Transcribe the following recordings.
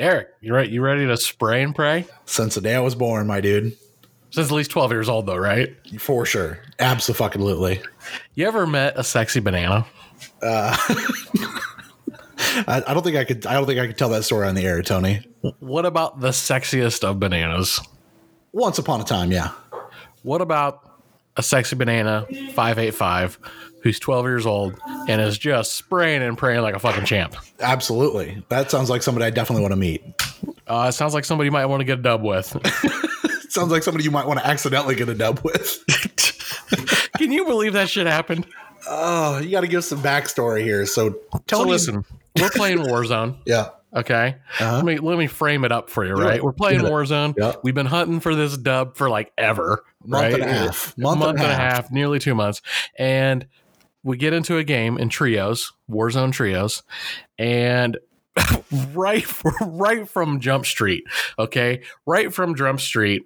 Eric, you right? You ready to spray and pray? Since the day I was born, my dude. Since at least twelve years old, though, right? For sure. Absolutely. You ever met a sexy banana? Uh, I, I don't think I could. I don't think I could tell that story on the air, Tony. What about the sexiest of bananas? Once upon a time, yeah. What about a sexy banana, five eight five, who's twelve years old and is just spraying and praying like a fucking champ? Absolutely. That sounds like somebody I definitely want to meet. Uh, it sounds like somebody you might want to get a dub with. sounds like somebody you might want to accidentally get a dub with. Can you believe that shit happened? Oh, you got to give some backstory here. So, tell so listen, we're playing Warzone. yeah. Okay. Uh-huh. Let me let me frame it up for you, right? We're playing Warzone. Yep. We've been hunting for this dub for like ever. Month right? and a half. Month, month and, a half. half, nearly two months. And we get into a game in trios, Warzone trios, and right right from Jump Street, okay? Right from Jump Street,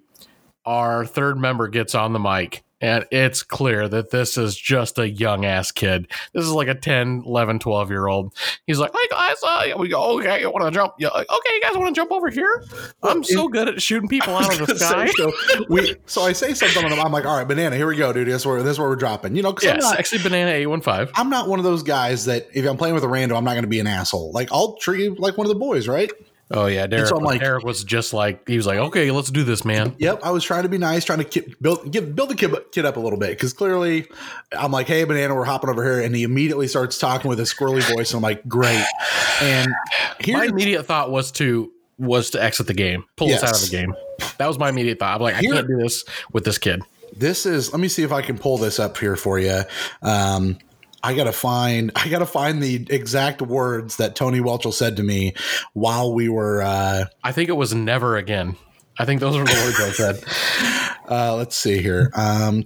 our third member gets on the mic and it's clear that this is just a young ass kid. This is like a 10, 11, 12 year old. He's like, hey guys, uh, we go, okay, you want to jump? Yeah, okay, you guys want to jump over here? I'm so good at shooting people out of the sky. so, we, so I say something and I'm like, all right, banana, here we go, dude. This is where, this is where we're dropping. You know, yeah, I'm not, sexy banana 815. I'm not one of those guys that if I'm playing with a random, I'm not going to be an asshole. Like, I'll treat you like one of the boys, right? Oh yeah, Derek. So like, Eric was just like he was like, okay, let's do this, man. Yep, I was trying to be nice, trying to keep, build give, build the kid, kid up a little bit because clearly, I'm like, hey, banana, we're hopping over here, and he immediately starts talking with a squirrely voice, and I'm like, great. And my immediate thought was to was to exit the game, pull yes. us out of the game. That was my immediate thought. I'm like, here, I can't do this with this kid. This is. Let me see if I can pull this up here for you. Um, I gotta find I gotta find the exact words that Tony Welchel said to me while we were. Uh, I think it was never again. I think those are the words I said. Uh, let's see here. Um,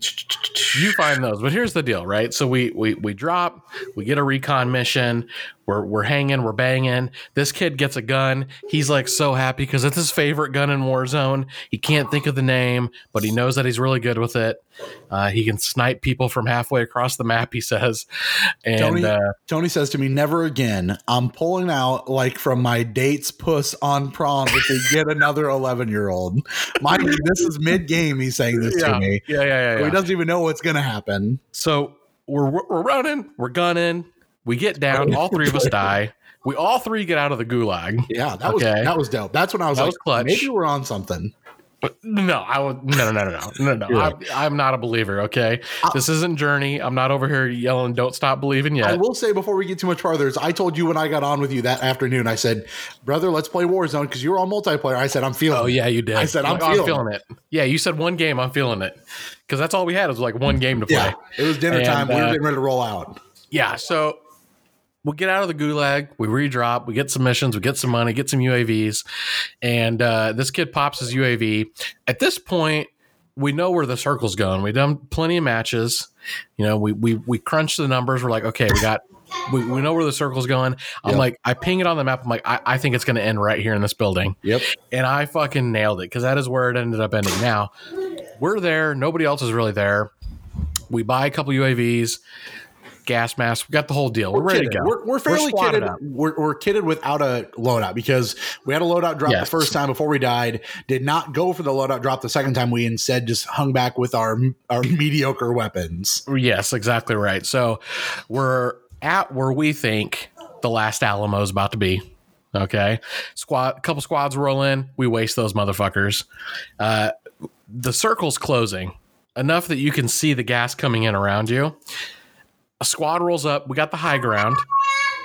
you find those, but here's the deal, right? So we we we drop, we get a recon mission. We're we're hanging, we're banging. This kid gets a gun. He's like so happy because it's his favorite gun in Warzone. He can't think of the name, but he knows that he's really good with it. Uh, he can snipe people from halfway across the map. He says, and Tony, uh, Tony says to me, "Never again. I'm pulling out like from my date's puss on prom if we get another 11 year old. Mind you, this is mid game. He's saying this yeah. to me. Yeah, yeah, yeah, yeah. He doesn't even know what's going to happen. So we're we're running, we're gunning we get down. All three of us die. We all three get out of the gulag. Yeah, that was that was dope. That's when I was that like, was clutch. maybe we're on something. No, I would no no no no no no. no. I, am not a believer. Okay, I, this isn't Journey. I'm not over here yelling, "Don't stop believing yet." I will say before we get too much farther, is I told you when I got on with you that afternoon. I said, "Brother, let's play Warzone" because you were on multiplayer. I said, "I'm feeling." Oh it. yeah, you did. I said, "I'm, feeling, I'm feeling it. Yeah, you said one game. I'm feeling it because that's all we had was like one game to play. Yeah, it was dinner and, time. Uh, we were uh, getting ready to roll out. Yeah, so we get out of the gulag, we redrop, we get some missions, we get some money, get some UAVs, and uh, this kid pops his UAV. At this point, we know where the circle's going. We've done plenty of matches. You know, we we we crunch the numbers. We're like, okay, we got. We, we know where the circle's going. I'm yep. like, I ping it on the map. I'm like, I, I think it's going to end right here in this building. Yep. And I fucking nailed it because that is where it ended up ending. Now, we're there. Nobody else is really there. We buy a couple UAVs gas mask. We got the whole deal. We're, we're ready kitted. to go. We're, we're fairly we're kitted. We're, we're, kitted without a loadout because we had a loadout drop yes. the first time before we died. Did not go for the loadout drop the second time. We instead just hung back with our our mediocre weapons. Yes, exactly right. So we're at where we think the last Alamo is about to be. Okay, squad, couple squads roll in. We waste those motherfuckers. Uh, the circle's closing enough that you can see the gas coming in around you a squad rolls up. We got the high ground,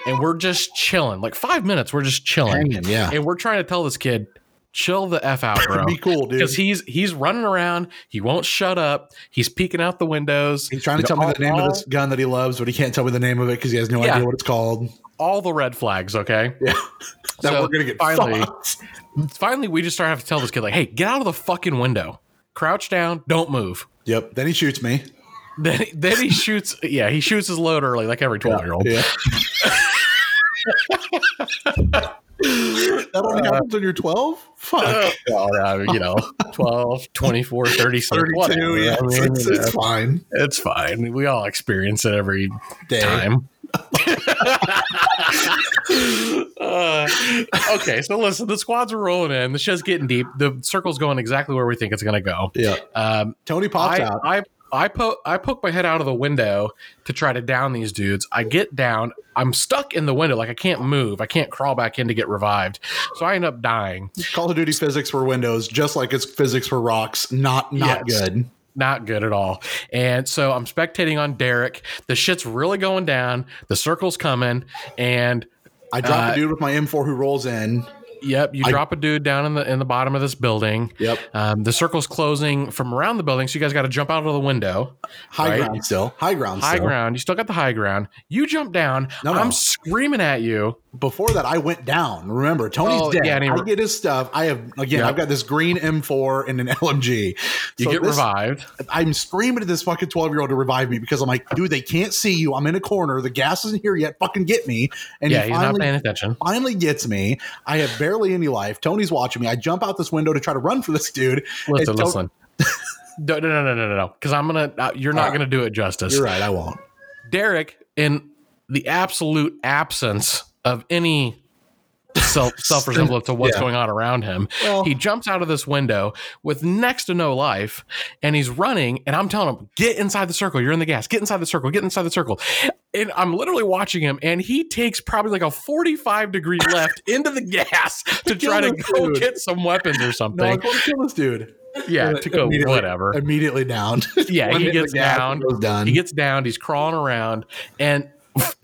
and we're just chilling. Like five minutes, we're just chilling. Hanging, yeah. And we're trying to tell this kid, chill the f out, bro. Be cool, dude. Because he's he's running around. He won't shut up. He's peeking out the windows. He's trying to tell all, me the name all, of this gun that he loves, but he can't tell me the name of it because he has no yeah. idea what it's called. All the red flags, okay. Yeah. that so we're gonna get finally. Fucked. Finally, we just start having to tell this kid, like, hey, get out of the fucking window. Crouch down. Don't move. Yep. Then he shoots me. Then, then he shoots. Yeah, he shoots his load early, like every twelve year old. Yeah. that only uh, happens when you're 12 fuck uh, well, you know 12 24 30 32 whatever. yeah I mean, it's, it's, fine it's fine we all experience it every Day. time Uh, okay, so listen, the squads are rolling in. The show's getting deep. The circle's going exactly where we think it's going to go. Yeah. Um, Tony pops I, out. I I poke I poke my head out of the window to try to down these dudes. I get down. I'm stuck in the window, like I can't move. I can't crawl back in to get revived. So I end up dying. Call of Duty physics for Windows, just like it's physics for rocks. Not not yes. good. Not good at all. And so I'm spectating on Derek. The shit's really going down. The circle's coming, and I drop uh, a dude with my M4 who rolls in. Yep, you I, drop a dude down in the in the bottom of this building. Yep. Um, the circle's closing from around the building, so you guys got to jump out of the window. High right? ground still. High ground. High still. ground. You still got the high ground. You jump down. No, I'm screaming at you before that, I went down. Remember, Tony's oh, dead. Yeah, he, I get his stuff. I have again. Yep. I've got this green M4 and an LMG. You so get this, revived. I'm screaming at this fucking 12 year old to revive me because I'm like, dude, they can't see you. I'm in a corner. The gas isn't here yet. Fucking get me. And yeah, he finally, he's not paying attention. Finally gets me. I have barely any life. Tony's watching me. I jump out this window to try to run for this dude. Listen, listen. no, no, no, no, no, no. Because I'm gonna. Uh, you're not uh, gonna do it justice. You're right. I won't. Derek, in the absolute absence of any self self resemblance to what's yeah. going on around him. Well, he jumps out of this window with next to no life, and he's running. And I'm telling him, "Get inside the circle. You're in the gas. Get inside the circle. Get inside the circle." And I'm literally watching him, and he takes probably like a 45 degree left into the gas to try to go dude. get some weapons or something. No, I want to kill this dude. Yeah, to go whatever. Immediately down. Yeah, he gets down. He gets down. He's crawling around, and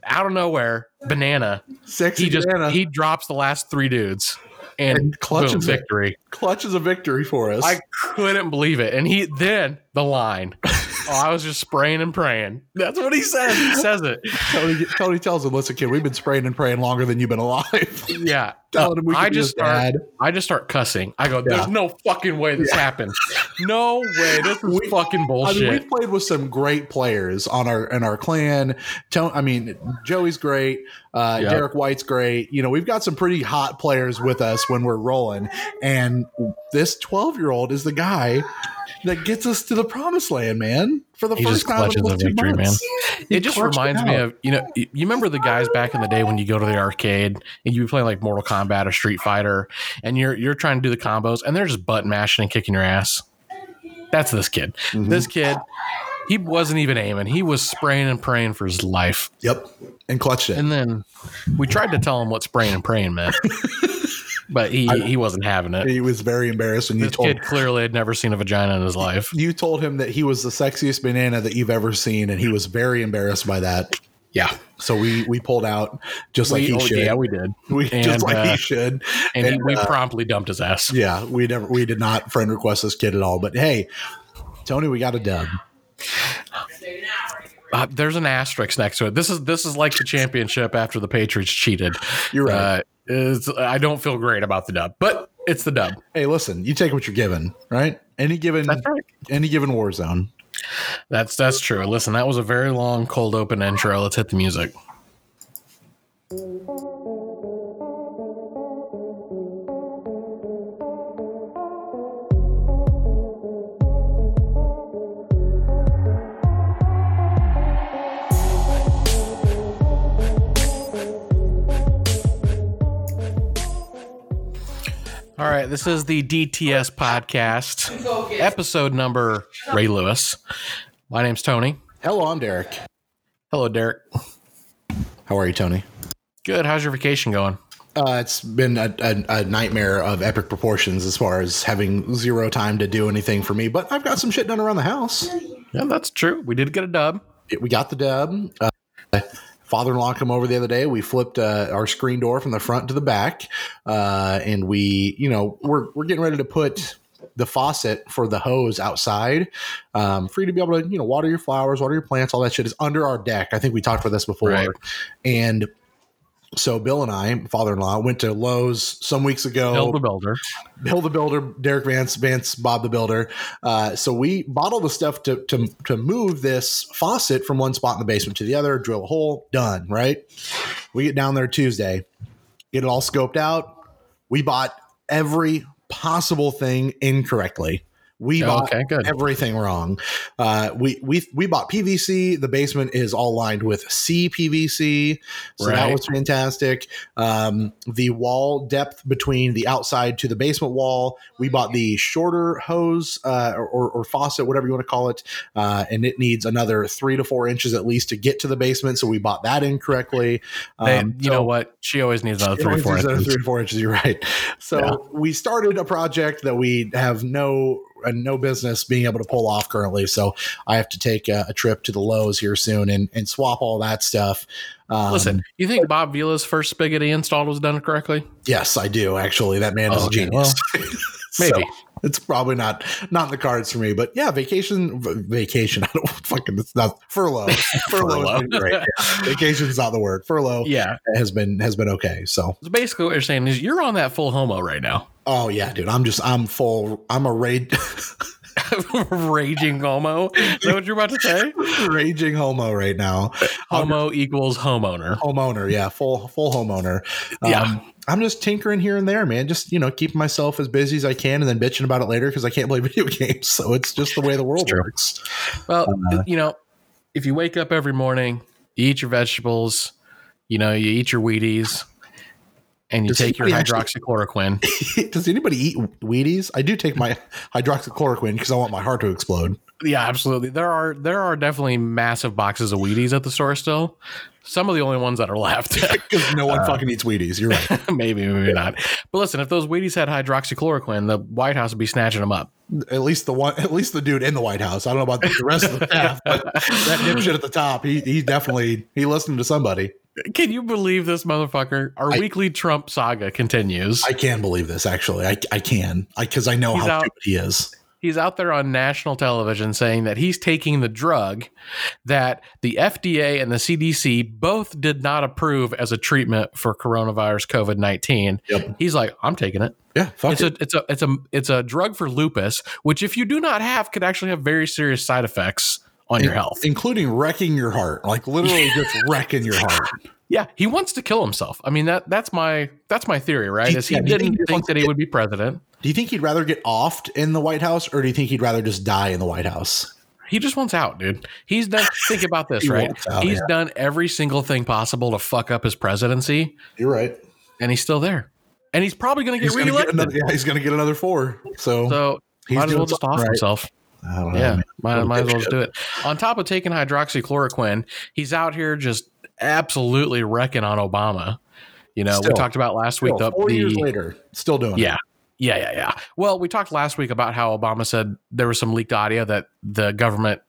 out of nowhere, banana. Sexy he just banana. he drops the last three dudes and, and clutches boom, victory. Clutches a victory for us. I couldn't believe it. And he then the line. oh, I was just spraying and praying. That's what he says. He says it. Tony, Tony tells him, "Listen, kid, we've been spraying and praying longer than you've been alive." Yeah. Uh, I just start. I just start cussing. I go, "There's yeah. no fucking way this yeah. happened. No way. This is we, fucking bullshit." I mean, we played with some great players on our in our clan. I mean, Joey's great. Uh, yep. Derek White's great. You know, we've got some pretty hot players with us when we're rolling, and this 12 year old is the guy that gets us to the promised land, man. For the he first time in victory, months. man. It just reminds me of you know you remember the guys back in the day when you go to the arcade and you be playing like Mortal Kombat or Street Fighter, and you're you're trying to do the combos and they're just butt mashing and kicking your ass. That's this kid. Mm-hmm. This kid, he wasn't even aiming. He was spraying and praying for his life. Yep, and clutched it. And then we tried to tell him what spraying and praying meant. but he I, he wasn't having it. He was very embarrassed. And this told, kid clearly had never seen a vagina in his life. You told him that he was the sexiest banana that you've ever seen, and he was very embarrassed by that. Yeah. So we we pulled out just like he oh, should. Yeah, we did. We and, just like uh, he should. And, and he, we uh, promptly dumped his ass. Yeah, we never we did not friend request this kid at all. But hey, Tony, we got a dub. Uh, there's an asterisk next to it. This is this is like the championship after the Patriots cheated. You're right. Is I don't feel great about the dub, but it's the dub. Hey, listen, you take what you're given, right? Any given, right. any given war zone. That's that's true. Listen, that was a very long cold open intro. Let's hit the music. All right, this is the DTS podcast, episode number Ray Lewis. My name's Tony. Hello, I'm Derek. Hello, Derek. How are you, Tony? Good. How's your vacation going? Uh, it's been a, a, a, nightmare of epic proportions as far as having zero time to do anything for me, but I've got some shit done around the house. Yeah, that's true. We did get a dub. we got the dub. Uh, father-in-law come over the other day. We flipped uh, our screen door from the front to the back, uh, and we, you know, we're we're getting ready to put the faucet for the hose outside, um, for you to be able to, you know, water your flowers, water your plants, all that shit is under our deck. I think we talked about this before, right. and so Bill and I, father-in-law, went to Lowe's some weeks ago. Bill the Builder, Bill the Builder, Derek Vance, Vance, Bob the Builder. Uh, so we bought all the stuff to, to to move this faucet from one spot in the basement to the other. Drill a hole, done. Right. We get down there Tuesday, get it all scoped out. We bought every possible thing incorrectly. We bought okay, everything wrong. Uh, we we we bought PVC. The basement is all lined with CPVC, so right. that was fantastic. Um, the wall depth between the outside to the basement wall, we bought the shorter hose uh, or, or, faucet, whatever you want to call it, uh, and it needs another three to four inches at least to get to the basement. So we bought that incorrectly. Um, you so know what? She always needs another three, four inches. Three four inches. You're right. So yeah. we started a project that we have no and no business being able to pull off currently. So I have to take a, a trip to the Lowe's here soon and, and swap all that stuff. Um, Listen, you think Bob Vila's first spigot he installed was done correctly? Yes, I do. Actually, that man is oh, a genius. Well, maybe. so, it's probably not not in the cards for me. But yeah, vacation, vacation. I don't fucking. It's not furlough. Furlough, furlough. great. Yeah. Vacation is not the word. Furlough. Yeah, has been has been okay. So. so basically, what you're saying is you're on that full homo right now. Oh yeah, dude. I'm just I'm full. I'm a raid. Raging homo. Is that what you're about to say? Raging homo right now. Homo equals homeowner. Homeowner, yeah, full full homeowner. Yeah. Um, I'm just tinkering here and there, man. Just you know, keeping myself as busy as I can, and then bitching about it later because I can't play video games. So it's just the way the world works. Well, uh, you know, if you wake up every morning, you eat your vegetables, you know, you eat your Wheaties, and you does take your hydroxychloroquine. Actually, does anybody eat Wheaties? I do take my hydroxychloroquine because I want my heart to explode. Yeah, absolutely. There are there are definitely massive boxes of Wheaties at the store still. Some of the only ones that are left because no one uh, fucking eats Wheaties. You're right. maybe, maybe not. But listen, if those Wheaties had hydroxychloroquine, the White House would be snatching them up. At least the one, at least the dude in the White House. I don't know about the rest of the staff, but that dipshit at the top, he he definitely he listened to somebody. Can you believe this motherfucker? Our I, weekly Trump saga continues. I can believe this. Actually, I I can because I, I, know he's how out, stupid he is. He's out there on national television saying that he's taking the drug that the FDA and the CDC both did not approve as a treatment for coronavirus COVID nineteen. Yep. He's like, I'm taking it. Yeah, it's it. a it's a it's a it's a drug for lupus, which if you do not have, could actually have very serious side effects on your health, including wrecking your heart, like literally just wrecking your heart. Yeah, he wants to kill himself. I mean that that's my that's my theory, right? Is he yeah, didn't think, think that he would be president. Do you think he'd rather get offed in the White House, or do you think he'd rather just die in the White House? He just wants out, dude. He's done. think about this, right? Out, he's yeah. done every single thing possible to fuck up his presidency. You're right, and he's still there, and he's probably going to get reelected. Get another, yeah, he's going to get another four. So, so might as well just off right. himself. Know, yeah, man. might, might as well just do it. On top of taking hydroxychloroquine, he's out here just absolutely wrecking on Obama. You know, still, we talked about last week. Still, four the, years later, still doing yeah. It. Yeah, yeah, yeah. Well, we talked last week about how Obama said there was some leaked audio that the government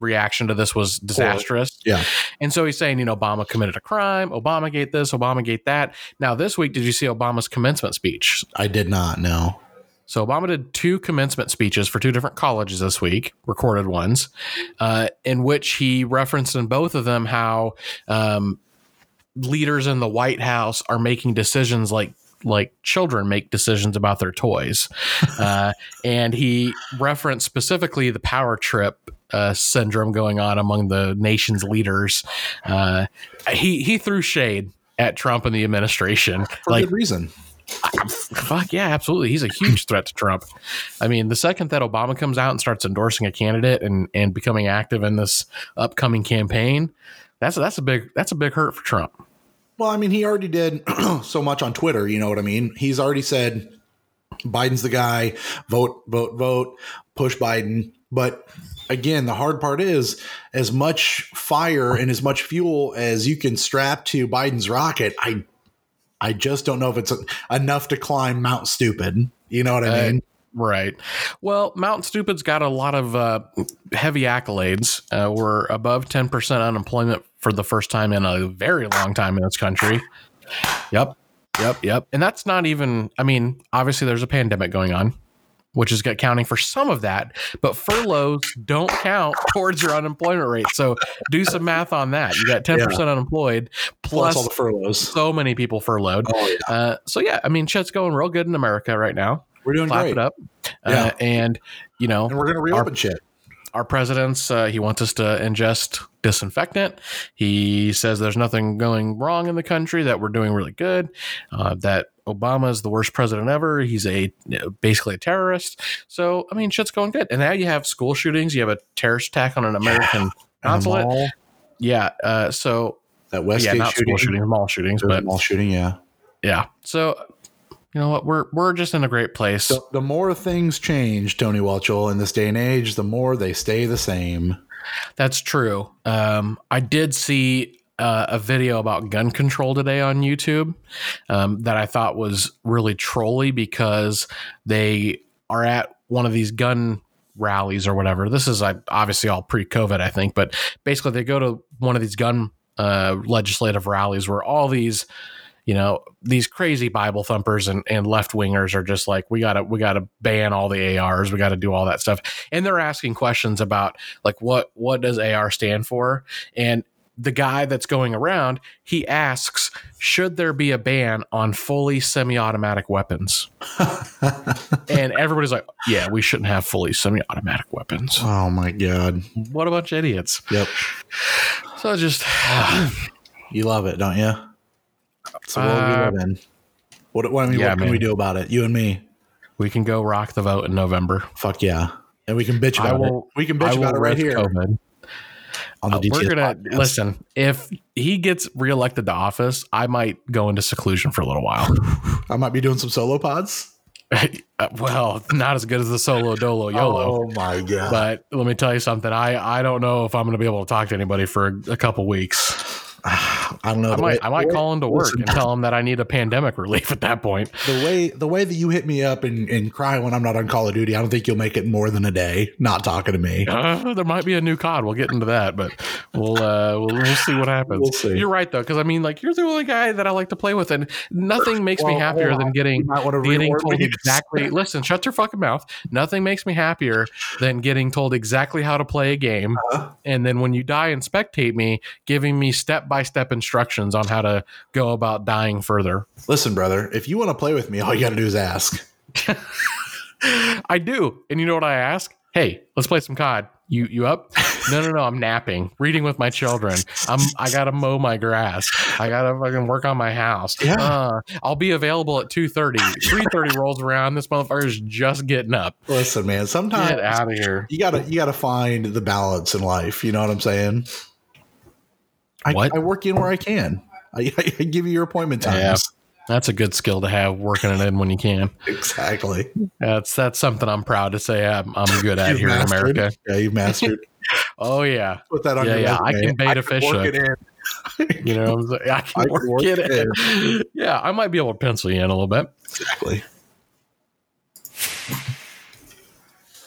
reaction to this was disastrous. Yeah. And so he's saying, you know, Obama committed a crime, Obama gate this, Obama gate that. Now, this week, did you see Obama's commencement speech? I did not, no. So Obama did two commencement speeches for two different colleges this week, recorded ones, uh, in which he referenced in both of them how um, leaders in the White House are making decisions like like children make decisions about their toys, uh, and he referenced specifically the power trip uh, syndrome going on among the nation's leaders. Uh, he he threw shade at Trump and the administration. For like, good reason fuck yeah, absolutely. He's a huge threat to Trump. I mean, the second that Obama comes out and starts endorsing a candidate and and becoming active in this upcoming campaign, that's that's a big that's a big hurt for Trump. Well, I mean, he already did so much on Twitter. You know what I mean? He's already said Biden's the guy. Vote, vote, vote. Push Biden. But again, the hard part is as much fire and as much fuel as you can strap to Biden's rocket. I I just don't know if it's enough to climb Mount Stupid. You know what I uh, mean? Uh, right. Well, Mount Stupid's got a lot of uh, heavy accolades. Uh, we're above 10% unemployment for the first time in a very long time in this country. Yep. Yep. Yep. And that's not even, I mean, obviously there's a pandemic going on which is accounting for some of that. But furloughs don't count towards your unemployment rate. So do some math on that. You got 10% yeah. unemployed plus, plus, all the furloughs. So many people furloughed. Oh, yeah. Uh, so yeah, I mean, shit's going real good in America right now. We're doing Clap great. it up. Uh, yeah. Uh, and, you know, and we're going to reopen our, shit. Our president's uh, he wants us to ingest disinfectant. He says there's nothing going wrong in the country, that we're doing really good, uh, that Obama is the worst president ever. He's a basically a terrorist. So I mean, shit's going good. And now you have school shootings. You have a terrorist attack on an American consulate. Yeah. Uh, so that Westgate yeah, not shooting, school shootings, mall shootings, but mall shooting. Yeah. Yeah. So you know what? We're we're just in a great place. So the more things change, Tony Welchel, in this day and age, the more they stay the same. That's true. Um, I did see uh, a video about gun control today on YouTube um, that I thought was really trolly because they are at one of these gun rallies or whatever. This is obviously all pre-COVID, I think, but basically they go to one of these gun uh, legislative rallies where all these you know these crazy bible thumpers and, and left wingers are just like we gotta we gotta ban all the ars we gotta do all that stuff. And they're asking questions about like what what does ar stand for? And the guy that's going around he asks should there be a ban on fully semi-automatic weapons? And everybody's like yeah we shouldn't have fully semi-automatic weapons. Oh my god. What a bunch of idiots. Yep. So just you love it don't you so what uh, we live in. What, what I mean, yeah, what can man. we do about it? You and me. We can go rock the vote in November. Fuck yeah, and we can bitch about will, it. We can bitch about it right here. COVID. On the uh, we're gonna podcast. listen. If he gets reelected to office, I might go into seclusion for a little while. I might be doing some solo pods. Uh, well, not as good as the solo dolo yolo. Oh my god! But let me tell you something. I I don't know if I'm going to be able to talk to anybody for a, a couple weeks. I don't know. I might, way, I might call him to work and tell him that I need a pandemic relief at that point. The way the way that you hit me up and, and cry when I'm not on Call of Duty, I don't think you'll make it more than a day not talking to me. Uh, there might be a new COD. We'll get into that, but we'll uh, we'll, we'll see what happens. We'll see. You're right though, because I mean, like you're the only guy that I like to play with, and nothing makes well, me happier than getting getting told exactly. listen, shut your fucking mouth. Nothing makes me happier than getting told exactly how to play a game, uh-huh. and then when you die and spectate me, giving me step by step instructions on how to go about dying further. Listen, brother, if you want to play with me, all you got to do is ask. I do. And you know what I ask? Hey, let's play some COD. You you up? No, no, no. I'm napping, reading with my children. I'm I gotta mow my grass. I gotta fucking work on my house. Yeah. Uh, I'll be available at 2.30. 3.30 rolls around. This motherfucker's just getting up. Listen, man, sometimes get out of here. You gotta you gotta find the balance in life. You know what I'm saying? I, what? I work in where I can. I, I give you your appointment times. Yeah, that's a good skill to have working it in when you can. Exactly. That's that's something I'm proud to say I'm, I'm good at here mastered. in America. Yeah, you've mastered. oh yeah. Put that on yeah, yeah. I can bait a fish hook. you know, I can, I work, work, it, in. Yeah, I might be able to pencil you in a little bit. Exactly.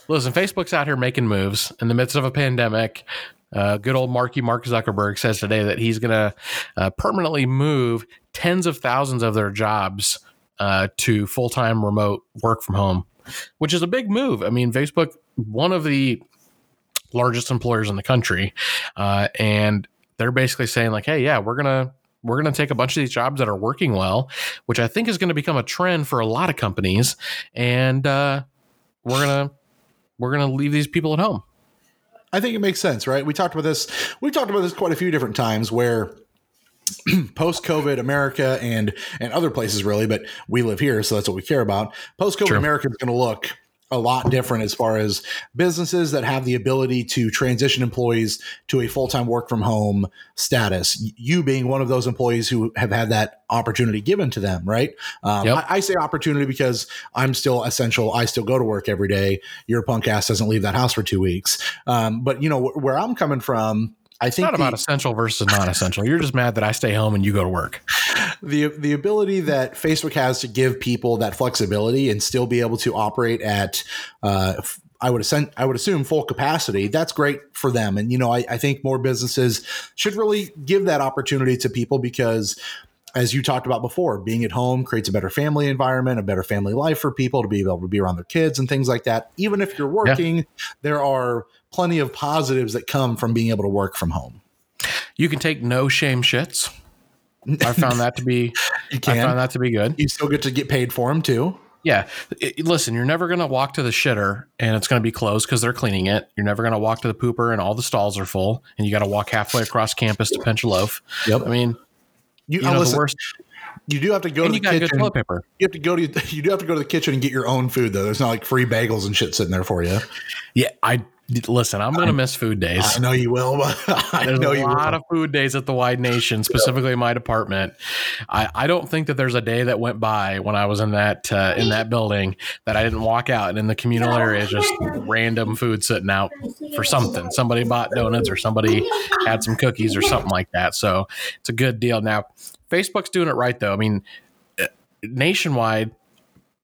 Listen, Facebook's out here making moves in the midst of a pandemic. Uh, good old Marky Mark Zuckerberg says today that he's going to uh, permanently move tens of thousands of their jobs uh, to full time remote work from home, which is a big move. I mean, Facebook, one of the largest employers in the country, uh, and they're basically saying like, "Hey, yeah, we're gonna." We're going to take a bunch of these jobs that are working well, which I think is going to become a trend for a lot of companies, and uh, we're gonna we're gonna leave these people at home. I think it makes sense, right? We talked about this. We talked about this quite a few different times where post COVID America and and other places really, but we live here, so that's what we care about. Post COVID America is going to look a lot different as far as businesses that have the ability to transition employees to a full-time work from home status. You being one of those employees who have had that opportunity given to them right? Um, yep. I, I, say opportunity because i'm still essential. I still go to work every day. Your punk ass doesn't leave that house for two weeks. Um, but you know where i'm coming from I think it's not about essential versus non-essential. You're just mad that I stay home and you go to work. The the ability that Facebook has to give people that flexibility and still be able to operate at uh, I would assume, I would assume full capacity. That's great for them, and you know I, I think more businesses should really give that opportunity to people because as you talked about before, being at home creates a better family environment, a better family life for people to be able to be around their kids and things like that. Even if you're working, yeah. there are plenty of positives that come from being able to work from home. You can take no shame shits. I found that to be you can. I found that to be good. You still get to get paid for them too. Yeah. Listen, you're never going to walk to the shitter and it's going to be closed because they're cleaning it. You're never going to walk to the pooper and all the stalls are full and you got to walk halfway across campus to pinch a loaf. Yep. I mean, you, you oh, know, listen, the worst. You do have to go and to the kitchen. toilet paper. You have to go to you do have to go to the kitchen and get your own food though. There's not like free bagels and shit sitting there for you. Yeah, I Listen, I'm going to miss food days. I know you will. I there's know a lot will. of food days at the Wide Nation, specifically in my department. I, I don't think that there's a day that went by when I was in that uh, in that building that I didn't walk out and in the communal area just random food sitting out for something. Somebody bought donuts or somebody had some cookies or something like that. So it's a good deal. Now, Facebook's doing it right though. I mean, uh, nationwide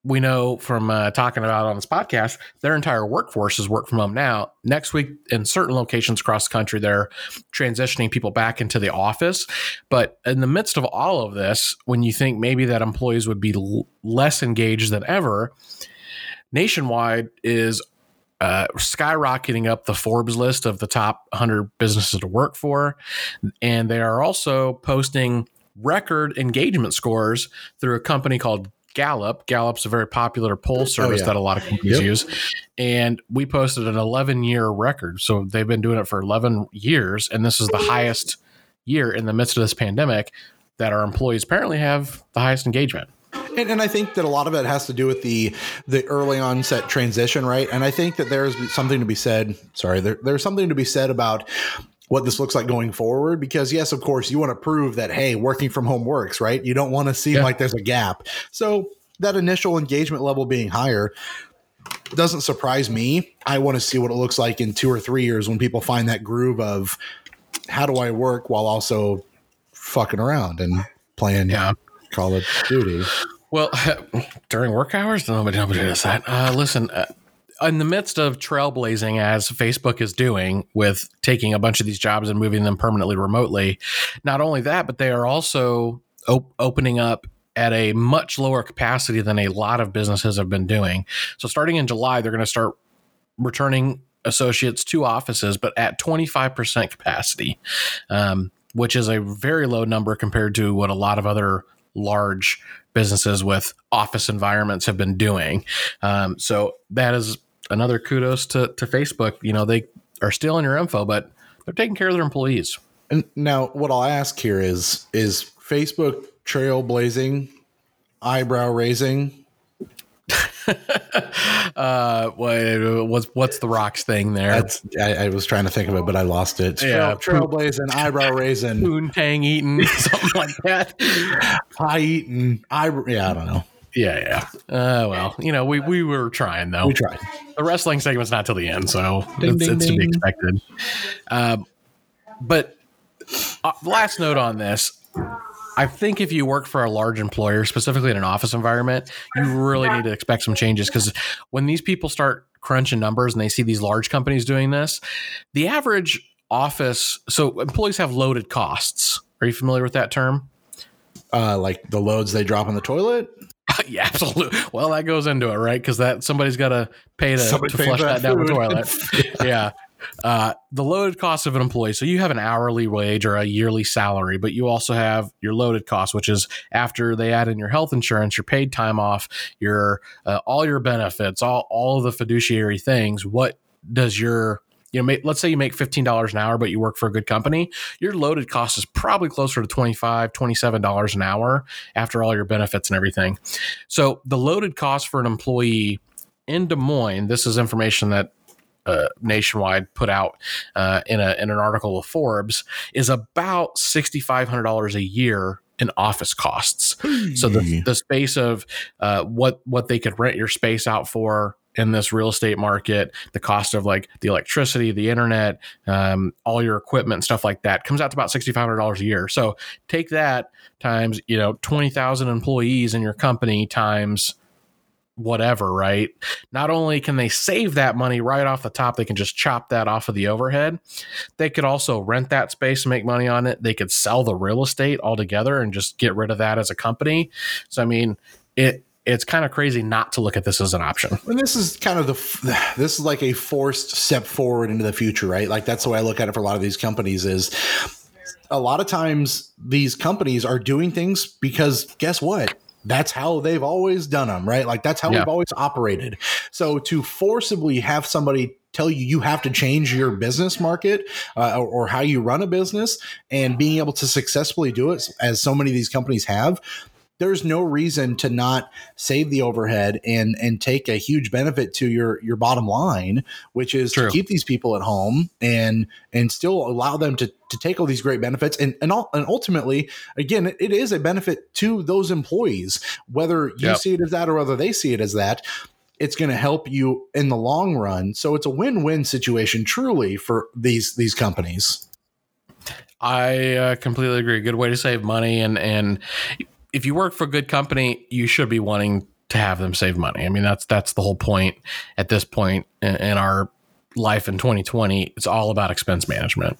we know from uh, talking about on this podcast, their entire workforce is work from home now. Next week, in certain locations across the country, they're transitioning people back into the office. But in the midst of all of this, when you think maybe that employees would be l- less engaged than ever, Nationwide is uh, skyrocketing up the Forbes list of the top 100 businesses to work for. And they are also posting record engagement scores through a company called Gallup. Gallup's a very popular poll oh, service oh, yeah. that a lot of companies yep. use. And we posted an 11 year record. So they've been doing it for 11 years. And this is the highest year in the midst of this pandemic that our employees apparently have the highest engagement. And, and, I think that a lot of it has to do with the the early onset transition, right? And I think that there's something to be said. Sorry, there, there's something to be said about what this looks like going forward? Because yes of course you want to prove that hey working from home works right? You don't want to seem yeah. like there's a gap. So that initial engagement level being higher doesn't surprise me. I want to see what it looks like in two or three years when people find that groove of how do i work while also fucking around and playing yeah. call of duty? Well during work hours? Nobody nobody does that. Uh, listen uh, in the midst of trailblazing as Facebook is doing with taking a bunch of these jobs and moving them permanently remotely, not only that, but they are also op- opening up at a much lower capacity than a lot of businesses have been doing. So starting in July, they're going to start returning associates to offices, but at 25% capacity, um, which is a very low number compared to what a lot of other large businesses with office environments have been doing. Um, so that is another kudos to, to Facebook. You know, they are stealing your info, but they're taking care of their employees. And now what I'll ask here is, is Facebook trailblazing, eyebrow raising? uh, what, what's what's the rocks thing there? I, I, was trying to think of it, but I lost it. Yeah, trail, trailblazing, eyebrow raising, poontang eating, something like that. Pie eating, eyebrow. Yeah, I don't know. Yeah, yeah. Uh, well, you know, we we were trying though. We tried. The wrestling segment's not till the end, so ding, it's, ding, it's ding. to be expected. Um, but uh, last note on this. I think if you work for a large employer, specifically in an office environment, you really need to expect some changes because when these people start crunching numbers and they see these large companies doing this, the average office, so employees have loaded costs. Are you familiar with that term? Uh, like the loads they drop in the toilet? yeah, absolutely. Well, that goes into it, right? Because that somebody's got to pay to, to flush that, that down the toilet. yeah. Uh, the loaded cost of an employee. So you have an hourly wage or a yearly salary, but you also have your loaded cost, which is after they add in your health insurance, your paid time off, your uh, all your benefits, all all of the fiduciary things. What does your you know, let's say you make $15 an hour, but you work for a good company, your loaded cost is probably closer to $25, $27 an hour after all your benefits and everything. So the loaded cost for an employee in Des Moines, this is information that uh, nationwide put out uh, in a in an article of Forbes is about sixty five hundred dollars a year in office costs. So the the space of uh, what what they could rent your space out for in this real estate market, the cost of like the electricity, the internet, um, all your equipment, stuff like that comes out to about sixty five hundred dollars a year. So take that times you know twenty thousand employees in your company times whatever, right? Not only can they save that money right off the top, they can just chop that off of the overhead. They could also rent that space and make money on it. They could sell the real estate altogether and just get rid of that as a company. So I mean, it it's kind of crazy not to look at this as an option. And this is kind of the this is like a forced step forward into the future, right? Like that's the way I look at it for a lot of these companies is a lot of times these companies are doing things because guess what? that's how they've always done them, right? Like that's how yeah. we've always operated. So to forcibly have somebody tell you you have to change your business market uh, or, or how you run a business and being able to successfully do it as so many of these companies have there's no reason to not save the overhead and and take a huge benefit to your your bottom line, which is True. to keep these people at home and and still allow them to to take all these great benefits and and, all, and ultimately again it, is a benefit to those employees whether you yep. see it as that or whether they see it as that it's going to help you in the long run so it's a win-win situation truly for these these companies I uh, completely agree. Good way to save money, and and if you work for a good company, you should be wanting to have them save money. I mean, that's that's the whole point at this point in, in our life in 2020. It's all about expense management.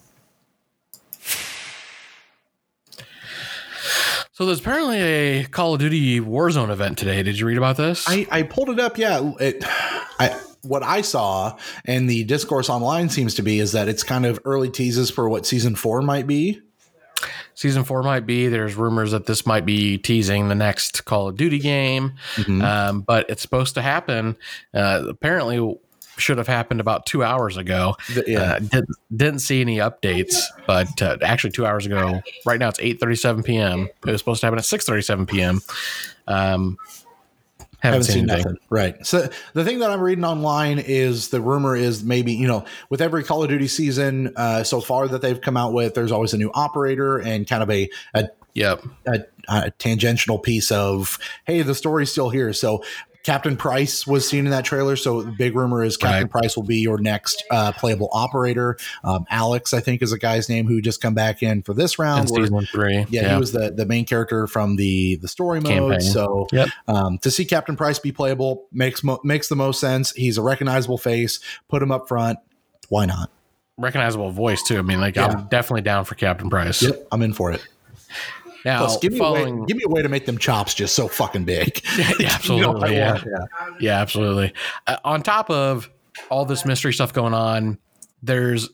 So there's apparently a Call of Duty Warzone event today. Did you read about this? I, I pulled it up. Yeah, it, I, what I saw and the discourse online seems to be is that it's kind of early teases for what season four might be season four might be. There's rumors that this might be teasing the next Call of Duty game, mm-hmm. um, but it's supposed to happen. Uh, apparently, should have happened about two hours ago. Yeah, uh, didn't, didn't see any updates, but uh, actually two hours ago. Right now it's eight thirty seven p.m. It was supposed to happen at six thirty seven p.m. Um, haven't, haven't seen, seen nothing. Right. So the thing that I'm reading online is the rumor is maybe you know with every Call of Duty season uh, so far that they've come out with, there's always a new operator and kind of a a yep a, a tangential piece of hey the story's still here. So Captain Price was seen in that trailer, so the big rumor is Captain right. Price will be your next uh, playable operator. Um, Alex, I think, is a guy's name who just come back in for this round. Season three, yeah, yeah, he was the the main character from the the story mode. Campaign. So, yep. um, to see Captain Price be playable makes mo- makes the most sense. He's a recognizable face. Put him up front. Why not? Recognizable voice too. I mean, like yeah. I'm definitely down for Captain Price. Yep, I'm in for it. Now, Plus, give me, following, a way, give me a way to make them chops just so fucking big. Yeah, absolutely. you know, yeah. yeah. yeah, absolutely. Uh, on top of all this mystery stuff going on, there's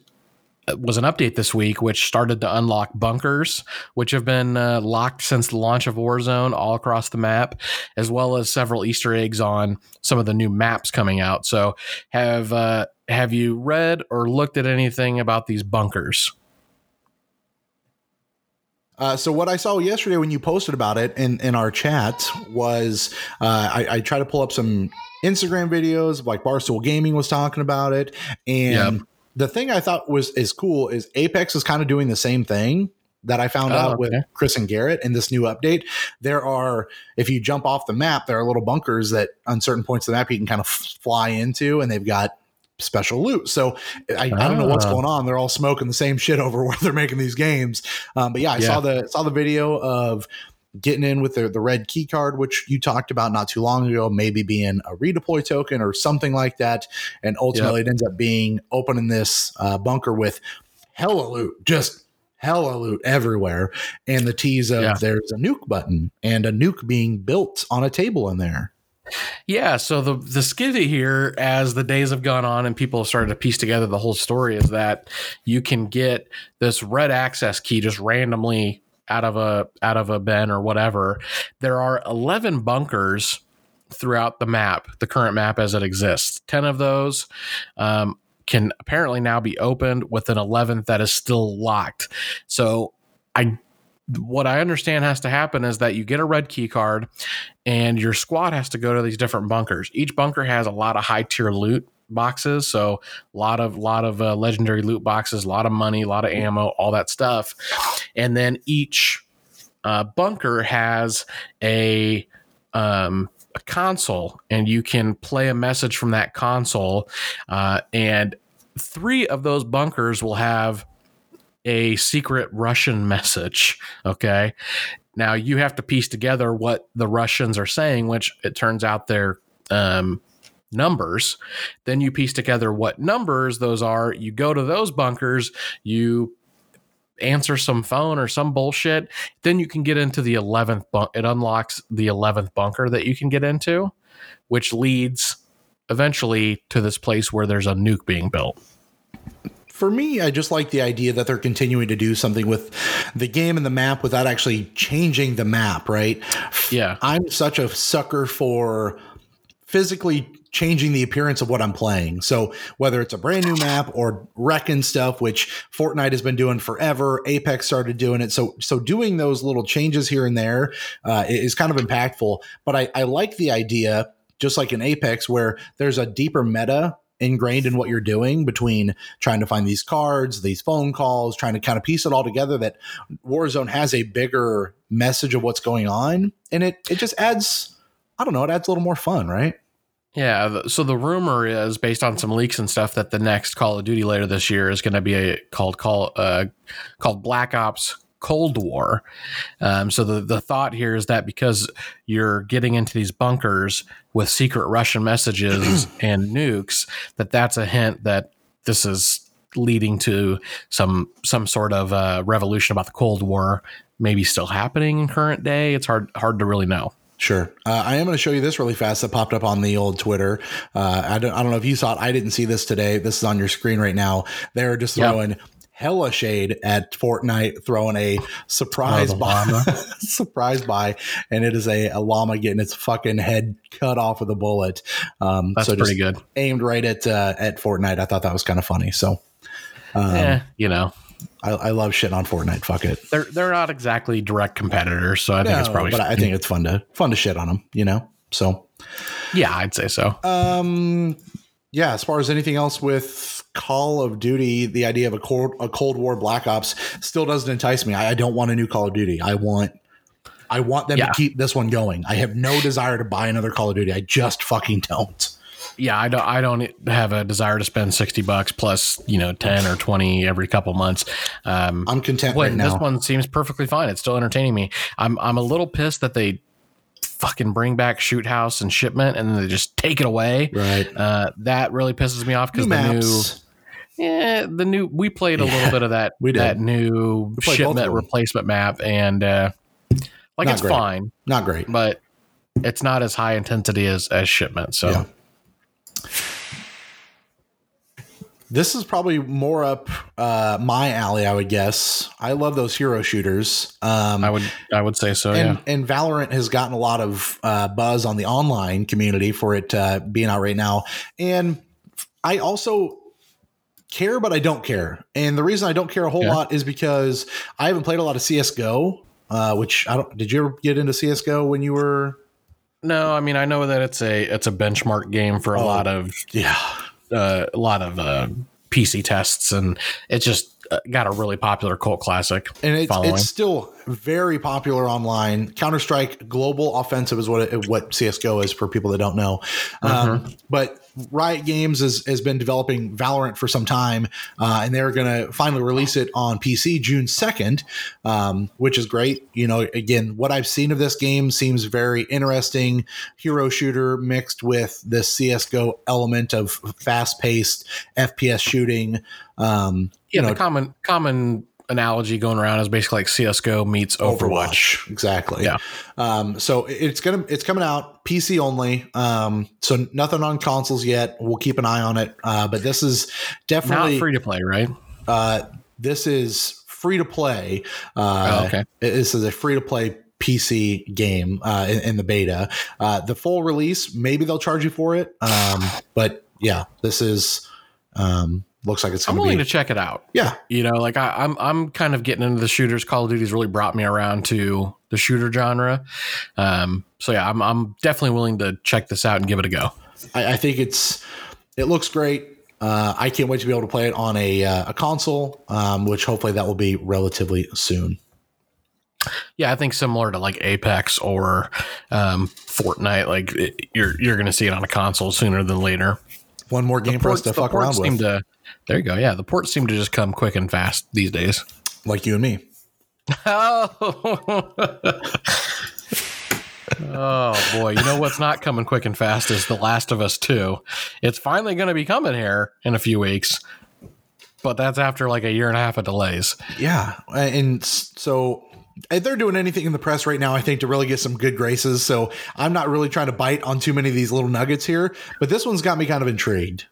uh, was an update this week which started to unlock bunkers which have been uh, locked since the launch of Warzone all across the map as well as several easter eggs on some of the new maps coming out so have uh, have you read or looked at anything about these bunkers uh, so what I saw yesterday when you posted about it in, in our chat was uh, I, I tried to pull up some Instagram videos like Barstool Gaming was talking about it, and yep. the thing I thought was is cool is Apex is kind of doing the same thing that I found oh, out okay. with Chris and Garrett in this new update. There are, if you jump off the map, there are little bunkers that on certain points of the map you can kind of fly into, and they've got special loot. So I, I, don't know what's ah. going on. They're all smoking the same shit over where they're making these games. Um, but yeah, I yeah. saw the saw the video of getting in with the, the red key card, which you talked about not too long ago, maybe being a redeploy token or something like that. And ultimately yep. it ends up being opening this uh, bunker with hella loot, just hella loot everywhere. And the tease of yeah. there's a nuke button and a nuke being built on a table in there. Yeah, so the the skivvy here, as the days have gone on and people have started to piece together the whole story, is that you can get this red access key just randomly out of a out of a bin or whatever. There are eleven bunkers throughout the map, the current map as it exists. Ten of those um, can apparently now be opened, with an eleventh that is still locked. So I what I understand has to happen is that you get a red key card and your squad has to go to these different bunkers. Each bunker has a lot of high tier loot boxes, so a lot of lot of uh, legendary loot boxes, a lot of money, a lot of ammo, all that stuff. And then each uh, bunker has a um, a console, and you can play a message from that console. Uh, and three of those bunkers will have a secret Russian message. Okay. Now you have to piece together what the Russians are saying, which it turns out they're um, numbers. Then you piece together what numbers those are. You go to those bunkers, you answer some phone or some bullshit. Then you can get into the 11th bunk. It unlocks the 11th bunker that you can get into, which leads eventually to this place where there's a nuke being built for me, I just like the idea that they're continuing to do something with the game and the map without actually changing the map, right? Yeah. I'm such a sucker for physically changing the appearance of what I'm playing. So whether it's a brand new map or wrecking stuff, which Fortnite has been doing forever, Apex started doing it. So so doing those little changes here and there uh, is kind of impactful. But I, I like the idea, just like in Apex, where there's a deeper meta ingrained in what you're doing between trying to find these cards, these phone calls, trying to kind of piece it all together that Warzone has a bigger message of what's going on. And it it just adds I don't know, it adds a little more fun, right? Yeah. So the rumor is based on some leaks and stuff that the next Call of Duty later this year is going to be a, called call uh, called Black Ops Cold War. Um, so the the thought here is that because you're getting into these bunkers with secret Russian messages and nukes, that that's a hint that this is leading to some some sort of uh, revolution about the Cold War, maybe still happening in current day. It's hard hard to really know. Sure. Uh, I am going to show you this really fast that popped up on the old Twitter. Uh, I, don't, I don't know if you saw it. I didn't see this today. This is on your screen right now. They're just throwing yep. Hella shade at Fortnite, throwing a surprise oh, buy, surprise buy, and it is a, a, llama getting its fucking head cut off with a bullet. Um, That's so pretty good. Aimed right at uh, at Fortnite. I thought that was kind of funny. So, um, yeah, you know, I, I, love shit on Fortnite. Fuck it. They're they're not exactly direct competitors, so I no, think it's probably. But I think it's fun to fun to shit on them. You know. So. Yeah, I'd say so. Um. Yeah, as far as anything else with Call of Duty, the idea of a cold a Cold War Black Ops still doesn't entice me. I, I don't want a new Call of Duty. I want I want them yeah. to keep this one going. I have no desire to buy another Call of Duty. I just fucking don't yeah, I don't. I don't have a desire to spend sixty bucks plus, you know, ten or twenty every couple months. Um, I'm content right now. This one seems perfectly fine. It's still entertaining me. I'm. I'm a little pissed that they fucking bring back shoot house and shipment and then they just take it away. Right. Uh, that really pisses me off because the new. Yeah, the new we played a yeah, little bit of that we did. that new shipment replacement map and uh, like not it's great. fine, not great, but it's not as high intensity as as shipment. So yeah. This is probably more up uh, my alley, I would guess. I love those hero shooters. Um, I would, I would say so. And, yeah. and Valorant has gotten a lot of uh, buzz on the online community for it uh, being out right now. And I also care, but I don't care. And the reason I don't care a whole yeah. lot is because I haven't played a lot of CS:GO. Uh, which I don't. Did you ever get into CS:GO when you were? No, I mean I know that it's a it's a benchmark game for a oh, lot of yeah uh, a lot of uh, PC tests, and it just uh, got a really popular cult classic. And it's, it's still very popular online. Counter Strike Global Offensive is what it, what CS:GO is for people that don't know. Um, mm-hmm. But Riot Games has, has been developing Valorant for some time, uh, and they're going to finally release it on PC June 2nd, um, which is great. You know, again, what I've seen of this game seems very interesting. Hero shooter mixed with this CSGO element of fast paced FPS shooting. Um, yeah, you know, the common, common analogy going around is basically like CS:GO meets Overwatch. Overwatch. Exactly. Yeah. Um, so it's gonna it's coming out PC only. Um, so nothing on consoles yet. We'll keep an eye on it. Uh, but this is definitely not free to play, right? Uh, this is free to play. Uh, oh, okay. This is a free to play PC game uh, in, in, the beta. Uh, the full release, maybe they'll charge you for it. Um, but yeah, this is um, looks like it's. I'm willing be, to check it out. Yeah, you know, like I, am I'm, I'm kind of getting into the shooters. Call of Duty's really brought me around to the shooter genre. Um, so yeah, I'm I'm definitely willing to check this out and give it a go. I, I think it's it looks great. Uh, I can't wait to be able to play it on a uh, a console, um, which hopefully that will be relatively soon. Yeah, I think similar to like Apex or um, Fortnite, like it, you're you're going to see it on a console sooner than later. One more game ports, for us to fuck around with. To, there you go. Yeah, the ports seem to just come quick and fast these days. Like you and me. oh. oh boy, you know what's not coming quick and fast is The Last of Us 2. It's finally going to be coming here in a few weeks. But that's after like a year and a half of delays. Yeah. And so if they're doing anything in the press right now, I think, to really get some good graces. So I'm not really trying to bite on too many of these little nuggets here, but this one's got me kind of intrigued.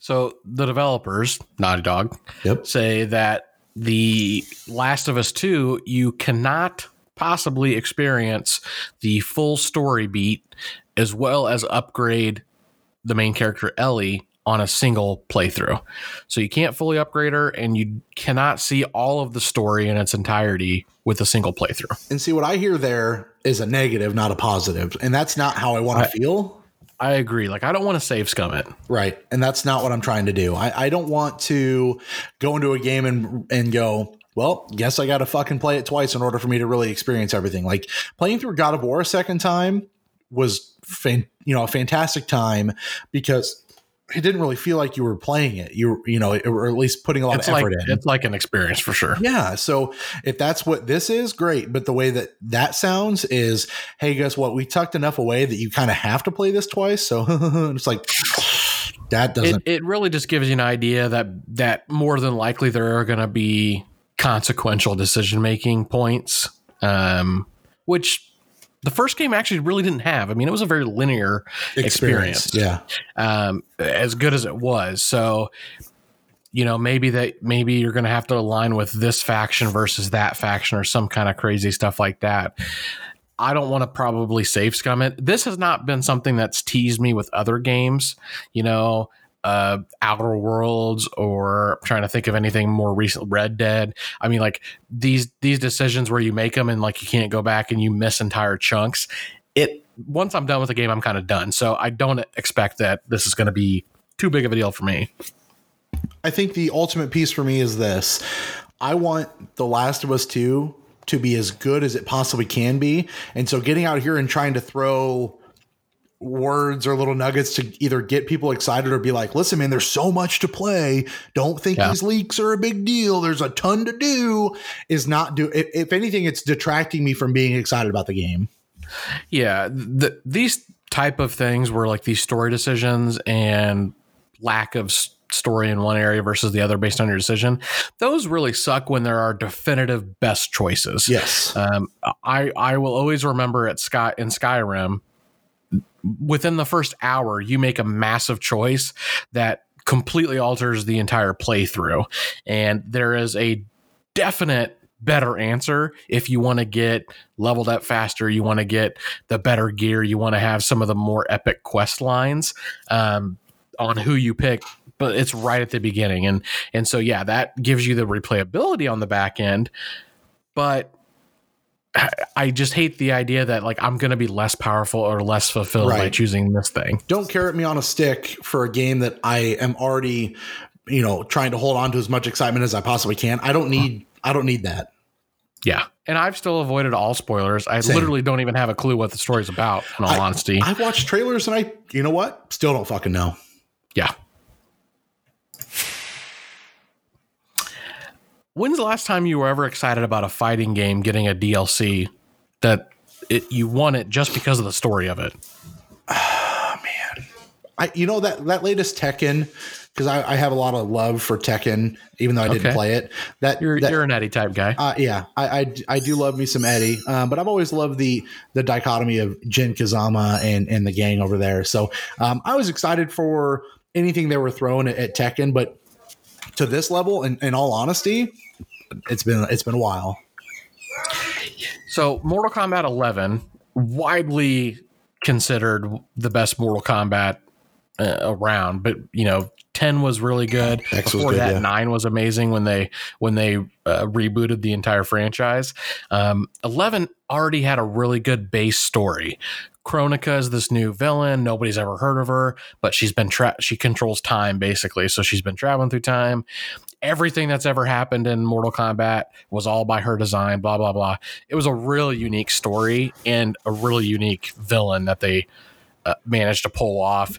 So the developers, Naughty Dog, Yep. say that the Last of Us 2, you cannot possibly experience the full story beat as well as upgrade the main character Ellie on a single playthrough. So you can't fully upgrade her and you cannot see all of the story in its entirety with a single playthrough. And see what I hear there is a negative, not a positive. And that's not how I want to feel. I agree. Like I don't want to save scum it. Right. And that's not what I'm trying to do. I, I don't want to go into a game and and go, well, guess I gotta fucking play it twice in order for me to really experience everything. Like playing through God of War a second time was fan, you know, a fantastic time because it didn't really feel like you were playing it. You you know, or at least putting a lot It's of like effort in. it's like an experience for sure. Yeah. So if that's what this is, great. But the way that that sounds is, hey, guess what? We tucked enough away that you kind of have to play this twice. So it's like that doesn't. it really just gives you an idea that that more than likely there are going to be consequential decision making points, um, which the first game actually really didn't have. I mean, it was a very linear experience, Yeah. um, as good as it was. So, you know, maybe that maybe you're going to have to align with this faction versus that faction or some kind of crazy stuff like that. I don't want to probably save scum it. This has not been something that's teased me with other games, you know, uh, Outer Worlds or I'm trying to think of anything more recent. Red Dead. I mean, like these these decisions where you make them and like you can't go back and you miss entire chunks. It once I'm done with the game, I'm kind of done. So I don't expect that this is going to be too big of a deal for me. I think the ultimate piece for me is this I want The Last of Us 2 to be as good as it possibly can be. And so getting out here and trying to throw words or little nuggets to either get people excited or be like, listen, man, there's so much to play. Don't think Yeah. these leaks are a big deal. There's a ton to do. Is not do if, if anything, it's detracting me from being excited about the game. Yeah, the, these type of things where like these story decisions and lack of story in one area versus the other based on your decision, those really suck when there are definitive best choices. Yes. Um, I I will always remember at Sky in Skyrim, within the first hour, you make a massive choice that completely alters the entire playthrough, and there is a definite better answer if you want to get leveled up faster you want to get the better gear you want to have some of the more epic quest lines um, on who you pick but it's right at the beginning. And and so yeah that gives you the replayability on the back end but I- just hate the idea that like I'm going to be less powerful or less fulfilled by Right. choosing this thing. don't carrot me on a stick for a game that I am already, you know, trying to hold on to as much excitement as I possibly can. I don't need I don't need that. Yeah, and I've still avoided all spoilers. I Same. literally don't even have a clue what the story's about. In all I- honesty, I've watched trailers and I you know what? Still don't fucking know. yeah. When's the last time you were ever excited about a fighting game getting a DLC that it, you want it just because of the story of it? Man, I you know that that latest Tekken because I, I have a lot of love for Tekken, even though I didn't Okay. play it. That You're that, you're an Eddie type guy. Uh, yeah, I, I I do love me some Eddie, um, but I've always loved the the dichotomy of Jin Kazama and and the gang over there. So um, I was excited for anything they were throwing at, at Tekken, but to this level, in, in all honesty, it's been it's been a while. So, Mortal Kombat 11, widely considered the best Mortal Kombat uh, around, but you know, 10 was really good. X Before good, that, yeah. 9 was amazing when they when they uh, rebooted the entire franchise. Um, 11 already had a really good base story. Kronika is this new villain. Nobody's ever heard of her, but she's been tra- she controls time basically. So she's been traveling through time. Everything that's ever happened in Mortal Kombat was all by her design. Blah blah blah. It was a really unique story and a really unique villain that they uh, managed to pull off.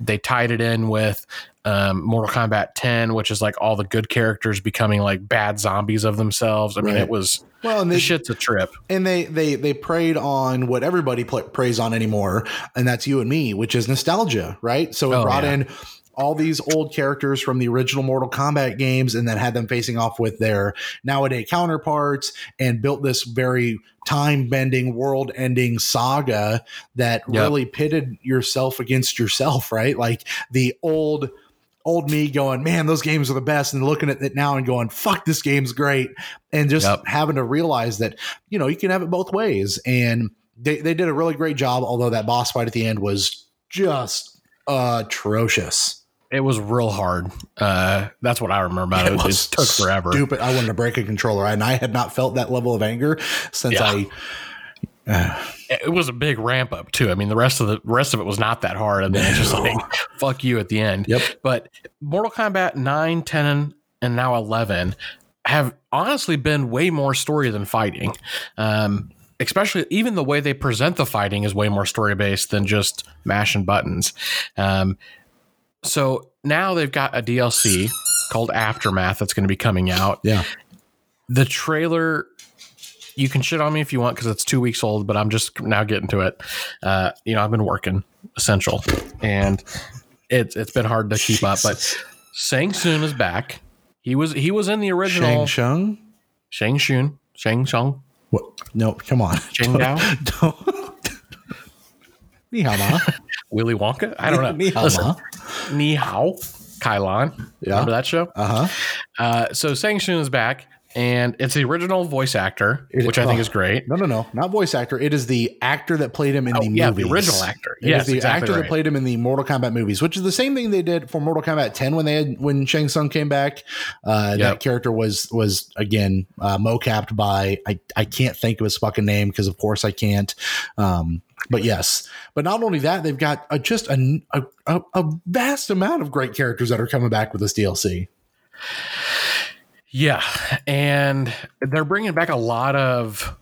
They tied it in with um, Mortal Kombat 10, which is like all the good characters becoming like bad zombies of themselves. I mean, Right. it was Well, and the shit's a trip. and they they they preyed on what everybody preys on anymore, and that's you and me, which is nostalgia, right? So it Oh, brought yeah. in all these old characters from the original Mortal Kombat games, and then had them facing off with their nowadays counterparts, and built this very time bending, world ending saga that Yep. really pitted yourself against yourself, right? Like the old old me going, man, those games are the best, and looking at it now and going, fuck, this game's great, and just yep. having to realize that you know you can have it both ways, and they they did a really great job. Although that boss fight at the end was just atrocious. It was real hard. Uh, that's what I remember about it. It, it took forever. Stupid. I wanted to break a controller, and I had not felt that level of anger since yeah. I it was a big ramp up too. I mean, the rest of the rest of it was not that hard, and then it's just like fuck you at the end. Yep. But Mortal Kombat 9, 10, and now 11 have honestly been way more story than fighting. Um, especially even the way they present the fighting is way more story based than just mashing buttons. Um, so now they've got a DLC called Aftermath that's going to be coming out. Yeah. The trailer you can shit on me if you want because it's two weeks old, but I'm just now getting to it. Uh, you know, I've been working essential, and it's it's been hard to keep up. But Shang Tsung is back. He was he was in the original Shang Shung, Shang Shun, Shang Shung. What? No, come on, Shang Dao. Ni hao ma. Willy Wonka. I don't know. Ni hao ma. Ni hao. Kai-Lan. Yeah. Remember that show? Uh-huh. Uh So Shang Tsung is back and it's the original voice actor, it, which I think is great. No, no, no, not voice actor. It is the actor that played him in oh, the yeah, movies. the original actor. It yes, the exactly actor right. that played him in the Mortal Kombat movies, which is the same thing they did for Mortal Kombat 10 when they had when Shang Tsung came back. Uh, yep. That character was was again uh, mocapped by I I can't think of his fucking name because of course I can't. Um, but yes, but not only that, they've got a, just a, a a vast amount of great characters that are coming back with this DLC. Yeah, and they're bringing back a lot of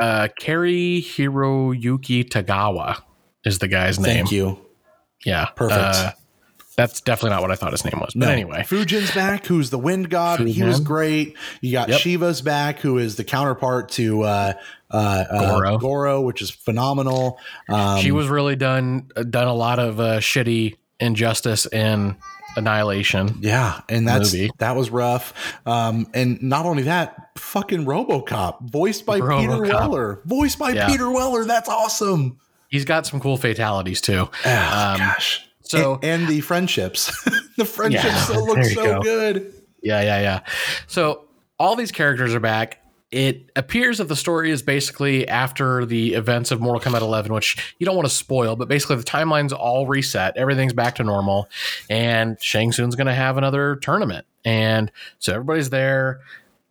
uh Cary Hiroyuki Tagawa is the guy's name. Thank you. Yeah, perfect. Uh, that's definitely not what I thought his name was. But no. anyway, Fujin's back, who's the wind god. Fujin. He was great. You got yep. Sheeva's back, who is the counterpart to uh, uh, Goro. Uh, Goro, which is phenomenal. Um, she was really done done a lot of uh, shitty injustice and Annihilation. Yeah, and that's movie. that was rough. Um, and not only that, fucking RoboCop, voiced by RoboCop. Peter Weller, voiced by yeah. Peter Weller. That's awesome. He's got some cool fatalities too. Oh, um, gosh. So and, and the friendships, the friendships yeah, look so go. good. Yeah, yeah, yeah. So all these characters are back it appears that the story is basically after the events of Mortal Kombat 11, which you don't want to spoil, but basically the timeline's all reset, everything's back to normal, and Shang Tsung's going to have another tournament, and so everybody's there,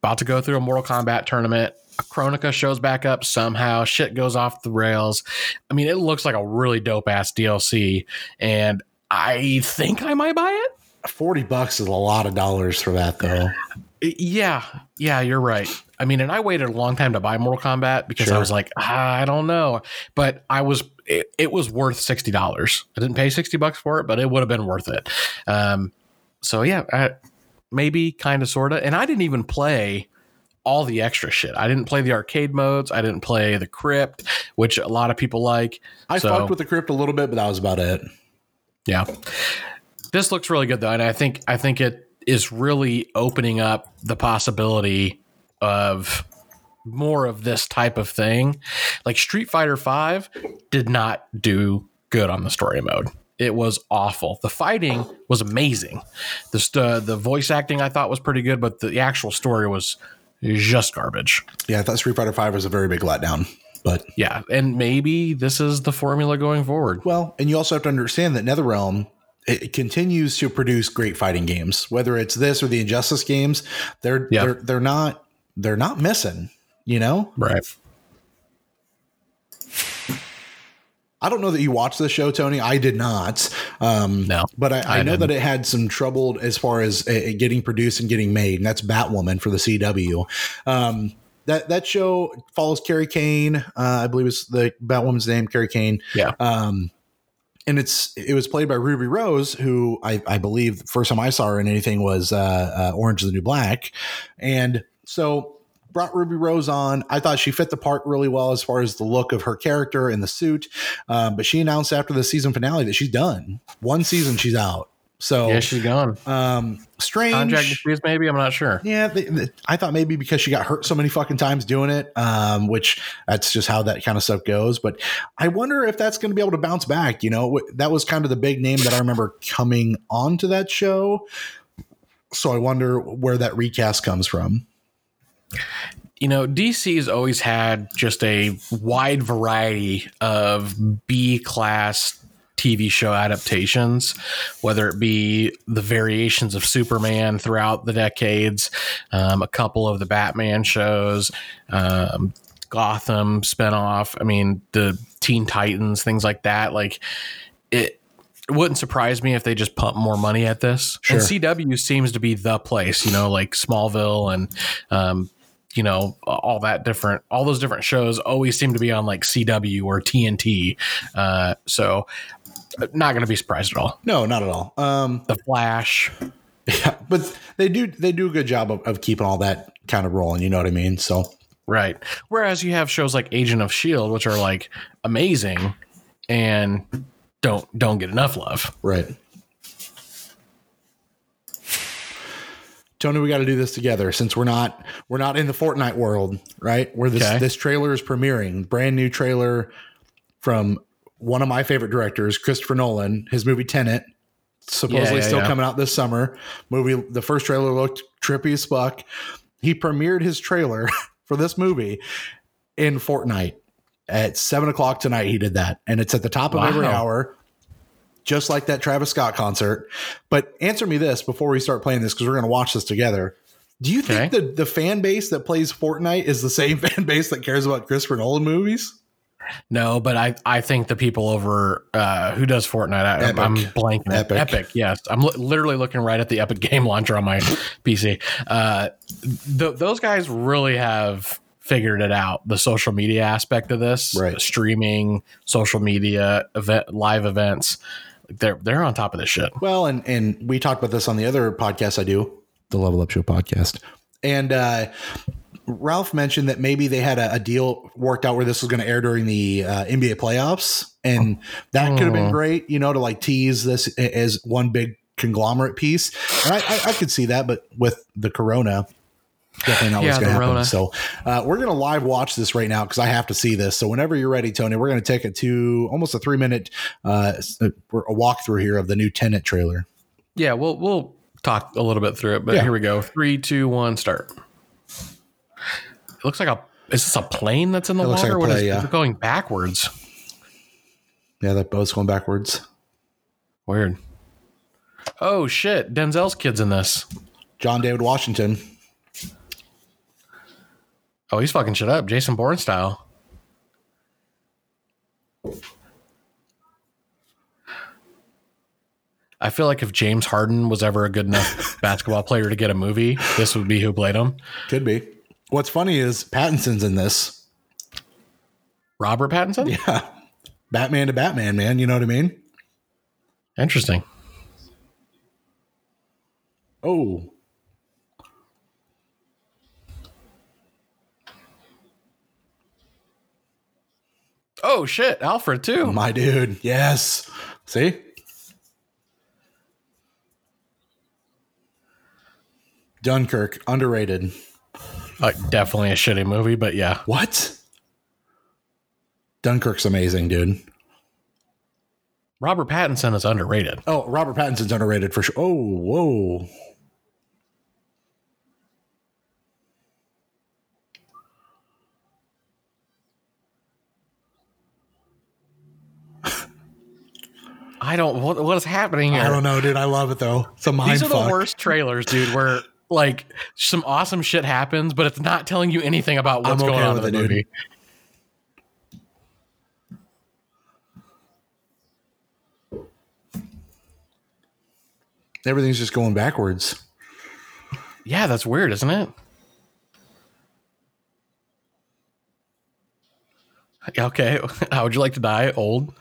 about to go through a Mortal Kombat tournament. Kronika shows back up somehow. Shit goes off the rails. I mean, it looks like a really dope ass DLC, and I think I might buy it. Forty bucks is a lot of dollars for that, though. Yeah, yeah, you're right. I mean, and I waited a long time to buy Mortal Kombat because sure. I was like, ah, I don't know, but I was it, it was worth sixty dollars. I didn't pay sixty bucks for it, but it would have been worth it. Um, so yeah, I, maybe kind of sorta, and I didn't even play all the extra shit. I didn't play the arcade modes. I didn't play the crypt, which a lot of people like. I so, fucked with the crypt a little bit, but that was about it. Yeah, this looks really good though, and I think I think it is really opening up the possibility of more of this type of thing. Like Street Fighter 5 did not do good on the story mode. It was awful. The fighting was amazing. The uh, the voice acting I thought was pretty good, but the actual story was just garbage. Yeah, I thought Street Fighter 5 was a very big letdown. But yeah, and maybe this is the formula going forward. Well, and you also have to understand that NetherRealm it continues to produce great fighting games. Whether it's this or the Injustice games, they're yep. they're they're not they're not missing. You know, right? I don't know that you watched the show, Tony. I did not. Um, no, but I, I, I know that it had some trouble as far as uh, getting produced and getting made. And that's Batwoman for the CW. Um, that that show follows Carrie Kane. Uh, I believe it's the Batwoman's name, Carrie Kane. Yeah. Um, and it's it was played by Ruby Rose, who I, I believe the first time I saw her in anything was uh, uh, Orange is the New Black, and so brought Ruby Rose on. I thought she fit the part really well as far as the look of her character and the suit. Um, but she announced after the season finale that she's done. One season, she's out. So yeah, she's gone. Um, strange. Contract disputes, maybe. I'm not sure. Yeah, they, they, I thought maybe because she got hurt so many fucking times doing it, um, which that's just how that kind of stuff goes. But I wonder if that's going to be able to bounce back. You know, that was kind of the big name that I remember coming onto that show. So I wonder where that recast comes from. You know, DC's always had just a wide variety of B class TV show adaptations, whether it be the variations of Superman throughout the decades, um, a couple of the Batman shows, um, Gotham spinoff. I mean, the Teen Titans, things like that. Like it. It wouldn't surprise me if they just pump more money at this. Sure. And CW seems to be the place, you know, like Smallville and um, you know all that different all those different shows always seem to be on like CW or TNT. Uh, so not going to be surprised at all. No, not at all. Um, the Flash. Yeah, but they do they do a good job of, of keeping all that kind of rolling. You know what I mean? So right. Whereas you have shows like Agent of Shield, which are like amazing and don't don't get enough love. Right. Tony, we got to do this together since we're not we're not in the Fortnite world, right? Where this okay. this trailer is premiering, brand new trailer from one of my favorite directors, Christopher Nolan, his movie Tenet, supposedly yeah, yeah, still yeah. coming out this summer. Movie, the first trailer looked trippy as fuck. He premiered his trailer for this movie in Fortnite at seven o'clock tonight. He did that, and it's at the top of wow. every hour, just like that Travis Scott concert. But answer me this before we start playing this because we're going to watch this together. Do you think the the fan base that plays Fortnite is the same fan base that cares about Christopher Nolan movies? No, but I I think the people over uh, who does Fortnite, I, am blanking. Epic. Epic, yes. I'm li- literally looking right at the Epic game launcher on my PC. Uh, th- those guys really have figured it out. The social media aspect of this, right. streaming, social media, event, live events. They're they're on top of this shit. Well, and and we talked about this on the other podcast I do, the Level Up Show podcast, and uh, Ralph mentioned that maybe they had a, a deal worked out where this was going to air during the uh, NBA playoffs, and that could have been hmm. great, you know, to like tease this as one big conglomerate piece. And I, I, I could see that, but with the Corona, definitely not yeah, what's going to happen. So uh, we're going to live watch this right now because I have to see this. So whenever you're ready, Tony, we're going to take it to almost a three minute uh, a walkthrough here of the new Tenet trailer. Yeah, we'll we'll talk a little bit through it, but yeah. here we go. Three, two, one, start. It looks like a. Is this a plane that's in the water? Like what is yeah. going backwards? Yeah, that boat's going backwards. Weird. Oh shit! Denzel's kid's in this. John David Washington. Oh, he's fucking shit up, Jason Bourne style. I feel like if James Harden was ever a good enough basketball player to get a movie, this would be who played him. Could be. What's funny is Pattinson's in this. Robert Pattinson? Yeah. Batman to Batman, man. You know what I mean? Interesting. Oh. Oh shit, Alfred too. My dude. Yes. See? Dunkirk, underrated. Uh, definitely a shitty movie, but yeah. What? Dunkirk's amazing, dude. Robert Pattinson is underrated. Oh, Robert Pattinson's underrated for sure. Oh, whoa. I don't. What, what is happening here? I don't know, dude. I love it though. It's a mind These are fuck. the worst trailers, dude. Where like some awesome shit happens, but it's not telling you anything about what's okay going on in the movie. Everything's just going backwards. Yeah, that's weird, isn't it? Okay. How would you like to die? Old?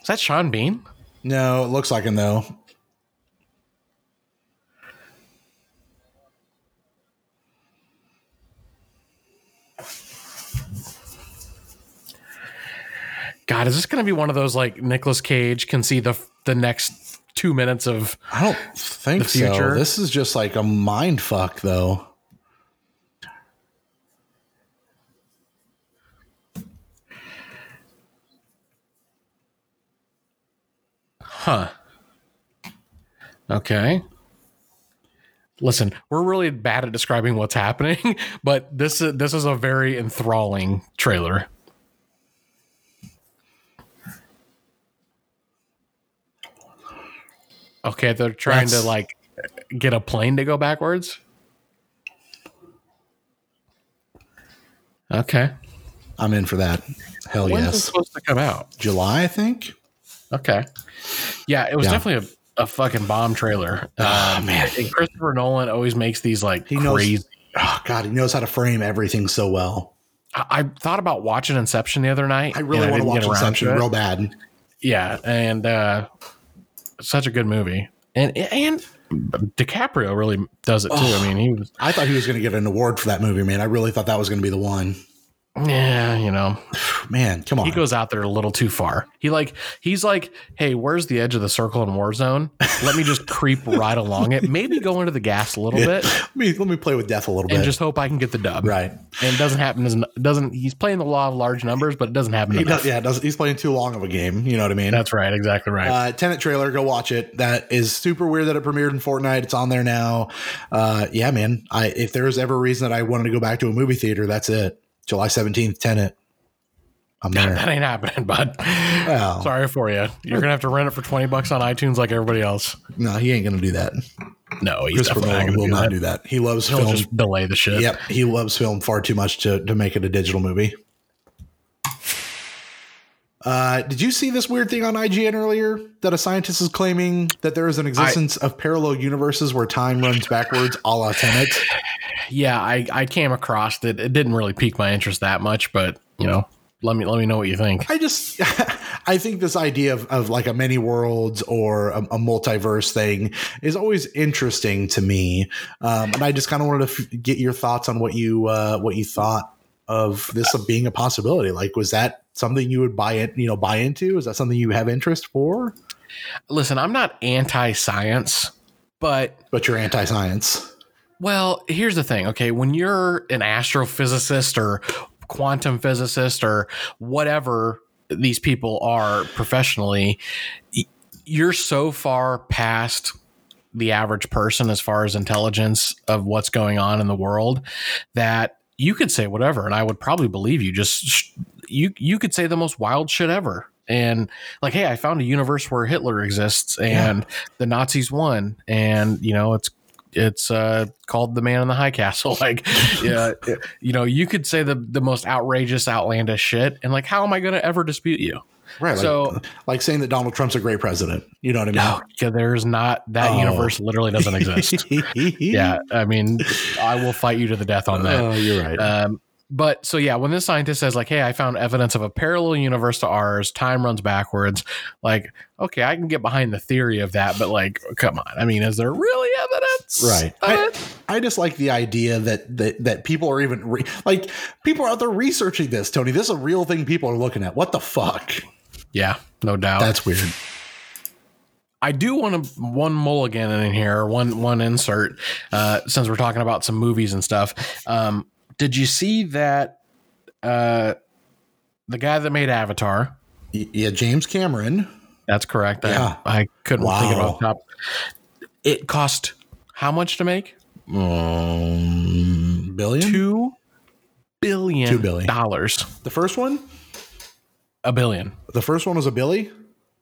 Is that Sean Bean? No, it looks like him though. God, is this going to be one of those like Nicolas Cage can see the the next two minutes of. I don't think The future. so. This is just like a mind fuck, though. Huh. Okay. Listen, we're really bad at describing what's happening, but this is this is a very enthralling trailer. Okay, they're trying That's- to like get a plane to go backwards. Okay. I'm in for that. Hell When's it yes. supposed to come out? July, I think. Okay. Yeah, it was Yeah. definitely a, a fucking bomb trailer. Oh, Um, man. and Christopher Nolan always makes these like He knows- Oh God, he knows how to frame everything so well. I, I thought about watching Inception the other night. I really want to watch Inception real bad. Yeah, and uh, such a good movie, and and DiCaprio really does it too. I mean, he was I thought he was going to get an award for that movie, man. I really thought that was going to be the one. Yeah, you know, Man, come on. he goes out there a little too far. He like he's like, hey, where's the edge of the circle in Warzone? Let me just creep right along it. Maybe go into the gas a little bit, let me let me play with death a little and bit. And just hope I can get the dub. right. And it doesn't happen as doesn't. He's playing the law of large numbers, but it doesn't happen. He does, yeah, does, he's playing too long of a game. You know what I mean? That's right. Exactly right. Uh, Tenet trailer, go watch it. That is super weird that it premiered in Fortnite. It's on there now. Uh, yeah, man. I if there was ever a reason that I wanted to go back to a movie theater, that's it. July seventeenth, Tenet. I'm there. that ain't happening, bud. Well, Sorry for you. You're gonna have to rent it for twenty bucks on iTunes like everybody else. no, he ain't gonna do that. No, he's Christopher definitely not Nolan gonna will do not that. do that. He loves He'll film. just delay the shit. Yep, he loves film far too much to to make it a digital movie. Uh, did you see this weird thing on IGN earlier that a scientist is claiming that there is an existence of parallel universes where time runs backwards, a la Tenet? Yeah, I, I came across it. It didn't really pique my interest that much, but you know, let me let me know what you think. I just, I think this idea of, of like a many worlds or a, a multiverse thing is always interesting to me, um, and I just kind of wanted to f- get your thoughts on what you uh, what you thought of this being a possibility. Like, was that something you would buy it, you know, buy into? Is that something you have interest for? Listen, I'm not anti-science, but But you're anti-science. Well, here's the thing. Okay. When you're an astrophysicist or quantum physicist or whatever these people are professionally, you're so far past the average person as far as intelligence of what's going on in the world that you could say whatever and I would probably believe you. Just you you could say the most wild shit ever. And like, hey, I found a universe where Hitler exists and the Nazis won, and you know it's it's uh, called the man in the high castle like yeah you know you could say the the most outrageous outlandish shit and like how am i going to ever dispute you Right. So- like saying that Donald Trump's a great president. You know what I mean? no yeah, there's not that Oh. universe literally doesn't exist yeah i mean i will fight you to the death on that Oh, you're right. um, but so yeah, when this scientist says like, "Hey, I found evidence of a parallel universe to ours. Time runs backwards." Like, okay, I can get behind the theory of that, but like, come on. I mean, is there really evidence? Right. I. I just like the idea that that that people are even re- like people are out there researching this. Tony, this is a real thing people are looking at. What the fuck? Yeah, no doubt. That's weird. I do want to one mulligan in here, one one insert, uh, since we're talking about some movies and stuff. Um, did you see that uh, the guy that made Avatar? Yeah, James Cameron. That's correct. I- Yeah. I, couldn't think of it Wow. off the top. It cost how much to make? Um, billion. Two billion Two billion. dollars. The first one. A billion. The first one was a Billy,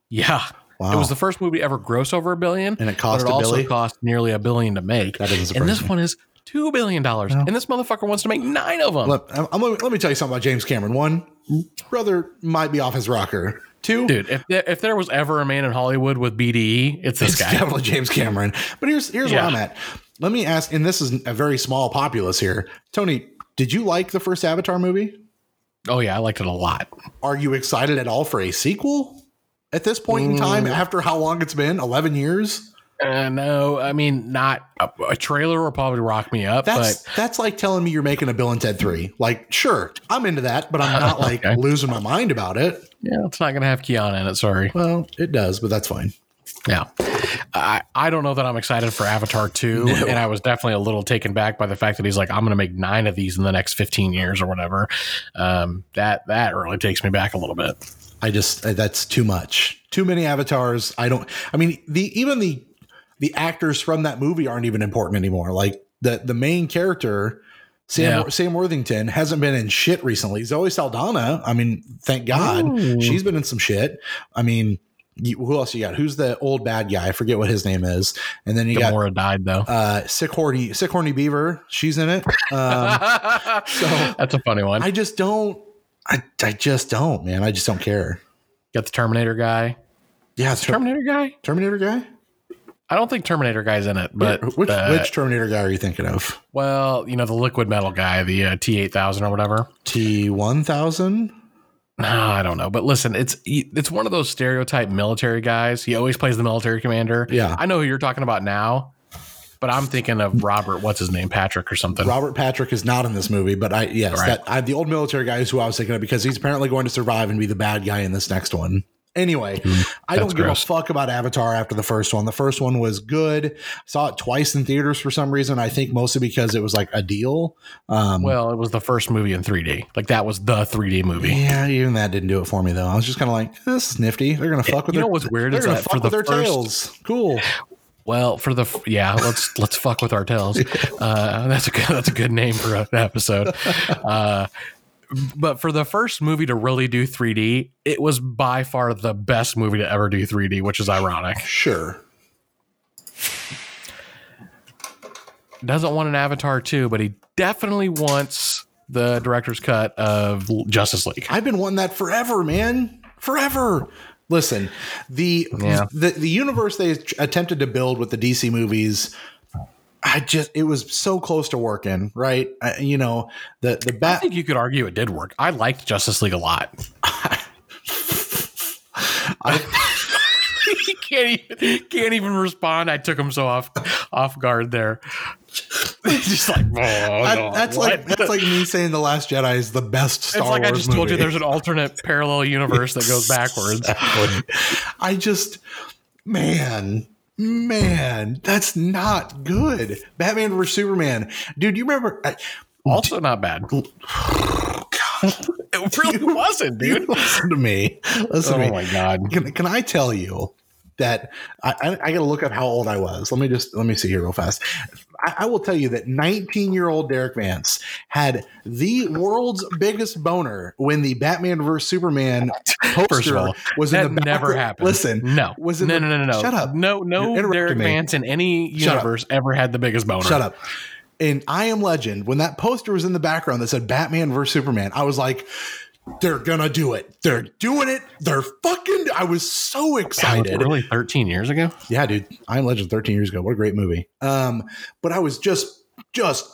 Yeah. Wow. It was the first movie ever gross over a billion. and it cost but it a also Billy. cost nearly a billion to make. That doesn't surprise And this me. one is two billion dollars. And this motherfucker wants to make nine of them. Look, I'm, I'm let me tell you something about James Cameron. One, brother might be off his rocker. Two, Dude, if there, if there was ever a man in Hollywood with BDE, it's this it's guy. definitely James Cameron. But here's here's Yeah. where I'm at. Let me ask, and this is a very small populace here. Tony, did you like the first Avatar movie? Oh yeah, I liked it a lot. Are you excited at all for a sequel at this point in time? After how long it's been? Eleven years. Uh, no, I mean not a, a trailer will probably rock me up, That's but that's like telling me you're making a Bill and Ted three. Like, sure, I'm into that, but I'm not like Okay. losing my mind about it. yeah, it's not gonna have Keanu in it. Sorry. Well, it does, but that's fine. Yeah. I, I don't know that I'm excited for Avatar 2. No. And I was definitely a little taken back by the fact that he's like, I'm going to make nine of these in the next 15 years or whatever. Um, that, that really takes me back a little bit. I just, that's too much. Too many avatars. I don't, I mean, the, even the, the actors from that movie aren't even important anymore. Like the, the main character, Sam yeah. Sam Worthington hasn't been in shit recently. Zoe Saldana, I mean, thank God, Ooh. she's been in some shit. I mean, you, who else you got? Who's the old bad guy? I forget what his name is. And then you got. Gamora got died though. Uh, sick horny, sick horny beaver. She's in it. Um, so that's a funny one. I just don't. I I just don't, man. I just don't care. Got the Terminator guy. Yeah, ter- Terminator guy. Terminator guy. I don't think Terminator guy's in it, but which uh, which Terminator guy are you thinking of? Well, you know the liquid metal guy, the uh, T eight thousand or whatever. T one thousand. No, I don't know, but listen, it's it's one of those stereotype military guys. He always plays the military commander. Yeah, I know who you're talking about now, but I'm thinking of Robert. What's his name? Patrick or something. Robert Patrick is not in this movie, but I yes, right. that I, the old military guy is who I was thinking of because he's apparently going to survive and be the bad guy in this next one. Anyway, mm, I don't give gross. a fuck about Avatar after the first one. The first one was good. Saw it twice in theaters for some reason. I think mostly because it was like a deal. Um, well, it was the first movie in 3D. Like that was the 3D movie. Yeah, even that didn't do it for me though. I was just kind of like, this is nifty. They're gonna fuck with. You their, know what's weird? They're gonna fuck with their first, tails. Cool. Well, for the yeah, let's let's fuck with our tails. Uh, that's a good that's a good name for an episode. Uh, but for the first movie to really do 3D, it was by far the best movie to ever do 3D, which is ironic. Sure. Doesn't want an Avatar 2, but he definitely wants the director's cut of Justice League. I've been wanting that forever, man. Forever. Listen, the yeah. the the universe they attempted to build with the DC movies I just it was so close to working, right? I, you know, the the bat. I think you could argue it did work. I liked Justice League a lot. I, he can't even, can't even respond. I took him so off off guard there. just like oh, I, that's what? like that's like me saying the Last Jedi is the best Star it's like Wars I just movie. told you there's an alternate parallel universe that goes backwards. I just man man, that's not good. Batman vs Superman, dude. You remember? I, also not bad. it really wasn't, dude. Listen to me. Listen oh to me. Oh my god. Can, can I tell you that I, I, I got to look up how old I was. Let me just let me see here real fast. I, I will tell you that 19 year old Derek Vance had the world's biggest boner when the Batman vs Superman poster all, was in the never happened. Listen, no, was in no, the, no, no, no, Shut up. No, no. Derek me. Vance in any universe ever had the biggest boner. Shut up. In I Am Legend, when that poster was in the background that said Batman vs Superman, I was like they're gonna do it. They're doing it. They're fucking. I was so excited. really, thirteen years ago? Yeah, dude. I Am Legend thirteen years ago. What a great movie. Um, but I was just just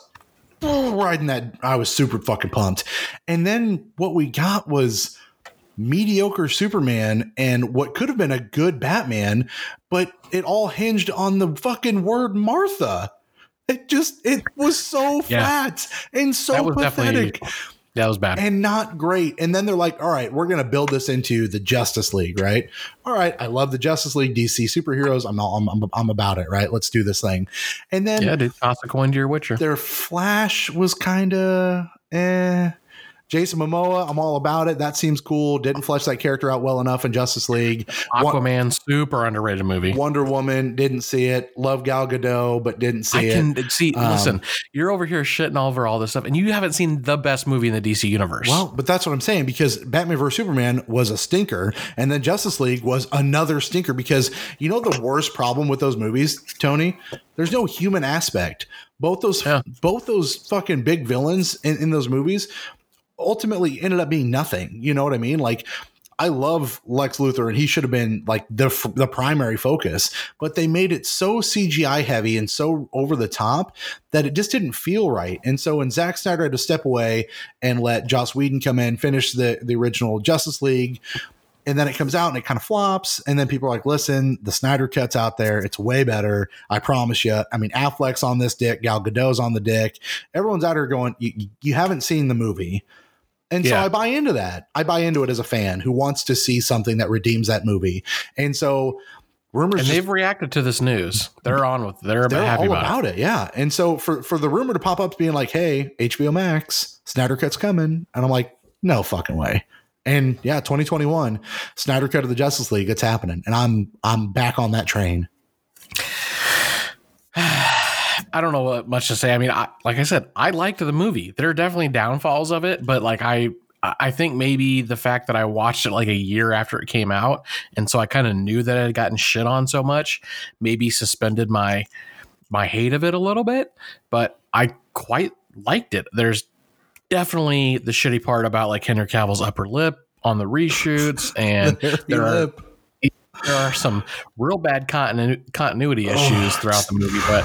riding that. I was super fucking pumped. And then what we got was mediocre Superman and what could have been a good Batman, but it all hinged on the fucking word Martha. It just it was so yeah. flat and so pathetic. That was bad. And not great. And then they're like, all right, we're going to build this into the Justice League, right? All right, I love the Justice League, DC superheroes. I'm, I'm, I'm, I'm about it, right? Let's do this thing. And then. Yeah, dude, toss a coin to your Witcher. Their Flash was kind of eh. Jason Momoa, I'm all about it. That seems cool. Didn't flesh that character out well enough in Justice League. Aquaman, super underrated movie. Wonder Woman, didn't see it. Love Gal Gadot, but didn't see I can, it. See, um, listen, you're over here shitting all over all this stuff, and you haven't seen the best movie in the DC universe. Well, but that's what I'm saying because Batman vs Superman was a stinker, and then Justice League was another stinker. Because you know the worst problem with those movies, Tony, there's no human aspect. Both those, yeah. both those fucking big villains in, in those movies ultimately ended up being nothing. You know what I mean? Like I love Lex Luthor and he should have been like the the primary focus, but they made it so CGI heavy and so over the top that it just didn't feel right. And so when Zack Snyder had to step away and let Joss Whedon come in, finish the the original Justice League, and then it comes out and it kind of flops and then people are like listen the snyder cut's out there it's way better i promise you i mean affleck's on this dick gal gadot's on the dick everyone's out here going you, you haven't seen the movie and yeah. so I buy into that. I buy into it as a fan who wants to see something that redeems that movie. And so rumors and they've reacted to this news. They're on with they're, they're happy about, about it. it. Yeah. And so for for the rumor to pop up being like, hey, HBO Max, Snyder Cut's coming. And I'm like, no fucking way. And yeah, 2021, Snyder Cut of the Justice League, it's happening. And I'm I'm back on that train. I don't know what much to say. I mean, I, like I said, I liked the movie. There are definitely downfalls of it, but like I I think maybe the fact that I watched it like a year after it came out, and so I kind of knew that it had gotten shit on so much, maybe suspended my my hate of it a little bit. But I quite liked it. There's definitely the shitty part about like Henry Cavill's upper lip on the reshoots, and there are there are some real bad continu- continuity oh, issues oh, throughout the movie. But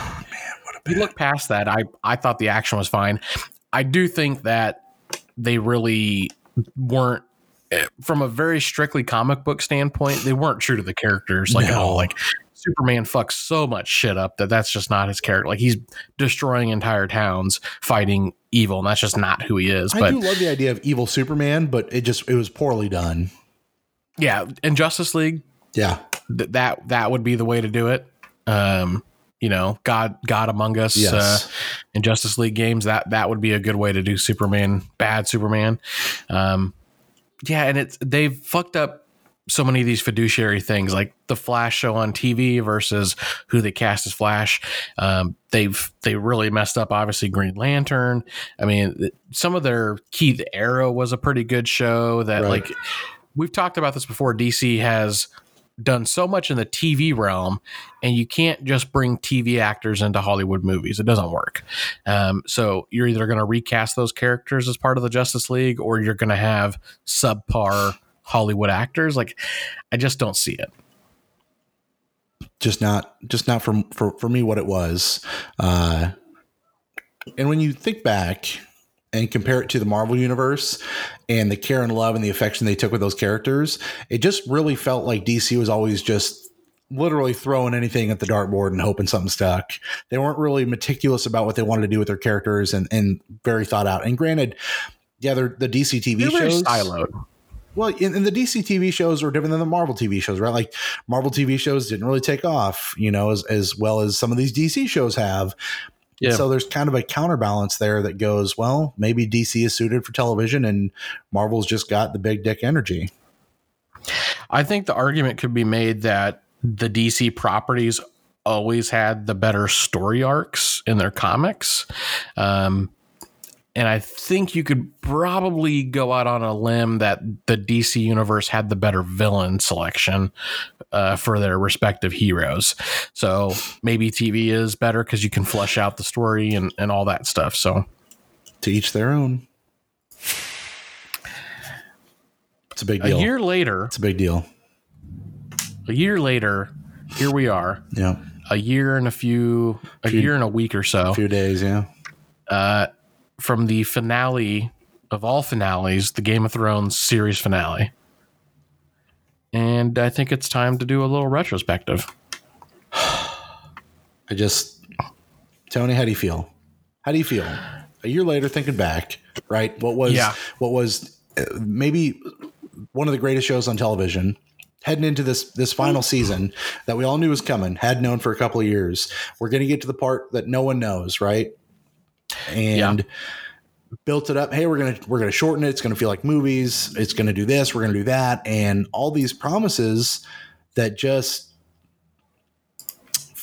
you look past that, I I thought the action was fine. I do think that they really weren't eh, from a very strictly comic book standpoint, they weren't true to the characters like no. at all. Like Superman fucks so much shit up that that's just not his character. Like he's destroying entire towns, fighting evil, and that's just not who he is. I but, do love the idea of evil Superman, but it just it was poorly done. Yeah, in Justice League, yeah, th- that that would be the way to do it. Um, you know, God God Among Us yes. uh, in Justice League games. That that would be a good way to do Superman, bad Superman. Um, yeah, and it's they've fucked up so many of these fiduciary things, like the Flash show on TV versus who they cast as Flash. Um, they've they really messed up. Obviously, Green Lantern. I mean, some of their Keith Arrow was a pretty good show. That right. like we've talked about this before. DC has done so much in the TV realm, and you can't just bring TV actors into Hollywood movies. It doesn't work. Um, so you're either going to recast those characters as part of the Justice League, or you're going to have subpar Hollywood actors. Like, I just don't see it. Just not, just not for for for me what it was. Uh, and when you think back and compare it to the Marvel universe and the care and love and the affection they took with those characters, it just really felt like DC was always just literally throwing anything at the dartboard and hoping something stuck. They weren't really meticulous about what they wanted to do with their characters and, and very thought out. And granted, yeah, they're the DC TV they're shows. siloed. Well, in, in, the DC TV shows are different than the Marvel TV shows, right? Like Marvel TV shows didn't really take off, you know, as, as well as some of these DC shows have. Yeah. So there's kind of a counterbalance there that goes, well, maybe DC is suited for television and Marvel's just got the big dick energy. I think the argument could be made that the DC properties always had the better story arcs in their comics. Um, and I think you could probably go out on a limb that the DC universe had the better villain selection uh, for their respective heroes. So maybe TV is better because you can flesh out the story and, and all that stuff. So to each their own. It's a big deal. A year later, it's a big deal. A year later, here we are. Yeah. A year and a few, a few, year and a week or so. A few days, yeah. Uh, from the finale of all finales, the Game of Thrones series finale. And I think it's time to do a little retrospective. I just, Tony, how do you feel? How do you feel? A year later, thinking back, right? What was, yeah. what was uh, maybe one of the greatest shows on television, heading into this this final season that we all knew was coming, had known for a couple of years. We're going to get to the part that no one knows, right? And yeah. built it up. Hey, we're gonna we're gonna shorten it. It's gonna feel like movies. It's gonna do this. We're gonna do that, and all these promises that just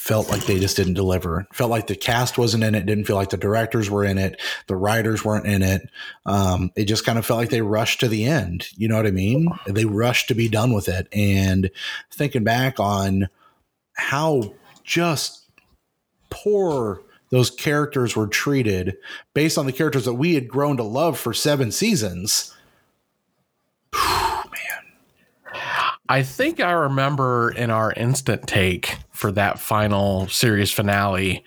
felt like they just didn't deliver. Felt like the cast wasn't in it. Didn't feel like the directors were in it. The writers weren't in it. Um, it just kind of felt like they rushed to the end. You know what I mean? They rushed to be done with it. And thinking back on how just poor those characters were treated based on the characters that we had grown to love for seven seasons. man. I think I remember in our instant take for that final series finale,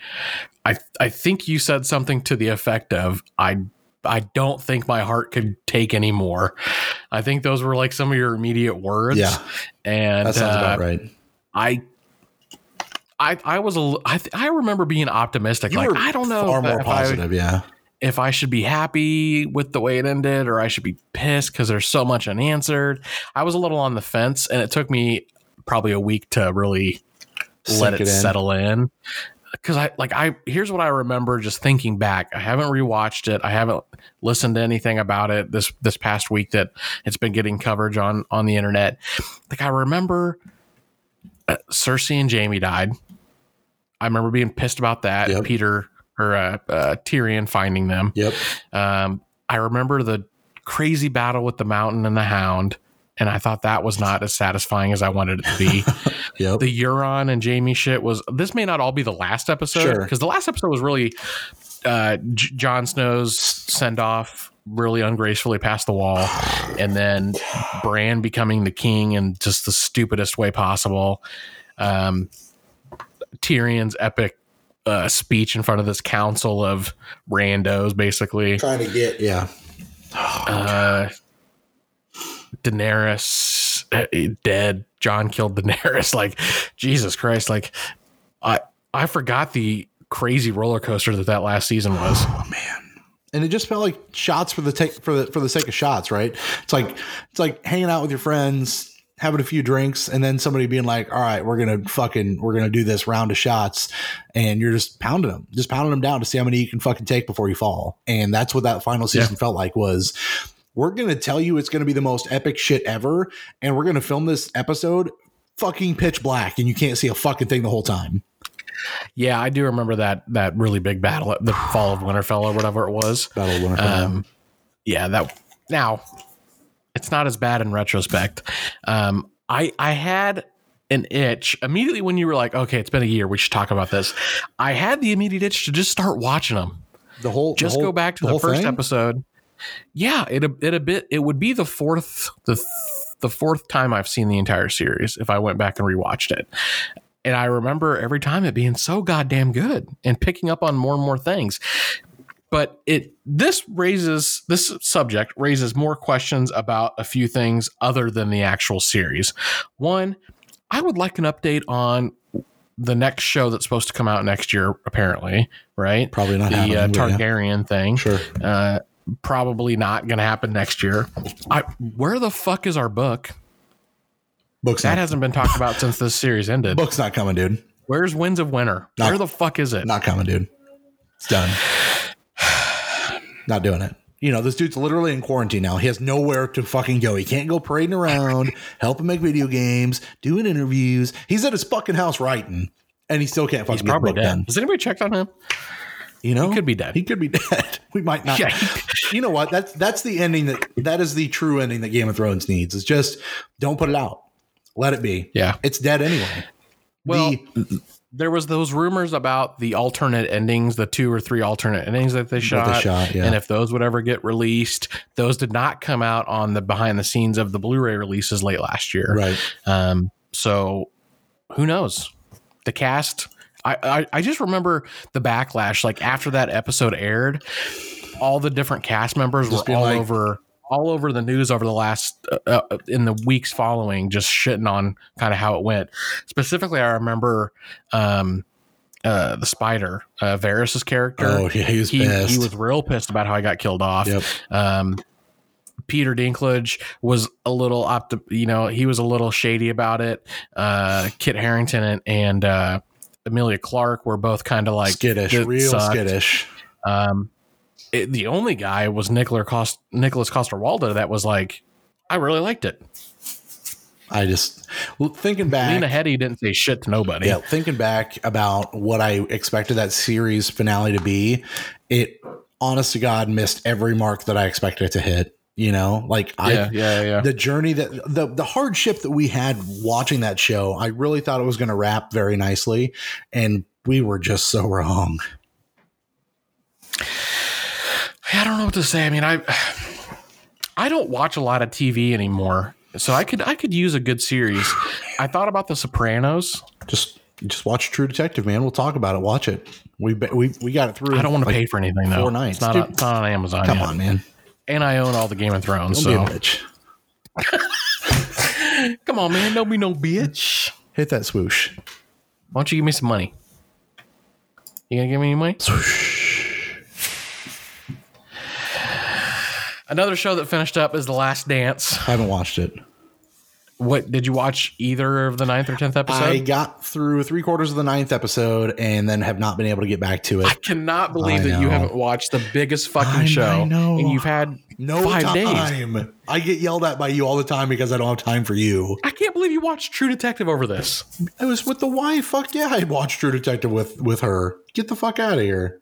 I I think you said something to the effect of I I don't think my heart could take any more. I think those were like some of your immediate words. Yeah. And that sounds uh, about right. I I I was a I I remember being optimistic. You like I don't know, far more positive. I, yeah, if I should be happy with the way it ended or I should be pissed because there's so much unanswered. I was a little on the fence, and it took me probably a week to really let it, it in. settle in because I like I here's what I remember just thinking back. I haven't rewatched it. I haven't listened to anything about it this this past week that it's been getting coverage on on the internet. Like I remember uh, Cersei and Jaime died. I remember being pissed about that. Yep. Peter or uh, uh, Tyrion finding them. Yep. Um, I remember the crazy battle with the Mountain and the Hound and I thought that was not as satisfying as I wanted it to be. yep. The Euron and Jaime shit was. This may not all be the last episode because sure. the last episode was really uh, J- Jon Snow's send off really ungracefully past the wall, and then Bran becoming the king in just the stupidest way possible. Um, Tyrion's epic uh, speech in front of this council of randos, basically trying to get yeah. Uh, Daenerys uh, dead. Jon killed Daenerys. Like Jesus Christ. Like I I forgot the crazy roller coaster that that last season was. Oh man. And it just felt like shots for the take for the for the sake of shots, right? It's like it's like hanging out with your friends, having a few drinks, and then somebody being like, "All right, we're gonna fucking we're gonna do this round of shots," and you're just pounding them, just pounding them down to see how many you can fucking take before you fall. And that's what that final season yeah. felt like was we're going to tell you it's going to be the most epic shit ever. And we're going to film this episode fucking pitch black and you can't see a fucking thing the whole time. Yeah, I do remember that that really big battle the Fall of Winterfell or whatever it was. Battle of Winterfell. Um, yeah, that now it's not as bad in retrospect. Um, I I had an itch immediately when you were like, okay, it's been a year, we should talk about this. I had the immediate itch to just start watching them. The whole just the whole, go back to the, the first thing? episode. Yeah, it it a bit it would be the fourth the the fourth time I've seen the entire series if I went back and rewatched it. And I remember every time it being so goddamn good and picking up on more and more things. But it this raises this subject raises more questions about a few things other than the actual series. One, I would like an update on the next show that's supposed to come out next year, apparently, right? Probably not the uh, Targaryen yeah. thing. Sure. Uh, probably not going to happen next year. I, where the fuck is our book? Book's that not, hasn't been talked about since this series ended. Book's not coming, dude. Where's Winds of Winter? Not, Where the fuck is it? Not coming, dude. It's done. Not doing it. You know, this dude's literally in quarantine now. He has nowhere to fucking go. He can't go parading around, helping make video games, doing interviews. He's at his fucking house writing, and he still can't fucking He's probably dead. Done. Has anybody checked on him? You know, he could be dead. He could be dead. We might not. Yeah. you know what? That's that's the ending that that is the true ending that Game of Thrones needs. It's just don't put it out. Let it be. Yeah, it's dead anyway. Well, the, there was those rumors about the alternate endings, the two or three alternate endings that they shot, they shot yeah. and if those would ever get released. Those did not come out on the behind the scenes of the Blu-ray releases late last year. Right. Um. So who knows? The cast I, I, I just remember the backlash like after that episode aired all the different cast members just were all like, over all over the news over the last uh, uh, in the weeks following just shitting on kind of how it went specifically i remember um uh the spider uh Varys's character oh yeah he was he, he was real pissed about how i got killed off yep. um Peter Dinklage was a little opti- you know, he was a little shady about it. Uh, Kit Harington and, and uh, Emilia Clarke were both kind of like skittish, real sucked. skittish. Um, it, the only guy was Nicholas Cost Nicholas Coster-Waldau that was like, I really liked it. I just thinking back. Lena Headey didn't say shit to nobody. Yeah, thinking back about what I expected that series finale to be, it honest to God missed every mark that I expected it to hit you know like i yeah, yeah yeah the journey that the the hardship that we had watching that show i really thought it was going to wrap very nicely and we were just so wrong i don't know what to say i mean i i don't watch a lot of tv anymore so i could i could use a good series i thought about the sopranos just just watch true detective man we'll talk about it watch it we we, we got it through i don't want to like pay for anything though four nights it's not, a, it's not on amazon come yet. on man and I own all the Game of Thrones. Don't so. bitch. Come on, man. Don't be no bitch. Hit that swoosh. Why don't you give me some money? You gonna give me any money? Swoosh. Another show that finished up is The Last Dance. I haven't watched it. what did you watch either of the ninth or tenth episode? I got through three quarters of the ninth episode and then have not been able to get back to it. I cannot believe I that you haven't watched the biggest fucking I- show, I know. and you've had no five days. time. I get yelled at by you all the time because I don't have time for you. I can't believe you watched True Detective over this. I was with the wife. Fuck yeah, I watched True Detective with with her. Get the fuck out of here.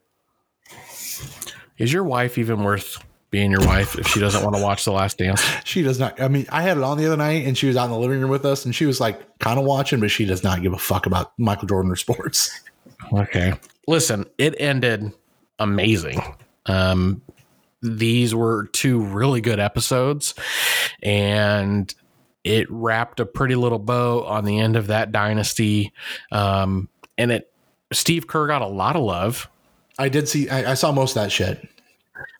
Is your wife even worth being your wife if she doesn't want to watch The Last Dance? She does not. I mean, I had it on the other night, and she was out in the living room with us, and she was like kind of watching, but she does not give a fuck about Michael Jordan or sports. Okay. Listen, it ended amazing. Um, these were two really good episodes, and it wrapped a pretty little bow on the end of that dynasty. Um, and it, Steve Kerr got a lot of love. I did see. I, I saw most of that shit.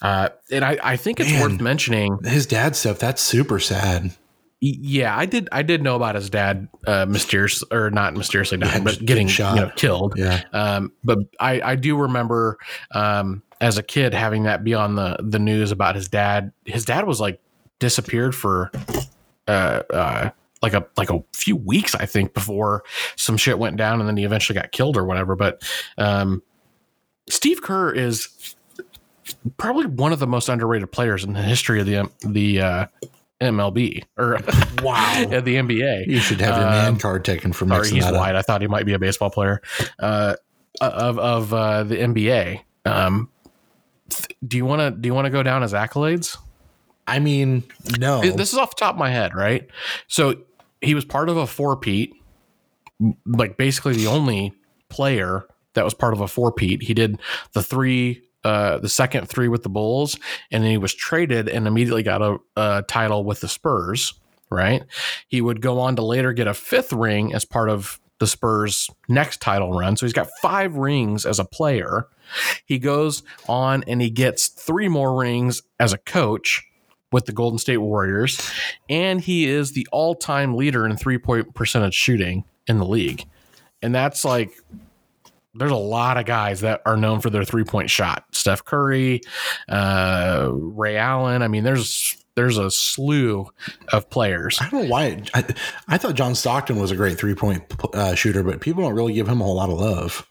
Uh, and I, I think it's Man. worth mentioning. His dad stuff. That's super sad. Yeah, I did. I did know about his dad, uh, mysterious or not mysteriously dying, Yeah, but getting shot. you know killed. Yeah. Um, but I, I do remember um, as a kid having that be on the the news about his dad. His dad was like disappeared for uh, uh, like a like a few weeks, I think, before some shit went down, and then he eventually got killed or whatever. But um, Steve Kerr is probably one of the most underrated players in the history of the the uh, MLB or Wow. the NBA. You should have your man Um, card taken from Sorry, he's that up. white. I thought he might be a baseball player. Uh, of of uh, the NBA. Um, th- do you want to do you want to go down as accolades? I mean, no. This is off the top of my head, right? So he was part of a four-peat, like basically the only player that was part of a four-peat. He did the three, uh, the second three with the Bulls, and then he was traded and immediately got a, a title with the Spurs. Right? He would go on to later get a fifth ring as part of the Spurs' next title run. So he's got five rings as a player. He goes on and he gets three more rings as a coach with the Golden State Warriors, and he is the all-time leader in three-point percentage shooting in the league. And that's like there's a lot of guys that are known for their three-point shot. Steph Curry, uh, Ray Allen. I mean, there's there's a slew of players. I don't know why. I, I thought John Stockton was a great three point uh, shooter, but people don't really give him a whole lot of love.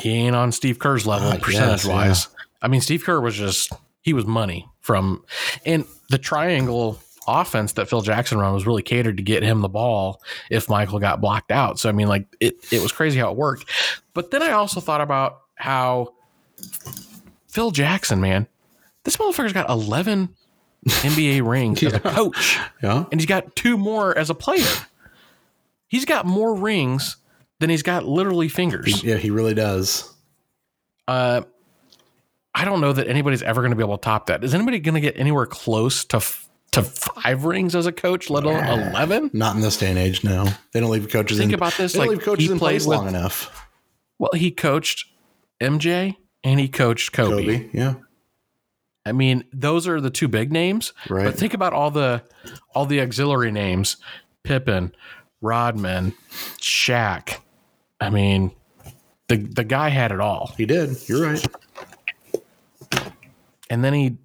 He ain't on Steve Kerr's level Ah, percentage yes, wise. I mean, Steve Kerr was just he was money from and the triangle offense that Phil Jackson run was really catered to get him the ball if Michael got blocked out. So I mean, like it it was crazy how it worked. But then I also thought about how Phil Jackson, man, this motherfucker's got eleven NBA rings as a coach, Yeah. and he's got two more as a player. He's got more rings than he's got literally fingers. Yeah, he really does. Uh, I don't know that anybody's ever going to be able to top that. Is anybody going to get anywhere close to f- to five rings as a coach, let alone eleven? Not in this day and age, no. They don't leave coaches Think in. about this, They don't like, leave coaches he in place with- long enough. Well, he coached MJ and he coached Kobe. Kobe, yeah. I mean, those are the two big names. Right. But think about all the all the auxiliary names: Pippen, Rodman, Shaq. I mean, the the guy had it all. He did. You're right. And then he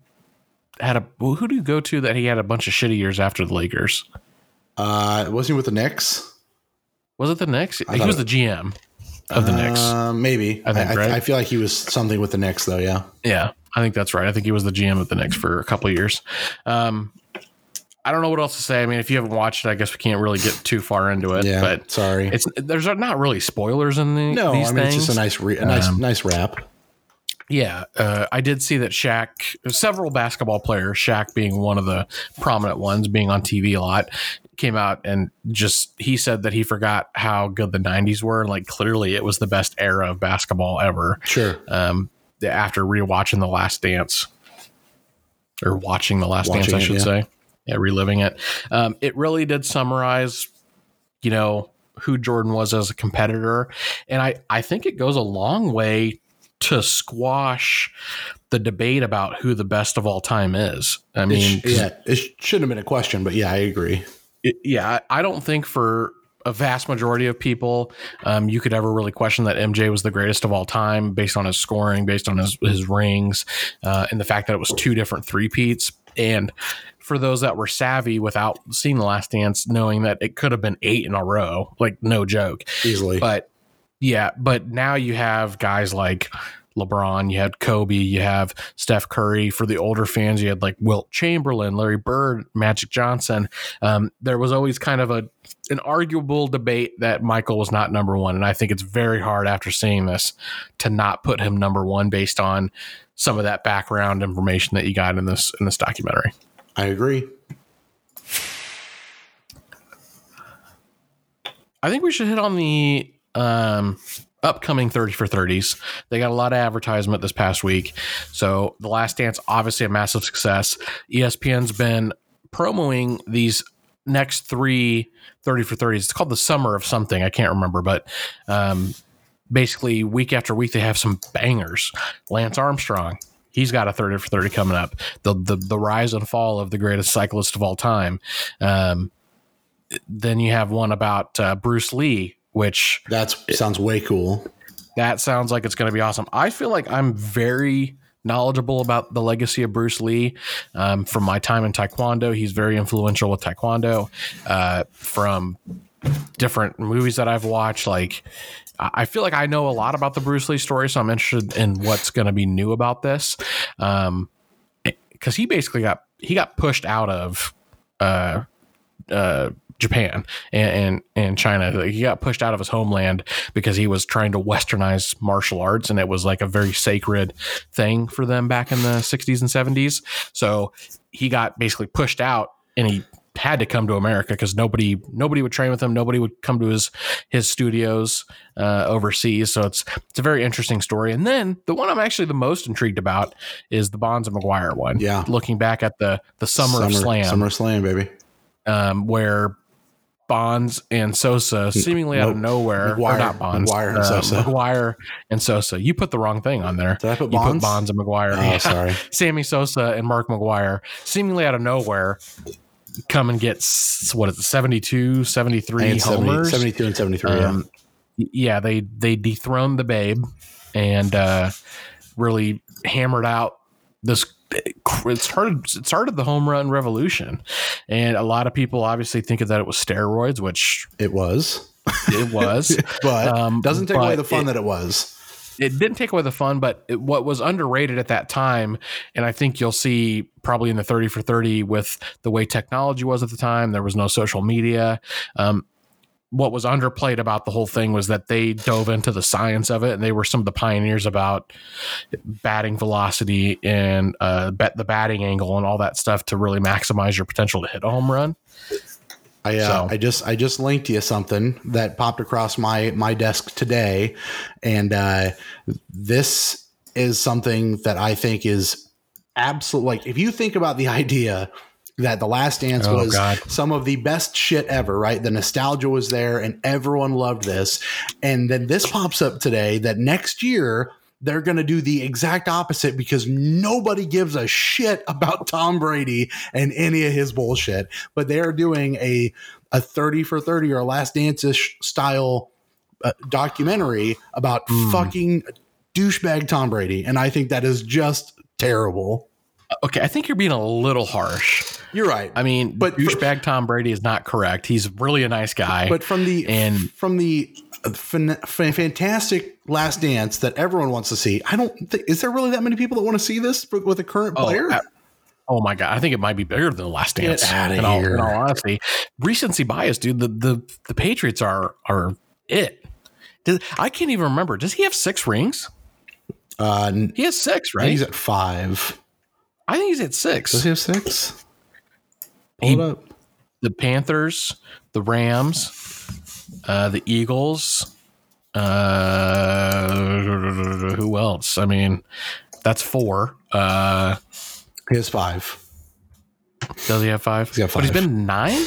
had a well, who do you go to that he had a bunch of shitty years after the Lakers? Uh, wasn't he with the Knicks? Was it the Knicks? He was it- the GM of the Knicks. Uh, maybe. I think, I, right? I feel like he was something with the Knicks, though. Yeah. Yeah, I think that's right. I think he was the GM of the Knicks for a couple years. Um, I don't know what else to say. I mean, if you haven't watched it, I guess we can't really get too far into it. Yeah. But sorry. it's there's not really spoilers in the, no, these I mean things. it's just a nice, re- a nice, Um, nice wrap. Yeah, uh, I did see that Shaq, several basketball players, Shaq being one of the prominent ones, being on TV a lot, came out and just he said that he forgot how good the '90s were. Like clearly, it was the best era of basketball ever. Sure. Um, after rewatching The Last Dance, or watching The Last Watching Dance, I it, should yeah. say, yeah, reliving it. Um, it really did summarize, you know, who Jordan was as a competitor, and I I think it goes a long way to squash the debate about who the best of all time is. I It mean, sh- yeah, it shouldn't have been a question, but yeah, I agree. it- yeah, I I don't think for a vast majority of people, um, you could ever really question that MJ was the greatest of all time based on his scoring, based on his, his rings, uh, and the fact that it was two different three peats. And for those that were savvy without seeing the last dance, knowing that it could have been eight in a row, like no joke. Easily. But yeah, but now you have guys like LeBron, you had Kobe, you have Steph Curry. For the older fans, you had like Wilt Chamberlain, Larry Bird, Magic Johnson. Um, there was always kind of a an arguable debate that Michael was not number one, and I think it's very hard after seeing this to not put him number one based on some of that background information that you got in this in this documentary. I agree. I think we should hit on the um, upcoming 30 for 30s. They got a lot of advertisement this past week. So, The Last Dance, obviously a massive success. ESPN's been promoting these next three 30 for 30s. It's called the Summer of something. I can't remember, but um, basically, week after week, they have some bangers. Lance Armstrong. He's got a 30 for 30 coming up. The, the the rise and fall of the greatest cyclist of all time. Um, then you have one about uh, Bruce Lee, which that sounds way cool. That sounds like it's going to be awesome. I feel like I'm very knowledgeable about the legacy of Bruce Lee um, from my time in Taekwondo. He's very influential with Taekwondo. Uh, from different movies that I've watched, like I feel like I know a lot about the Bruce Lee story, so I'm interested in what's going to be new about this. Um, because he basically got he got pushed out of uh uh Japan and, and, and China. Like he got pushed out of his homeland because he was trying to westernize martial arts, and it was like a very sacred thing for them back in the 60s and 70s. So he got basically pushed out, and he had to come to America because nobody nobody would train with him. Nobody would come to his his studios uh, overseas. So it's it's a very interesting story. And then the one I'm actually the most intrigued about is the Bonds and McGwire one. Yeah, looking back at the the Summer, Summer of Slam, Summer Slam, baby, um, where Bonds and Sosa seemingly nope. out of nowhere. McGwire, or not Bonds. McGwire and uh, Sosa. McGwire and Sosa. You put the wrong thing on there. Did I put you Bonds? put Bonds and McGwire. Oh, yeah. sorry. Sammy Sosa and Mark McGwire seemingly out of nowhere come and get what is it 72 73 and homers 70, 72 and 73 um, yeah. yeah they they dethroned the babe and uh really hammered out this it started it started the home run revolution, and a lot of people obviously think that it was steroids, which it was. It was, but um, doesn't take away the fun it, that it was. It didn't take away the fun, but it, what was underrated at that time, and I think you'll see probably in the thirty for thirty with the way technology was at the time. There was no social media. Um, what was underplayed about the whole thing was that they dove into the science of it and they were some of the pioneers about batting velocity and uh, bet the batting angle and all that stuff to really maximize your potential to hit a home run. I uh, so. I just I just linked you something that popped across my my desk today, and uh, this is something that I think is absolute. Like if you think about the idea that The Last Dance oh, was God. some of the best shit ever, right? The nostalgia was there and everyone loved this. And then this pops up today that next year they're going to do the exact opposite because nobody gives a shit about Tom Brady and any of his bullshit. But they are doing a a 30 for 30 or a Last Dance style uh, documentary about mm. fucking douchebag Tom Brady. And I think that is just terrible. Okay, I think you're being a little harsh. You're right. I mean, but douchebag for, Tom Brady is not correct. He's really a nice guy. But from the and from the fan, fantastic Last Dance that everyone wants to see, I don't. Th- is there really that many people that want to see this with a current oh, player? I, oh my god, I think it might be bigger than the Last Dance. Get out of in all, in all honesty, recency bias, dude. The the the Patriots are are it. Does, I can't even remember. Does he have six rings? Uh, he has six, right? He's at five. I think he's at six. Does he have six? Hold he, up. The Panthers, the Rams, uh, the Eagles. Uh, who else? I mean, that's four. Uh, he has five. Does he have five? He's got five. But he's been nine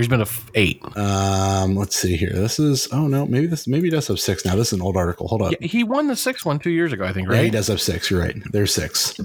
he's been a f- eight. Um, let's see here. This is oh no, maybe this maybe he does have six now. This is an old article. Hold up. Yeah, he won the sixth one two years ago, I think. Right? Yeah, he does have six. You're right. There's six.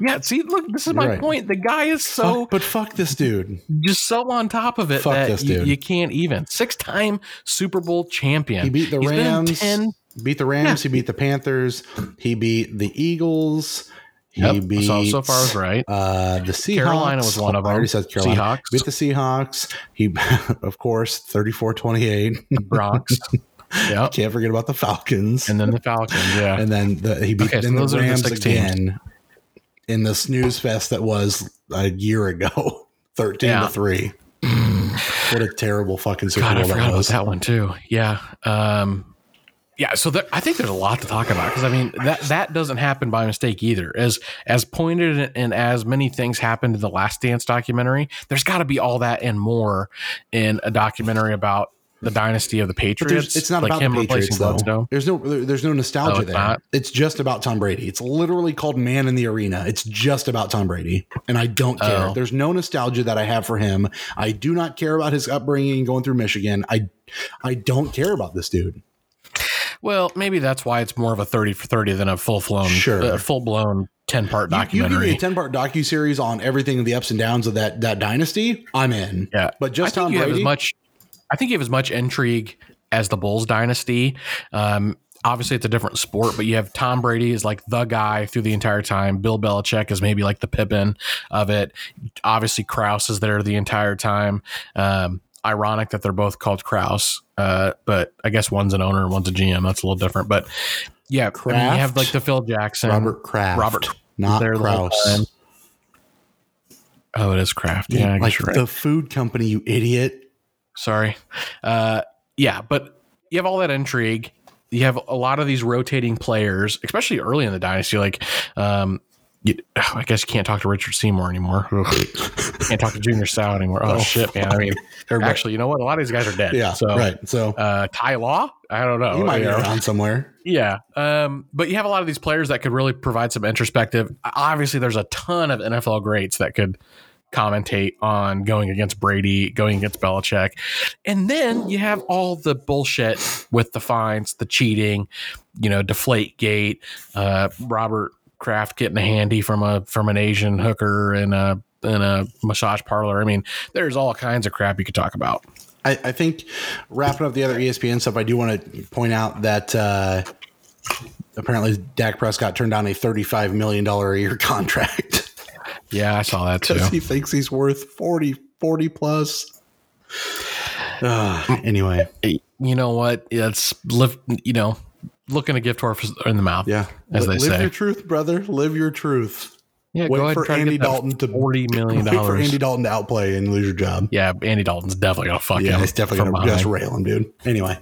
Yeah. See, look, this is You're my right. point. The guy is so, fuck, but fuck this dude. Just so on top of it fuck that this dude. You, you can't even six time Super Bowl champion. He beat the He's Rams. 10, beat the Rams. Yeah. He beat the Panthers. He beat the Eagles. He Yep. beat so, so far I was right. uh, the Seahawks. Carolina was one of I already said Carolina. Seahawks. Beat the Seahawks. He, of course, 34-28. Bronx. yep. Can't forget about the Falcons. And then the Falcons. Yeah. And then the, he beat Okay, then the those the Rams teams. again in the snooze fest that was a year ago, 13 Yeah. to 3. what a terrible fucking Super God, I forgot that about that one too. Yeah. Um, yeah. So there, I think there's a lot to talk about because I mean that that doesn't happen by mistake either. As as pointed and as many things happened in the Last Dance documentary, there's got to be all that and more in a documentary about the dynasty of the Patriots. it's not like about him the Patriots replacing though. Gladstone. There's no there- there's no nostalgia Oh, it's there. not? It's just about Tom Brady. It's literally called Man in the Arena. It's just about Tom Brady, and I don't care. Oh. There's no nostalgia that I have for him. I do not care about his upbringing going through Michigan. I I don't care about this dude. Well, maybe that's why it's more of a thirty for thirty than a full flown, Sure. uh, full blown ten part You, you give me a ten part docu series on everything the ups and downs of that that dynasty. I'm in. Yeah, but just I think Tom Brady. as much. I think you have as much intrigue as the Bulls dynasty. Um, obviously, it's a different sport, but you have Tom Brady is like the guy through the entire time. Bill Belichick is maybe like the Pippen of it. Obviously, Kraus is there the entire time. Um, ironic that they're both called Kraus, uh, but I guess one's an owner and one's a GM. That's a little different, but yeah, I mean, you have like the Phil Jackson, Robert Kraft. Robert not Kraus. Oh, it is Kraft. Yeah, I like you're right. the food company, you idiot. Sorry. Uh, yeah, but you have all that intrigue. You have a lot of these rotating players, especially early in the dynasty. Like, um, you, I guess you can't talk to Richard Seymour anymore. Can't talk to Junior Seau anymore. Oh, Oh. shit, man. I mean, actually, you know what? A lot of these guys are dead. yeah, So, right. So uh, Ty Law, I don't know. he might be know. around somewhere. Yeah. Um, but you have a lot of these players that could really provide some introspective. Obviously, there's a ton of NFL greats that could commentate on going against Brady, going against Belichick. And then you have all the bullshit with the fines, the cheating, you know, deflate gate, uh, Robert Kraft getting a handy from a from an Asian hooker in a in a massage parlor. I mean, there's all kinds of crap you could talk about. I, I think wrapping up the other ESPN stuff, I do want to point out that uh, apparently Dak Prescott turned down a $35 million a year contract Yeah, I saw that too. because he thinks he's worth 40, 40 plus. Uh, anyway, you know what? It's you know, looking a gift horse in the mouth. yeah. As Li- they live say. Live your truth, brother. Live your truth. Yeah, Wait go ahead for Andy to Dalton to- forty million Wait for. Andy Dalton to outplay and lose your job. yeah, Andy Dalton's definitely gonna fuck Yeah, him. he's definitely to just rail him, dude. Anyway,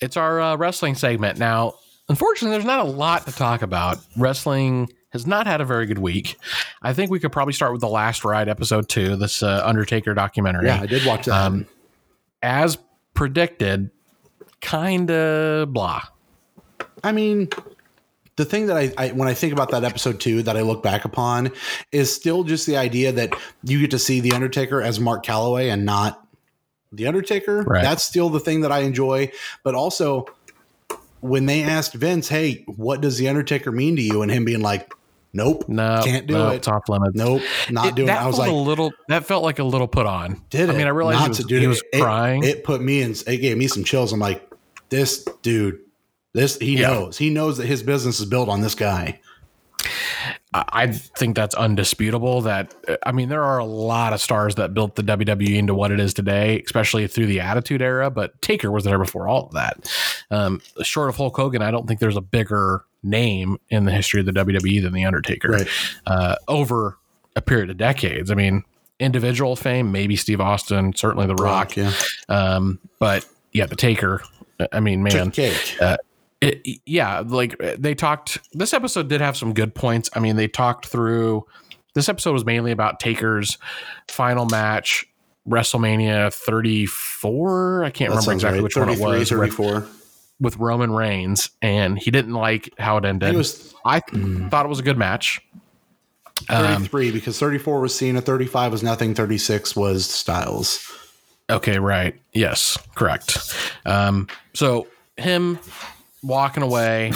It's our uh, wrestling segment now. Unfortunately, there's not a lot to talk about. Wrestling has not had a very good week. I think we could probably start with the last ride episode two, this uh, Undertaker documentary. yeah, I did watch that. Um, As predicted, kind of blah. I mean, the thing that I, I when I think about that episode two that I look back upon is still just the idea that you get to see the Undertaker as Mark Calaway and not the Undertaker. Right. That's still the thing that I enjoy. But also, when they asked Vince, "Hey, what does the Undertaker mean to you?" and him being like, "Nope, No, can't do no, it. it's off limits. Nope, not It- doing it." that I was like, a little. That felt like a little put on. did it? I mean, I realized Not he was, to do he was It- crying. It, put me in. It gave me some chills. I'm like, this dude. This he Yeah. knows. He knows that his business is built on this guy. I I think that's undisputable. That uh, I mean, there are a lot of stars that built the WWE into what it is today, especially through the Attitude Era. But Taker was there before all of that. Um, short of Hulk Hogan, I don't think there's a bigger name in the history of the WWE than the Undertaker. Right. Uh, over a period of decades. I mean, individual fame, maybe Steve Austin, certainly The Rock. yeah. Um, but yeah, the Taker. I mean, man, cake. it, yeah, like they talked. This episode did have some good points. I mean, they talked through. This episode was mainly about Taker's final match, WrestleMania 34. I can't That remember exactly right. which one it 33, was. With, 34. With Roman Reigns, and he didn't like how it ended. it was I thought it was a good match. Um, 33 because 34 was Cena, 35 was nothing, 36 was Styles. Okay, right. Yes, correct. Um, so him walking away,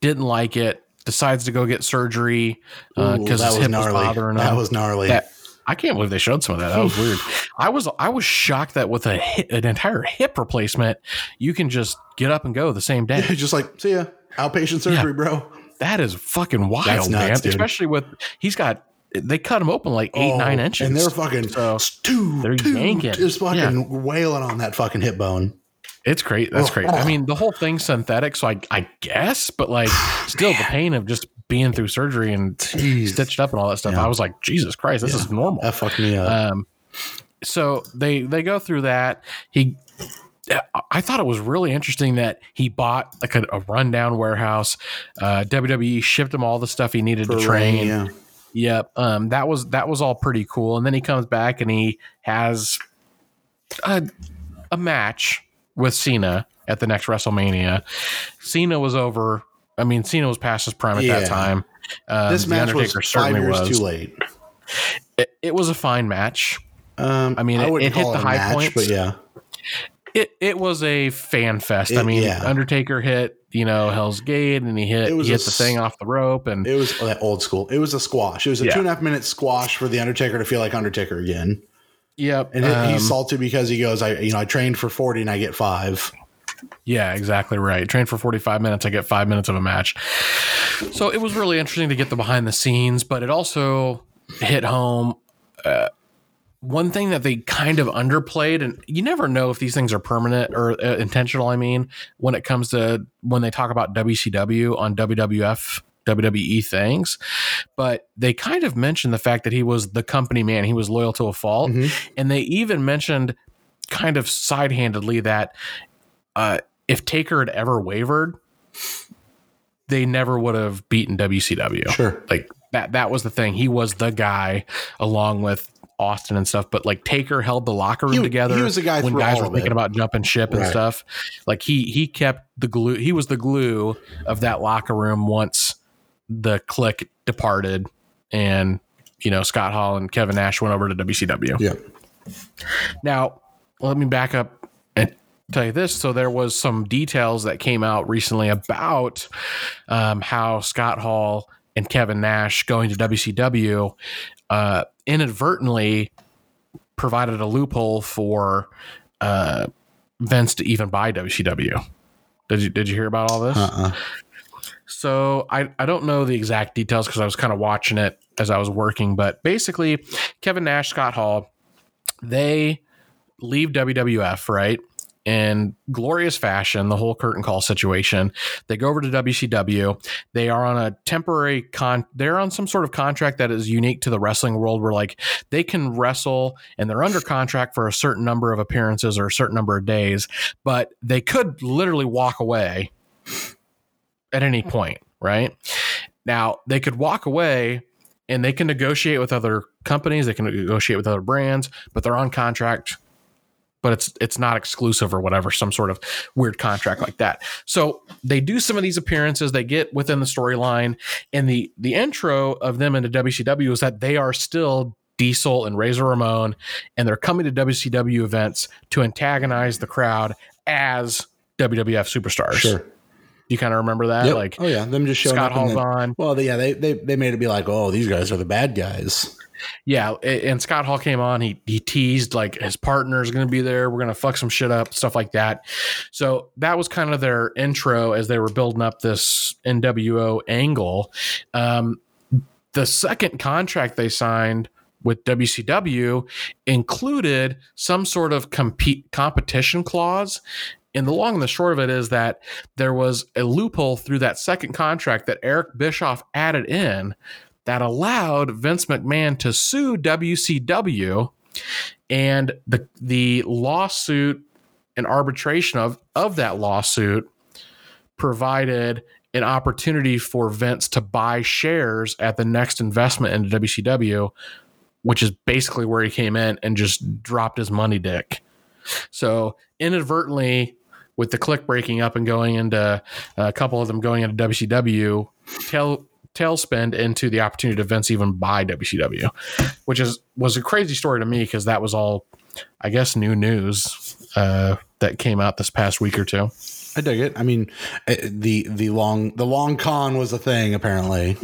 didn't like it, decides to go get surgery because that his was hip was gnarly. bothering him. That was gnarly. That I can't believe they showed some of that. That was weird. I was I was shocked that with a hip, an entire hip replacement, you can just get up and go the same day. just like see ya, outpatient surgery, yeah. bro. That is fucking wild, nuts, man. Dude. Especially with he's got they cut him open like eight, oh, nine inches. And they're fucking so two, they're two, yanking. Just fucking yeah. wailing on that fucking hip bone. It's great. That's oh, great. Oh. I mean, the whole thing's synthetic, so I I guess, but like still the pain of just being through surgery and Jeez. stitched up and all that stuff. Yeah. I was like, Jesus Christ, this yeah. is normal. That fucked me up. Um, so they they go through that. He I thought it was really interesting that he bought like a, a rundown warehouse. Uh, WWE shipped him all the stuff he needed For to train. Rain, yeah. Yep. Um, that was that was all pretty cool. And then he comes back and he has a, a match with Cena at the next WrestleMania. Cena was over. I mean, Cena was past his prime at yeah. that time. Um, this match was five years was. too late. It, it, was a fine match. Um, I mean, I it, it hit the high match, points, but yeah, it it was a fan fest. It, I mean, yeah. Undertaker hit you know Hell's Gate, and he hit he hit the thing off the rope, and it was that old school. It was a squash. It was a yeah. two and a half minute squash for the Undertaker to feel like Undertaker again. Yep, and um, he's salty because he goes, I you know I trained for forty and I get five. Yeah, exactly right. Train for 45 minutes, I get five minutes of a match. So it was really interesting to get the behind the scenes, but it also hit home. Uh, one thing that they kind of underplayed, and you never know if these things are permanent or uh, intentional. I mean, when it comes to when they talk about WCW on WWF WWE things, but they kind of mentioned the fact that he was the company man. He was loyal to a fault. Mm-hmm. And they even mentioned kind of sidehandedly that uh, if Taker had ever wavered, they never would have beaten WCW. Sure. Like that, that was the thing. He was the guy along with Austin and stuff, but like Taker held the locker room he, together. He was the guy when guys were thinking about jumping ship and right. stuff. Like he he kept the glue. He was the glue of that locker room once the Kliq departed, and you know Scott Hall and Kevin Nash went over to WCW. Yeah. Now let me back up and tell you this. So there was some details that came out recently about um, how Scott Hall and Kevin Nash going to WCW uh, inadvertently provided a loophole for uh, Vince to even buy WCW. Did you did you hear about all this? Uh-uh. So I, I don't know the exact details because I was kind of watching it as I was working, but basically Kevin Nash, Scott Hall, they leave WWF, right? In glorious fashion, the whole curtain call situation. They go over to WCW. They are on a temporary con, they're on some sort of contract that is unique to the wrestling world where like they can wrestle and they're under contract for a certain number of appearances or a certain number of days, but they could literally walk away at any point, right? Now, they could walk away and they can negotiate with other companies, they can negotiate with other brands, but they're on contract but it's it's not exclusive or whatever, some sort of weird contract like that. So they do some of these appearances, they get within the storyline, and the the intro of them into WCW is that they are still Diesel and Razor Ramon, and they're coming to WCW events to antagonize the crowd as WWF superstars. Sure. You kind of remember that, yep. like oh yeah, them just showing Scott up. Hall's then, on. Well, yeah, they, they they made it be like, oh, these guys are the bad guys. Yeah, and Scott Hall came on. He he teased like his partner is going to be there. We're going to fuck some shit up, stuff like that. So that was kind of their intro as they were building up this NWO angle. Um, the second contract they signed with WCW included some sort of compete competition clause. And the long and the short of it is that there was a loophole through that second contract that Eric Bischoff added in that allowed Vince McMahon to sue WCW and the the lawsuit and arbitration of of that lawsuit provided an opportunity for Vince to buy shares at the next investment into WCW, which is basically where he came in and just dropped his money dick. So inadvertently, with the Kliq breaking up and going into a couple of them going into WCW, tell tailspin into the opportunity to Vince even buy WCW, which is was a crazy story to me because that was all, I guess, new news uh, that came out this past week or two. I dig it. I mean, eh, the the long the long con was a thing apparently.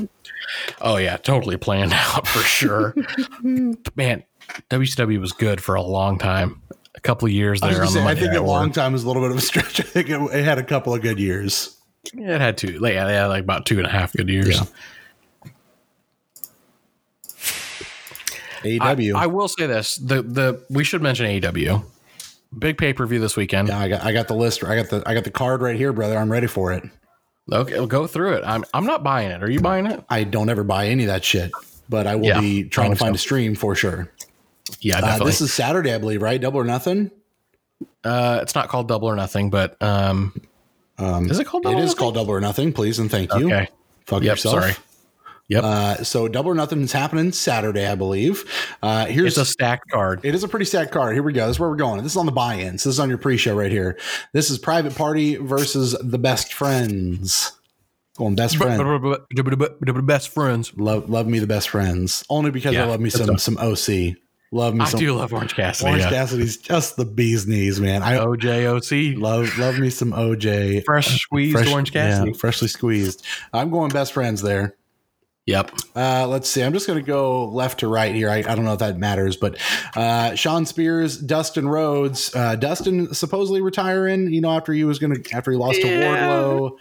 Oh yeah, totally planned out for sure. Man, WCW was good for a long time. A couple of years there. I, say, I think a long time is a little bit of a stretch. I think it, it had a couple of good years. Yeah, it had two. Yeah, they had like about two and a half good years. Yeah. AEW. I, I, will say this: the the we should mention AEW. Big pay per view this weekend. Yeah, I got I got the list. I got the I got the card right here, brother. I'm ready for it. Okay, we'll go through it. I'm I'm not buying it. Are you buying it? I don't ever buy any of that shit, but I will yeah, be trying to find so. a stream for sure. Yeah, definitely. Uh, this is Saturday, I believe, right? Double or nothing. Uh, it's not called Double or Nothing, but um, um is it called? Double it is called Double or Nothing. Please and thank you. Okay. Fuck yep, yourself. Sorry. Yep. Uh, so double or nothing is happening Saturday, I believe. Uh, here's it's a stacked card. It is a pretty stacked card. Here we go. This is where we're going. This is on the buy-ins. This is on your pre-show right here. This is Private Party versus the Best Friends. Going best friends. Best friends. Love love me the best friends. Only because yeah, I love me some some OC. Love me. I some, do love Orange Cassidy. Orange yeah. Cassidy's just the bee's knees, man. I OJOC. Love love me some OJ. Fresh squeezed Fresh, Orange Cassidy. Yeah, freshly squeezed. I'm going best friends there. Yep. Uh, let's see. I'm just going to go left to right here. I, I, don't know if that matters, but uh, Shawn Spears, Dustin Rhodes. Uh, Dustin supposedly retiring. You know, after he was going to after he lost yeah. to Wardlow.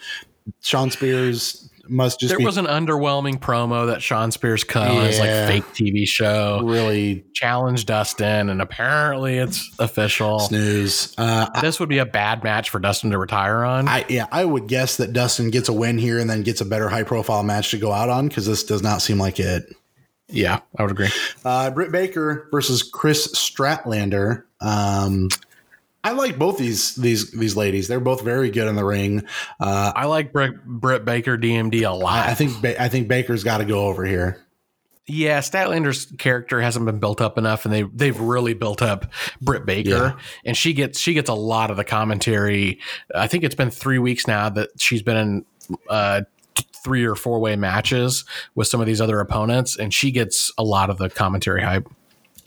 Shawn Spears must just there be, was an underwhelming promo that Shawn Spears cut yeah, on his like fake TV show. Really challenged Dustin, and apparently it's official. Snooze. Uh, this would be a bad match for Dustin to retire on. I, yeah, I would guess that Dustin gets a win here and then gets a better high profile match to go out on because this does not seem like it. Yeah, I would agree. Uh, Britt Baker versus Kris Statlander. Um, I like both these these these ladies. They're both very good in the ring. Uh, I like Britt, Britt Baker DMD a lot. I, I think I think Baker's got to go over here. Yeah, Statlander's character hasn't been built up enough, and they they've really built up Britt Baker, yeah. and she gets she gets a lot of the commentary. I think it's been three weeks now that she's been in uh, three or four way matches with some of these other opponents, and she gets a lot of the commentary hype.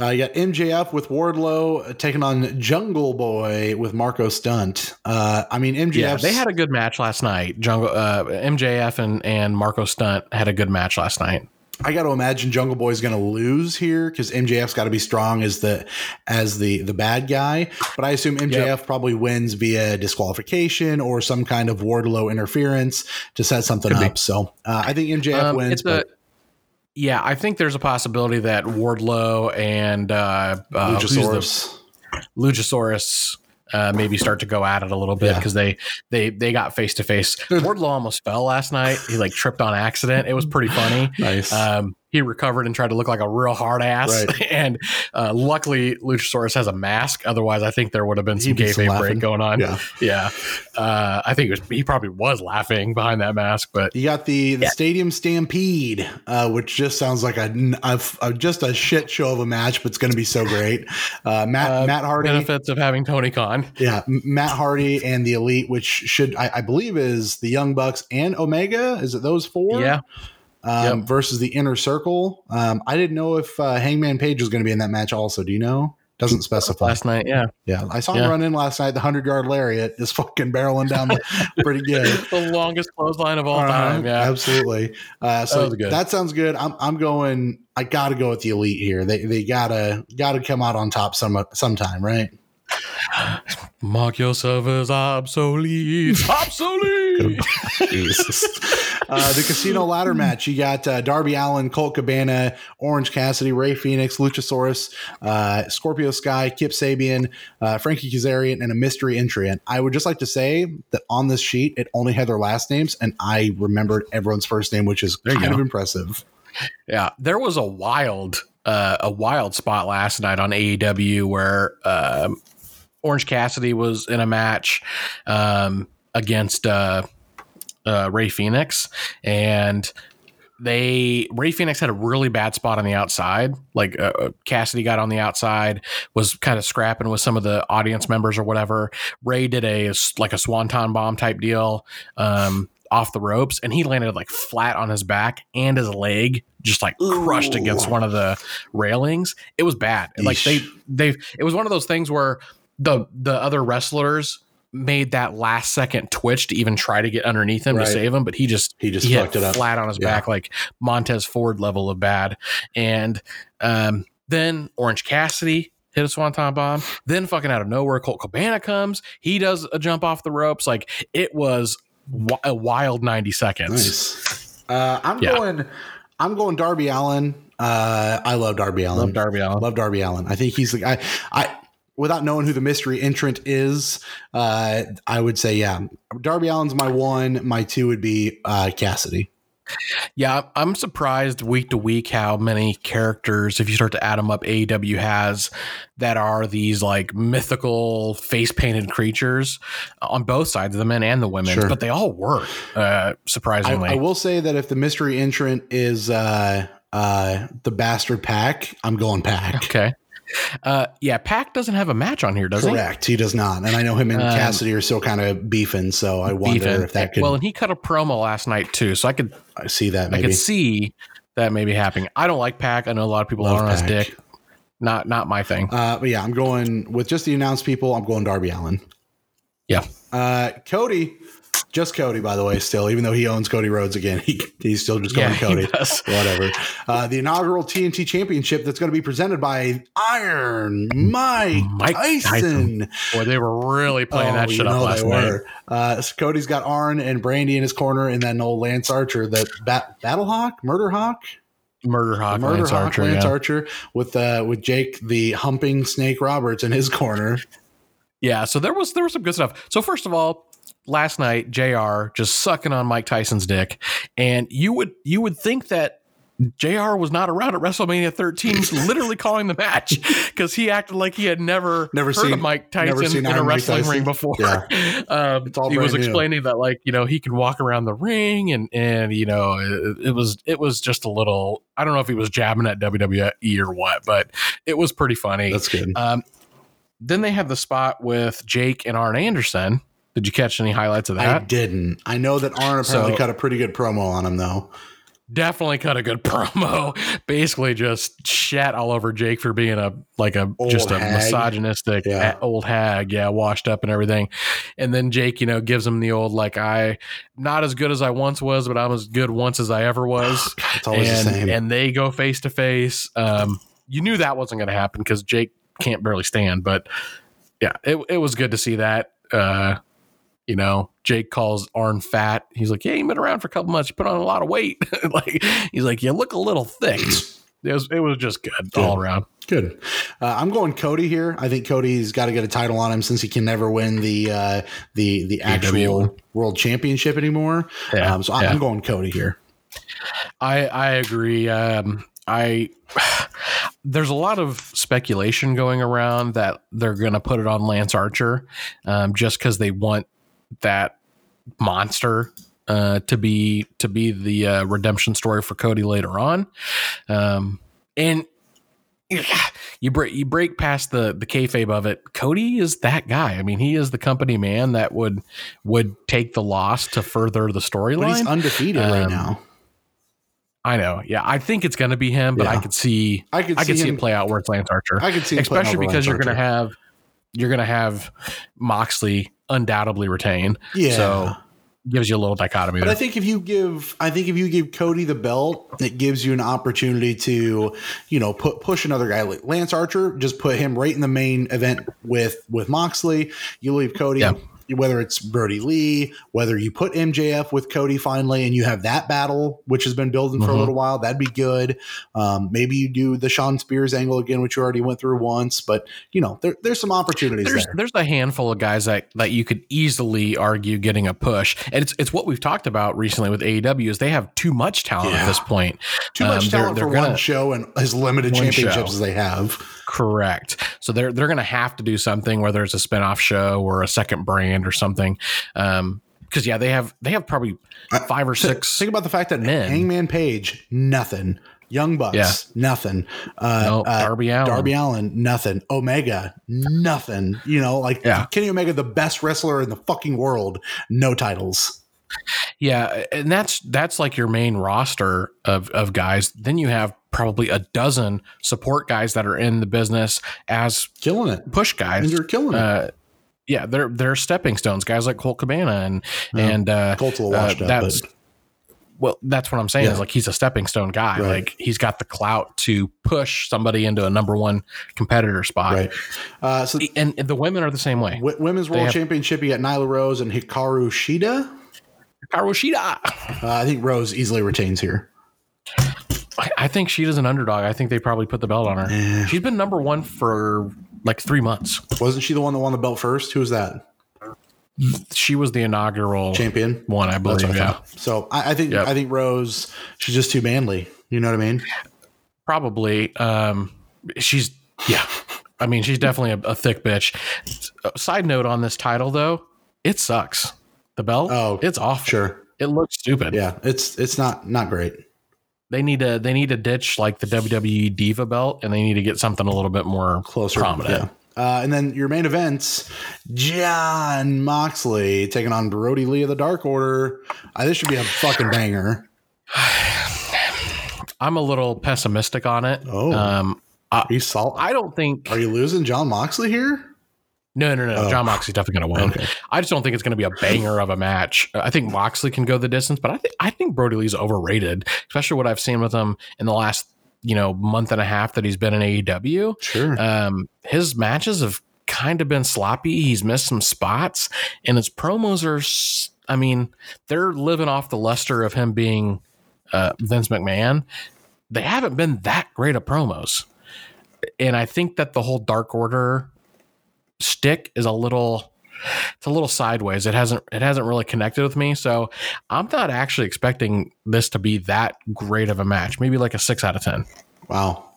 Uh, you got MJF with Wardlow taking on Jungle Boy with Marko Stunt. Uh, I mean, MJF. Yeah, they had a good match last night. Jungle uh, MJF and and Marko Stunt had a good match last night. I got to imagine Jungle Boy is going to lose here because MJF's got to be strong as the as the the bad guy. But I assume MJF yep. probably wins via disqualification or some kind of Wardlow interference to set something Could up. Be. So uh, I think MJF um, wins. But yeah, I think there's a possibility that Wardlow and uh, uh, Luchasaurus, Luchasaurus uh, maybe start to go at it a little bit because yeah. they they they got face to face. Wardlow almost fell last night. He like tripped on accident. It was pretty funny. nice. Um, he recovered and tried to look like a real hard ass. Right. And uh, luckily, Luchasaurus has a mask. Otherwise, I think there would have been some kayfabe break going on. Yeah, yeah. Uh, I think was, he probably was laughing behind that mask. But you got the the yeah. Stadium Stampede, uh, which just sounds like a, a, a, just a shit show of a match, but it's going to be so great. Uh, Matt uh, Matt Hardy benefits of having Tony Khan. Yeah, Matt Hardy and the Elite, which should I, I believe is the Young Bucks and Omega. Is it those four? Yeah um, yep. versus the inner circle. Um, I didn't know if uh, Hangman Page was going to be in that match. Also, do you know? Doesn't specify. Last night, yeah, yeah. I saw yeah. him run in last night. The hundred yard lariat is fucking barreling down the pretty good. the longest clothesline of all uh, time. Yeah, absolutely. Uh, so that, that, sounds good. I'm I'm going. I got to go with the elite here. They they gotta gotta come out on top some sometime, right? Mark yourself as obsolete. obsolete. Jesus. Uh, the casino ladder match. You got uh, Darby Allin, Colt Cabana, Orange Cassidy, Rey Fenix, Luchasaurus, uh, Scorpio Sky, Kip Sabian, uh, Frankie Kazarian, and a mystery entrant. I would just like to say that on this sheet, it only had their last names, and I remembered everyone's first name, which is kind of impressive. Yeah, there was a wild, uh, a wild spot last night on AEW where um, Orange Cassidy was in a match um, against uh, uh, Rey Fenix, and they Rey Fenix had a really bad spot on the outside. Like uh, uh, Cassidy got on the outside, was kind of scrapping with some of the audience members or whatever. Rey did a like a swanton bomb type deal um, off the ropes, and he landed like flat on his back and his leg just like crushed Ooh. against one of the railings. It was bad. Eesh. Like they they it was one of those things where the the other wrestlers made that last second twitch to even try to get underneath him Right. to save him, but he just He just he fucked it up. flat on his Yeah. back, like Montez Ford level of bad. And um, then Orange Cassidy hit a swanton bomb. Then fucking out of nowhere, Colt Cabana comes. He does a jump off the ropes. Like it was wi- a wild ninety seconds. Nice. Uh, I'm Yeah. going. I'm going Darby Allin. Uh, I love Darby Allin. Love Darby Allin. Love Darby Allin. I think he's the guy. I without knowing who the mystery entrant is, uh, I would say yeah. Darby Allin's my one. My two would be uh, Cassidy. Yeah, I'm surprised week to week how many characters, if you start to add them up, AEW has that are these like mythical face painted creatures on both sides of the men and the women, Sure. but they all work uh, I, surprisingly. I will say that if the mystery entrant is uh, uh, the bastard Pac, I'm going Pac. okay. Uh, yeah, Pac doesn't have a match on here, does he? Correct. He does not, and I know him and Um, Cassidy are still kind of beefing. So I wonder Beefing. if that could. well, and he cut a promo last night too, so I could I see that I could see that maybe happening. I don't like Pac. I know a lot of people Love are on his dick. Not not my thing. Uh, but yeah, I'm going with just the announced people. I'm going Darby Allin. Yeah. Uh, Cody, just Cody, by the way, still, even though he owns Cody Rhodes again, he, he's still just going Yeah, Cody. Whatever. Uh, the inaugural TNT Championship that's going to be presented by Iron Mike, Mike Tyson. Tyson. Boy, they were really playing that Oh, shit you up last they night. were. Uh, so Cody's got Arn and Brandi in his corner, and then old Lance Archer, the bat, Battle Hawk, Murder Hawk, Murder Hawk, Murder Lance Hawk, Archer. Lance yeah. Archer, with uh, with Jake the humping Snake Roberts in his corner. Yeah, so there was there was some good stuff. So first of all, last night Jr. just sucking on Mike Tyson's dick, and you would you would think that Jr. was not around at WrestleMania 13, literally calling the match because he acted like he had never Never heard seen- of Mike Tyson in a wrestling ring before. Yeah. um, he was new. explaining that like you know he can walk around the ring and and you know it, it was it was just a little I don't know if he was jabbing at WWE or what, but it was pretty funny. That's good. Um, then they have the spot with Jake and Arn Anderson. Did you catch any highlights of that? I didn't. I know that Arn apparently So- cut a pretty good promo on him, though. Definitely cut a good promo. Basically, just shat all over Jake for being a like a Old just a hag. misogynistic Yeah. old hag. Yeah, washed up and everything. And then Jake, you know, gives him the old like I not as good as I once was, but I'm as good once as I ever was. It's always and the same. and they go face to face. Um, you knew that wasn't going to happen because Jake can't barely stand. But yeah, it it was good to see that. Uh, you know, Jake calls Arn fat. He's like, "Yeah, you've been around for a couple months. You put on a lot of weight." like he's like, "You look a little thick." It was it was just good, all around. Good. Uh, I'm going Cody here. I think Cody's got to get a title on him since he can never win the uh, the the actual AEW. world championship anymore. Yeah, um, so I- yeah. I'm going Cody here. I I agree. Um, I there's a lot of speculation going around that they're going to put it on Lance Archer, um, just because they want that monster uh, to be to be the uh, redemption story for Cody later on, um, and. You break you break past the the kayfabe of it. Cody is that guy. I mean, he is the company man that would would take the loss to further the storyline. he's undefeated right Um, now. I know. Yeah, I think it's going to be him, but I could see I could I see, could see him, it play out where it's Lance Archer, I could see especially because you're going to have you're going to have Moxley undoubtedly retain. yeah. So gives you a little dichotomy But there. I think if you give, I think if you give Cody the belt, it gives you an opportunity to, you know, put push another guy like Lance Archer. Just put him right in the main event with with Moxley. You leave Cody, Yeah. Whether it's Brodie Lee, whether you put MJF with Cody finally, and you have that battle which has been building for a Mhm. little while. That'd be good. Um, maybe you do the Shawn Spears angle again, which you already went through once. But you know, there, there's some opportunities there's there. there's a handful of guys that that you could easily argue getting a push, and it's it's what we've talked about recently with AEW is they have too much talent Yeah. at this point. Too much um, they're- talent they're for gonna- one show and as limited championships show. as they have. Correct. So they're they're going to have to do something, whether it's a spinoff show or a second brand or something. Um, because yeah, they have they have probably five or six. Think about the fact that men. Hangman Page, nothing. Young Bucks, Yeah. nothing. Uh, No, uh, Darby Allin. Darby Allin, nothing. Omega, nothing. You know, like Yeah. Kenny Omega, the best wrestler in the fucking world, no titles. Yeah, and that's that's like your main roster of of guys. Then you have probably a dozen support guys that are in the business as Killing it. push And guys. you're killing it. Uh, yeah, they're they're stepping stones. Guys like Colt Cabana and Yeah. and uh, Colt's a little washed uh, up, that's well, that's what I'm saying. Yeah. Is like he's a stepping stone guy. Right. Like he's got the clout to push somebody into a number one competitor spot. right. Uh, so And, and the women are the same way. w- women's world have- championship, you got Nyla Rose and Hikaru Shida. Karushida. Uh, I think Rose easily retains here. I, I think she is an underdog. I think they probably put the belt on her. Eh. She's been number one for like three months. Wasn't she the one that won the belt first? Who was that? She was the inaugural Champion. one, I believe. I Yeah, thought. So I, I think Yep. I think Rose, she's just too manly. You know what I mean? probably. Um, she's yeah. I mean, she's definitely a, a thick bitch. Side note on this title though, it sucks. The belt, Oh, it's off. Sure. It looks stupid. Yeah, it's it's not not great. They need to they need to ditch like the WWE Diva belt, and they need to get something a little bit more Closer. prominent. Yeah. Uh, and then your main events, Jon Moxley taking on Brodie Lee of the Dark Order. Uh, this should be a fucking banger. I'm a little pessimistic on it. Oh. Um, Are you salt? I don't think. Are you losing Jon Moxley here? No, no, no. Oh. Jon Moxley's definitely going to win. Okay. I just don't think it's going to be a banger of a match. I think Moxley can go the distance, but I think I think Brodie Lee's overrated, especially what I've seen with him in the last you know month and a half that he's been in AEW. Sure. Um, his matches have kind of been sloppy. He's missed some spots, and his promos are. I mean, they're living off the luster of him being uh, Vince McMahon. They haven't been that great of promos, and I think that the whole Dark Order stick is a little. It's a little sideways. It hasn't. It hasn't really connected with me. So I'm not actually expecting this to be that great of a match. Maybe like a six out of ten. wow.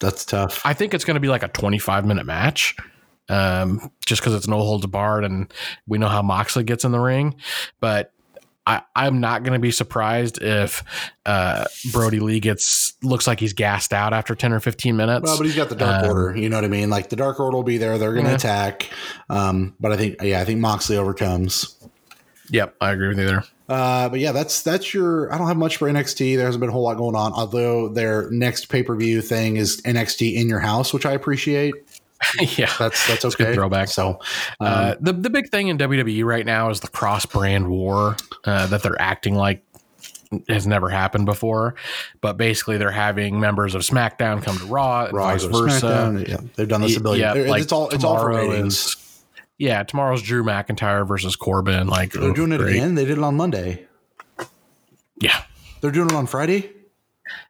That's tough. I think it's going to be like a 25 minute match, um, just because it's no holds barred and we know how Moxley gets in the ring. But I, I'm not going to be surprised if uh, Brodie Lee gets looks like he's gassed out after 10 or 15 minutes. Well, but he's got the Dark Um, Order. You know what I mean? Like the Dark Order will be there. They're going to Yeah. attack. Um, but I think, yeah, I think Moxley overcomes. yep, I agree with you there. Uh, but yeah, that's that's your. I don't have much for NXT. There hasn't been a whole lot going on. Although their next pay per view thing is NXT in your house, which I appreciate. yeah. That's that's a good okay. throwback. So, um, Uh, the the big thing in WWE right now is the cross brand war uh, that they're acting like has never happened before. But basically, they're having members of SmackDown come to Raw, and Raw vice versa. Yeah, they've done this a billion. Yeah, like it's all it's all for ratings. is- yeah, tomorrow's Drew McIntyre versus Corbin. Like They're doing it great. again. They did it on Monday. Yeah, They're doing it on Friday,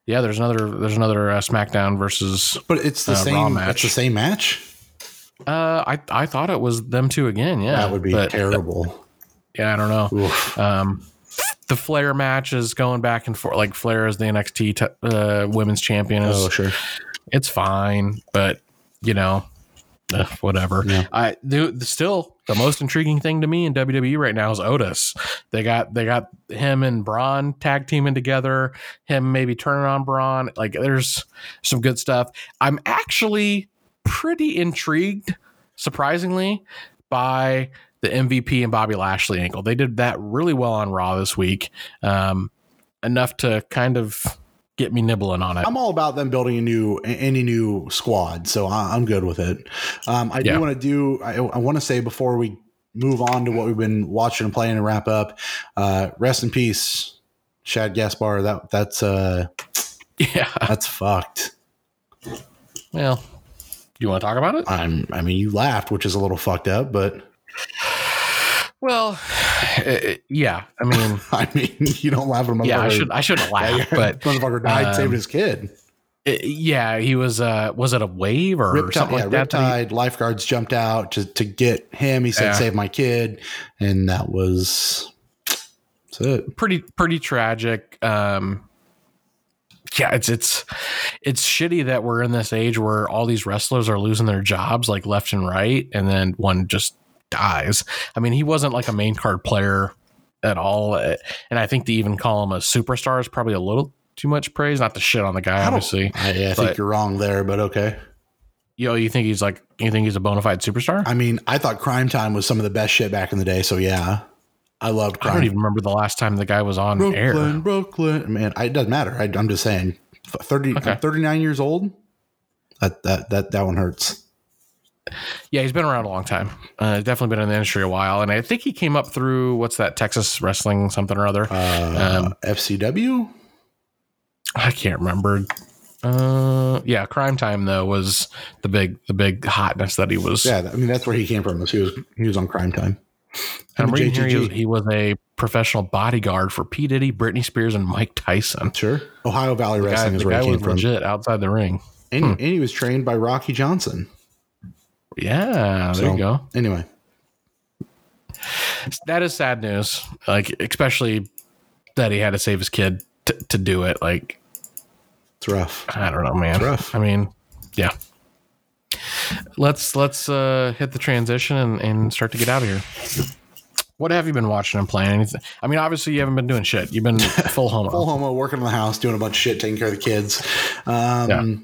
yeah. There's another. There's another uh, SmackDown versus. but it's the Uh, same. match. It's the same match. Uh, I I thought it was them two again. Yeah, that would be but, terrible. Yeah, I don't know. Oof. Um, the Flair match is going back and forth. Like Flair is the NXT t- uh, Women's Champion. Is, Oh, sure. It's fine, but you know, uh, whatever. Yeah. I do. Still, the most intriguing thing to me in WWE right now is Otis. They got they got him and Braun tag teaming together. Him maybe turning on Braun. Like there's some good stuff. I'm actually pretty intrigued, surprisingly, by the MVP and Bobby Lashley angle. They did that really well on Raw this week, um, enough to kind of get me nibbling on it. I'm all about them building a new any new squad, so I'm good with it. Um, I Yeah. do want to do. I, I want to say before we move on to what we've been watching and playing and wrap up. Uh, rest in peace, Shad Gaspard. That that's uh Yeah. that's fucked. Well, you want to talk about it? I'm. I mean, you laughed, which is a little fucked up, but Well, uh, yeah. I mean, I mean, you don't laugh at a yeah. I should I shouldn't laugh, but motherfucker died um, saving his kid. uh, yeah, he was. uh Was it a wave or Riptide, something yeah, like that? he- Riptide lifeguards jumped out to, to get him. He said, Yeah. "Save my kid," and that was that's it. pretty pretty tragic. Um, yeah, it's it's it's shitty that we're in this age where all these wrestlers are losing their jobs like left and right, and then one just dies. I mean, he wasn't like a main card player at all, uh, and I think to even call him a superstar is probably a little too much praise. Not to shit on the guy, obviously. I, I think you're wrong there, but okay. You know, you think he's like you think he's a bona fide superstar? I mean, I thought Crime Time was some of the best shit back in the day, so yeah, I loved Crime. I don't even remember the last time the guy was on Brooklyn, air. Brooklyn, man, I, it doesn't matter. I, I'm just saying, 30, Okay. I'm 39 years old. That that that that one hurts. Yeah, he's been around a long time. Uh, definitely been in the industry a while, and I think he came up through what's that Texas wrestling something or other. Uh, um, FCW. I can't remember. Uh, yeah, Crime Time though was the big the big hotness that he was. Yeah, I mean that's where he came from. He was he was on Crime Time. I'm reading here he was, he was, a professional bodyguard for P Diddy, Britney Spears, and Mike Tyson. Sure, Ohio Valley the Wrestling guy, is where he came from. Legit outside the ring, and, hmm. and, he was trained by Rocky Johnson. Yeah, there so, you go. Anyway, that is sad news. Like especially that he had to save his kid to, to do it. Like it's rough. I don't know, man. It's rough. I mean, yeah. Let's let's uh, hit the transition and, and start to get out of here. What have you been watching and playing? Anything? I mean, obviously you haven't been doing shit. You've been full homo, full homo, working in the house, doing a bunch of shit, taking care of the kids. Um, yeah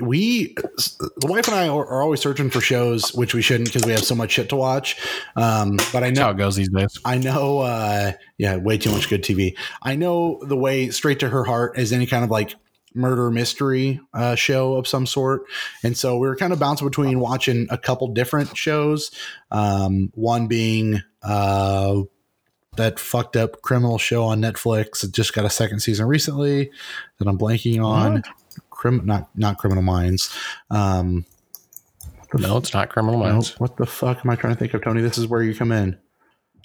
we the wife and I are always searching for shows, which we shouldn't because we have so much shit to watch. Um, but I know That's how it goes these days. I know, uh, yeah, way too much good TV. I know the way straight to her heart is any kind of like murder mystery uh, show of some sort. And so we were kind of bouncing between watching a couple different shows. Um, one being uh, that fucked up criminal show on Netflix. It just got a second season recently that I'm blanking on. Crim- not not Criminal Minds. Um, no, it's not Criminal Minds. What the fuck am I trying to think of, Tony? This is where you come in.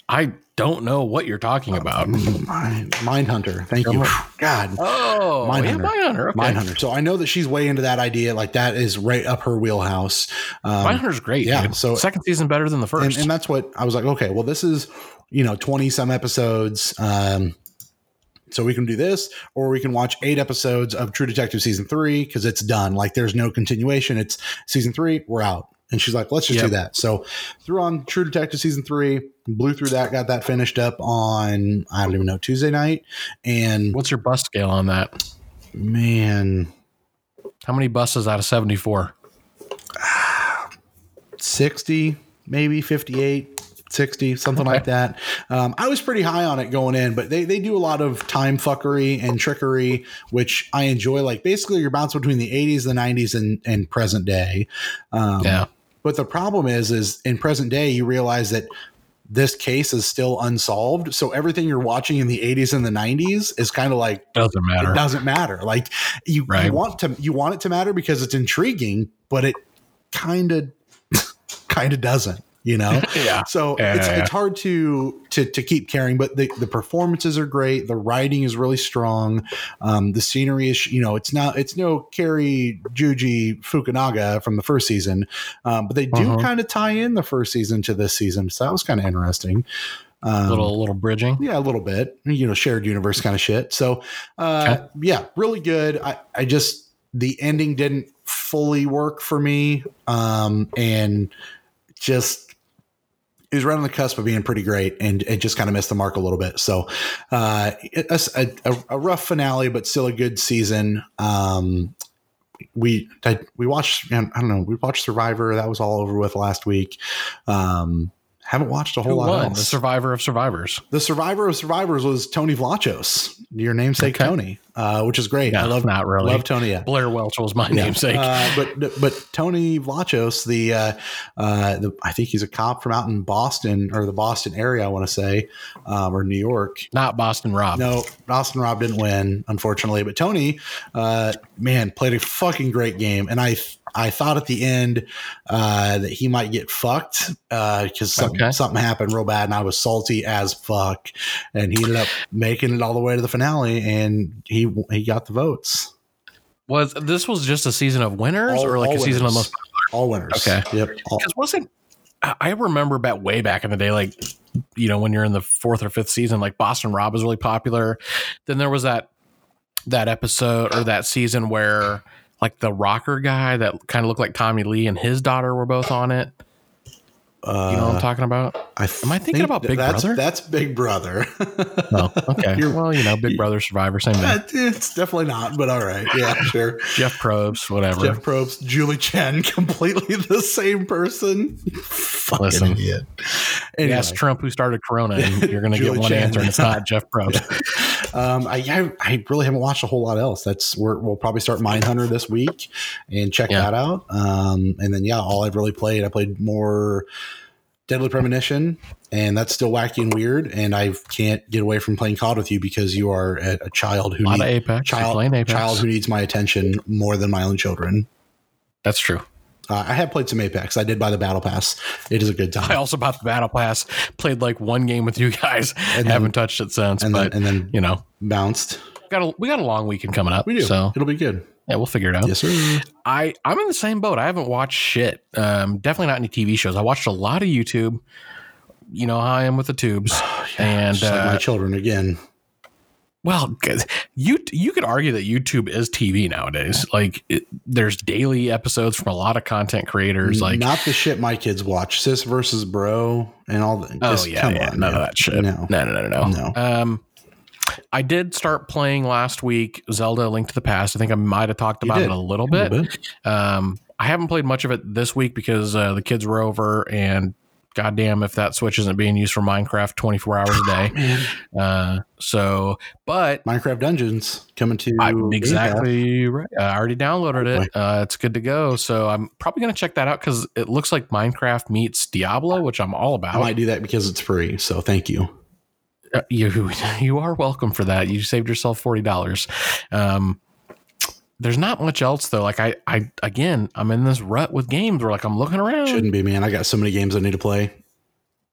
I don't know what you're talking about. Mind, Mindhunter. Thank you. God. Oh, Mindhunter. Yeah, Mindhunter. Okay. Mindhunter. So I know that she's way into that idea. Like that is right up her wheelhouse. Um, Mindhunter's great. Yeah. Dude. So second season better than the first. And, and, that's what I was like. Okay, well, this is you know twenty some episodes. Um, so we can do this, or we can watch eight episodes of True Detective season three because it's done. Like there's no continuation. It's season three. We're out. And she's like, let's just yep. do that. So threw on True Detective season three, blew through that, got that finished up on, I don't even know, Tuesday night. And what's your bus scale on that? Man. How many buses out of 74? 60, maybe 58. 60, something okay. like that. Um, I was pretty high on it going in, but they, they do a lot of time fuckery and trickery, which I enjoy. Like basically, you're bouncing between the 80s, the 90s, and, and present day. Um, yeah. But the problem is, is in present day, you realize that this case is still unsolved. So everything you're watching in the 80s and the 90s is kind of like doesn't matter. It doesn't matter. Like you, right. you want to you want it to matter because it's intriguing, but it kind of kind of doesn't you know? Yeah. So yeah, it's, yeah. it's hard to to to keep caring but the the performances are great. The writing is really strong. Um the scenery is you know it's not it's no Cary Joji Fukunaga from the first season um but they do uh-huh. kind of tie in the first season to this season so that was kind of interesting. Um, little little bridging? yeah a little bit. You know shared universe kind of shit. So uh okay. yeah really good. I i just the ending didn't fully work for me um and just he was right on the cusp of being pretty great and it just kind of missed the mark a little bit. So, uh, a, a, a, rough finale, but still a good season. Um, we we watched I don't know we watched Survivor that was all over with last week. Um, haven't watched a whole Who lot. Won? The Survivor of Survivors. The Survivor of Survivors was Tony Vlachos, your namesake okay. Tony, uh, which is great. I love not really love Tony. Yeah. Blair Welch was my yeah. namesake, uh, but but Tony Vlachos, the, uh, uh, the I think he's a cop from out in Boston or the Boston area, I want to say, um, or New York. Not Boston Rob. No, Boston Rob didn't win, unfortunately. But Tony, uh, man, played a fucking great game, and I I thought at the end uh, that he might get fucked because uh, something, okay. something happened real bad, and I was salty as fuck. And he ended up making it all the way to the finale, and he he got the votes. Was this was just a season of winners, all, or like a winners. season of most popular? All winners. Okay. Yep. Because wasn't I remember back way back in the day, like you know when you're in the fourth or fifth season, like Boston Rob was really popular. Then there was that that episode or that season where like the rocker guy that kind of looked like Tommy Lee and his daughter were both on it. Uh, you know what I'm uh, talking about? I Am I thinking think about Big that's, Brother? That's Big Brother. oh, okay. well, you know, Big Brother Survivor, same thing. It's definitely not, but all right. Yeah, sure. Jeff Probst, whatever. Jeff Probst, Julie Chen, completely the same person. Fucking Listen. idiot. Anyway. Ask Trump who started Corona, and you're going to get one Chan. answer, and it's not Jeff Probst. um, I, I really haven't watched a whole lot else. That's where we will probably start Mindhunter this week and check yeah. that out. Um, and then yeah, all I've really played, I played more Deadly Premonition, and that's still wacky and weird. And I can't get away from playing COD with you because you are a, a child who needs Apex. Child, Apex. child who needs my attention more than my own children. That's true. Uh, I have played some Apex. I did buy the Battle Pass. It is a good time. I also bought the Battle Pass. Played like one game with you guys. And then, haven't touched it since. And but, then, and then you know, bounced. Got a we got a long weekend coming up. We do. So it'll be good. Yeah, we'll figure it out. Yes, sir. I I'm in the same boat. I haven't watched shit. Um, definitely not any TV shows. I watched a lot of YouTube. You know how I am with the tubes, oh, yeah, and uh, like my children again. Well, you you could argue that YouTube is TV nowadays. Like, it, there's daily episodes from a lot of content creators. Like, not the shit my kids watch, sis versus bro, and all the. Oh yeah, yeah, on, none man. of that shit. No, no, no, no, no. no. Um, I did start playing last week Zelda: Link to the Past. I think I might have talked about it a little bit. A bit. Um, I haven't played much of it this week because uh, the kids were over and goddamn if that switch isn't being used for Minecraft 24 hours a day. Uh, so, but Minecraft Dungeons coming to I, exactly right. I already downloaded it. Uh, it's good to go. So I'm probably going to check that out because it looks like Minecraft meets Diablo, which I'm all about. I might do that because it's free. So thank you. Uh, you you are welcome for that. You saved yourself forty dollars. Um, there's not much else though. Like I, I again, I'm in this rut with games where like I'm looking around. Shouldn't be, man. I got so many games I need to play.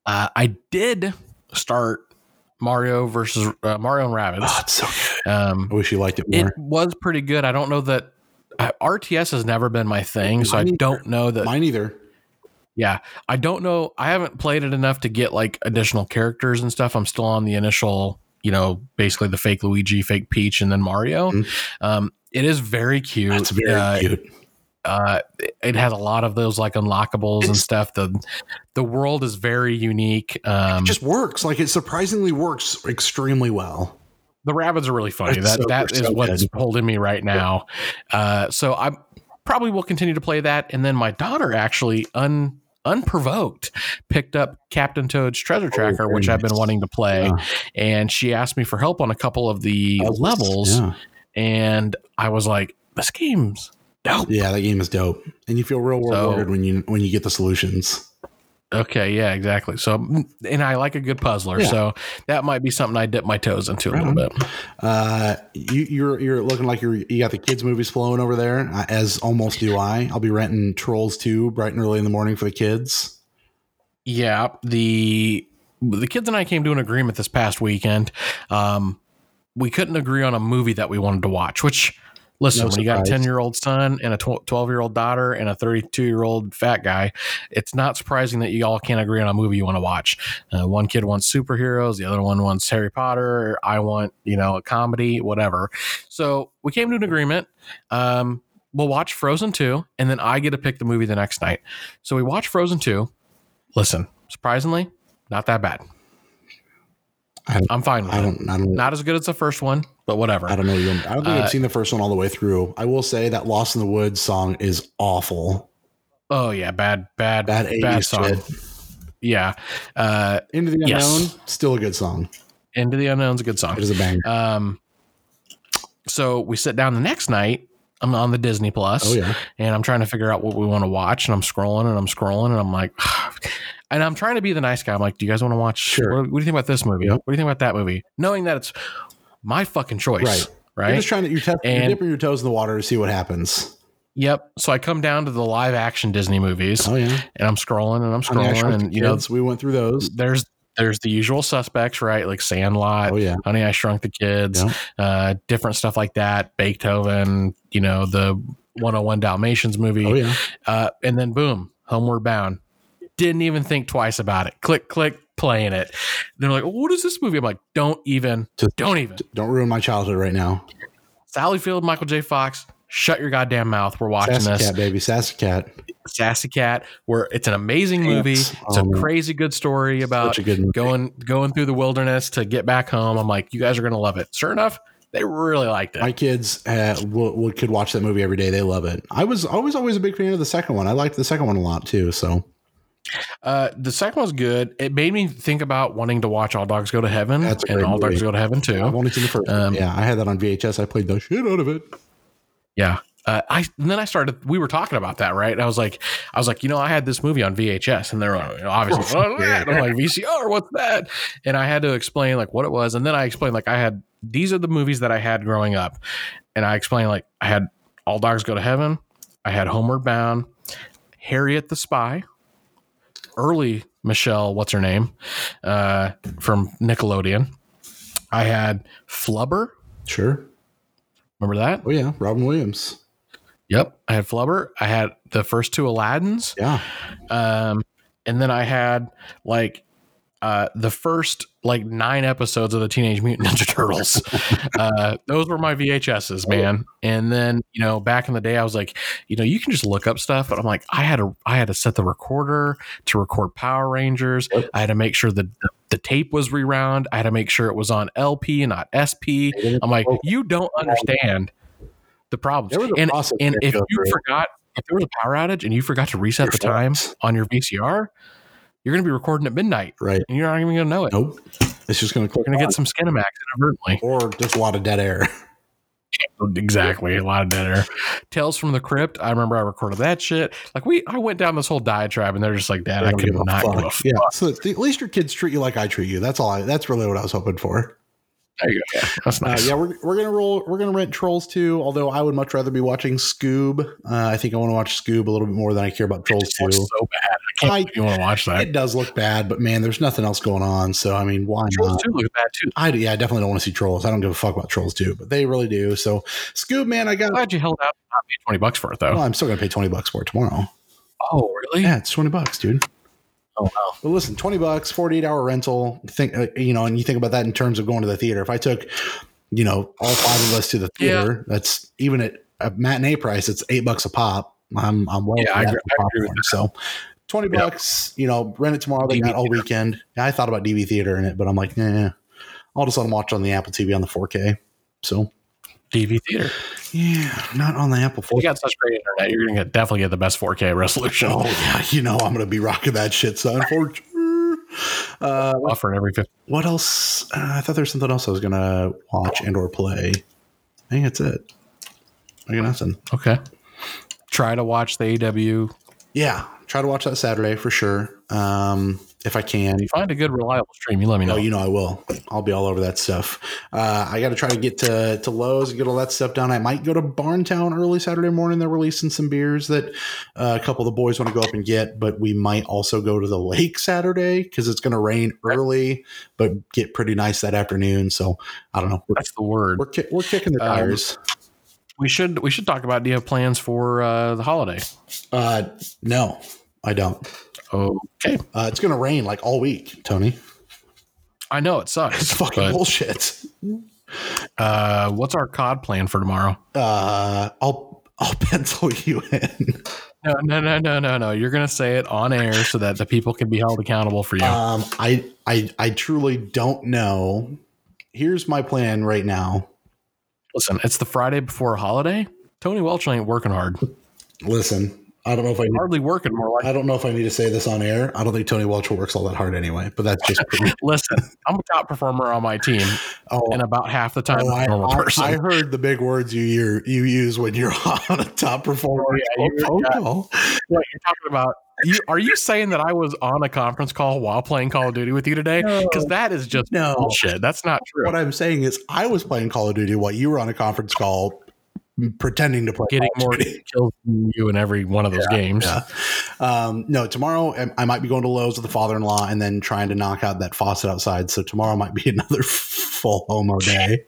Uh, I did start Mario versus uh, Mario and Rabbids. Oh, it's so good. Um, I wish you liked it more. It was pretty good. I don't know that uh, RTS has never been my thing, so I don't know that mine either. Yeah, I don't know. I haven't played it enough to get like additional characters and stuff. I'm still on the initial, you know, basically the fake Luigi, fake Peach, and then Mario. Mm-hmm. Um, it is very cute. It's very uh, cute. Uh, it has a lot of those like unlockables it's, and stuff. The the world is very unique. Um, it just works. Like it surprisingly works extremely well. The rabbits are really funny. That's that so, that is so what's good. holding me right now. Uh, so I probably will continue to play that. And then my daughter actually un unprovoked picked up Captain Toad's Treasure oh, Tracker, oh, which nice. I've been wanting to play, yeah. and she asked me for help on a couple of the oh, levels. Yeah and I was like, this game's dope. Yeah, that game is dope, and you feel real rewarded so, when you when you get the solutions. Okay, yeah, exactly. So, and I like a good puzzler, yeah. so that might be something I dip my toes into a little bit. Uh, you, you're you're looking like you're you got the kids movies flowing over there, uh, as almost do I. I'll be renting Trolls two bright and early in the morning for the kids. Yeah, the the kids and I came to an agreement this past weekend. Um, we couldn't agree on a movie that we wanted to watch, which listen, no when you got a 10 year old son and a 12 year old daughter and a 32 year old fat guy, it's not surprising that you all can't agree on a movie you want to watch. Uh, one kid wants superheroes, the other one wants Harry Potter. I want, you know, a comedy, whatever. So we came to an agreement. Um, we'll watch Frozen 2, and then I get to pick the movie the next night. So we watch Frozen 2. Listen, surprisingly, not that bad. I, am fine with I don't, I don't, Not as good as the first one, but whatever. I don't know. I don't think uh, I've seen the first one all the way through. I will say that "Lost in the Woods" song is awful. Oh yeah, bad, bad, bad, bad song. Shit. Yeah. Uh, Into the Unknown, yes. still a good song. Into the Unknown's a good song. It is a bang. Um, so we sit down the next night. I'm on the Disney Plus. Oh yeah. And I'm trying to figure out what we want to watch, and I'm scrolling and I'm scrolling, and I'm like, and I'm trying to be the nice guy. I'm like, do you guys want to watch? Sure. What, what, do you think about this movie? Yep. What do you think about that movie? Knowing that it's my fucking choice. Right. Right. You're just trying to you test, and, you're dipping your toes in the water to see what happens. Yep. So I come down to the live action Disney movies. Oh yeah. And I'm scrolling and I'm scrolling and you know we went through those. There's there's the usual suspects, right? Like Sandlot, oh, yeah. Honey, I Shrunk the Kids, yeah. uh, different stuff like that. Beethoven, you know, the 101 Dalmatians movie. Oh, yeah. Uh, and then boom, Homeward Bound didn't even think twice about it. Click, click, playing it. They're like, "What is this movie?" I'm like, "Don't even, Just, don't even, don't ruin my childhood right now." Sally Field, Michael J. Fox, shut your goddamn mouth. We're watching Sassy this, cat, baby, sassy cat, sassy cat. Where it's an amazing movie. It's um, a crazy good story about going going through the wilderness to get back home. I'm like, you guys are gonna love it. Sure enough, they really liked it. My kids uh, will, will, could watch that movie every day. They love it. I was always always a big fan of the second one. I liked the second one a lot too. So Uh, the second was good. It made me think about wanting to watch All Dogs Go to Heaven That's and All Dogs. Go to Heaven too. I've only seen the first. Um, yeah, I had that on VHS. I played the shit out of it. Yeah. Uh, I and then I started. We were talking about that, right? I was like, I was like, you know, I had this movie on VHS, and they're like, obviously, Oh, "What's? I'm like VCR, what's that? And I had to explain like what it was, and then I explained like I had these are the movies that I had growing up, and I explained like I had All Dogs Go to Heaven, I had Homeward Bound, Harriet the Spy, early Michelle, what's her name, uh, from Nickelodeon. I had Flubber. Sure. Remember that? Oh yeah, Robin Williams. Yep. I had Flubber. I had the first two Aladdins. Yeah. Um, and then I had like uh, the first like nine episodes of the Teenage Mutant Ninja Turtles. uh, those were my VHSs, man. And then you know, back in the day, I was like, you know, you can just look up stuff, but I'm like, I had to, I had to set the recorder to record Power Rangers. I had to make sure that the, the tape was rewound. I had to make sure it was on LP and not SP. I'm like, you don't understand the problems. There was a And and if you forgot, if there was a power outage and you forgot to reset the time on your VCR, you're going to be recording at midnight Right. and you're not even going to know it. Nope. It's just going to click You're going to get some Skinamax inadvertently. or just a lot of dead air. Exactly. A lot of dead air. Tales from the Crypt. I remember I recorded that shit. Like we, I went down this whole diatribe and they're just like, Dad, I could give not give a fuck. Yeah. So at least your kids treat you like I treat you. That's all. I, that's really what I was hoping for. There you go. Yeah, that's Uh, yeah, we're, we're gonna roll. We're gonna rent Trolls too. Although I would much rather be watching Scoob. Uh, I think I want to watch Scoob a little bit more than I care about Trolls 2. so bad. I can't I- you want to watch that. It does look bad, but man, there's nothing else going on. So I mean, why Trolls not? 2 look bad too. I yeah, I definitely don't want to see Trolls. I don't give a fuck about Trolls too, but they really do. So Scoob, man, I got. I'm glad you held out and not paid 20 bucks for it though. Well, I'm still gonna pay 20 bucks for it tomorrow. oh, really? Yeah, it's 20 bucks, dude. Oh, wow. But listen, 20 bucks, 48 hour rental. Think, uh, you know, and you think about that in terms of going to the theater. If I took, you know, all five of us to the theater, that's even at a matinee price, it's eight bucks a pop. I'm, I'm well, Yeah, I agree- for I agree with popcorn. So 20 Yep. bucks, you know, rent it tomorrow. They got DV all weekend. I thought about DV theater in it, but I'm like, nah, I'll just let them watch on the Apple TV on the 4K. So DV theater. yeah, not on the Apple You 4K. got such great internet. You're to get definitely get the best 4K resolution. Oh yeah, you know I'm gonna be rocking that shit, son. For. Uh, Offering every 50. what else? Uh, I thought there was something else I was gonna watch and or play. I think that's it. I got nothing. Okay. Try to watch the AW. Yeah, try to watch that Saturday for sure. Um, if I can. If you find a good, reliable stream, you let me know. Oh, you know I will. I'll be all over that stuff. Uh, I got to try to get to to Lowe's and get all that stuff done. I might go to Barntown early Saturday morning. They're releasing some beers that uh, a couple of the boys want to go up and get. But we might also go to the lake Saturday because it's going to rain early, but get pretty nice that afternoon. So I don't know. We're That's the word. we're, ki- we're kicking the Um, tires. We should we should talk about do you have plans for uh, the holiday? Uh, no, I don't. Okay. Uh, it's going to rain like all week, Tony. I know it sucks. It's fucking bullshit. uh, what's our COD plan for tomorrow? Uh, I'll I'll pencil you in. No, no, no, no, no, no. You're gonna say it on air so that the people can be held accountable for you. Um, I, I, I truly don't know. Here's my plan right now. Listen, it's the Friday before a holiday. Tony Welch ain't working hard. Listen, I don't know if I, need, Hardly working, more like. I don't know if I need to say this on air. I don't think Tony Welch works all that hard anyway. But that's just Listen, I'm a top performer on my team, oh, and about half the time oh, I, I- person. I heard the big words you you, you use when you're on a top performer. Oh, yeah, you- phone yeah. call. What you're talking about? You are you saying that I was on a conference call while playing Call of Duty with you today? Because that is just No. bullshit. That's not true. What I'm saying is, I was playing Call of Duty while you were on a conference call, pretending to play. Getting more kills than you in every one of those games. Yeah. Um, no, tomorrow I- I might be going to Lowe's with the father-in-law and then trying to knock out that faucet outside. So tomorrow might be another full homo day.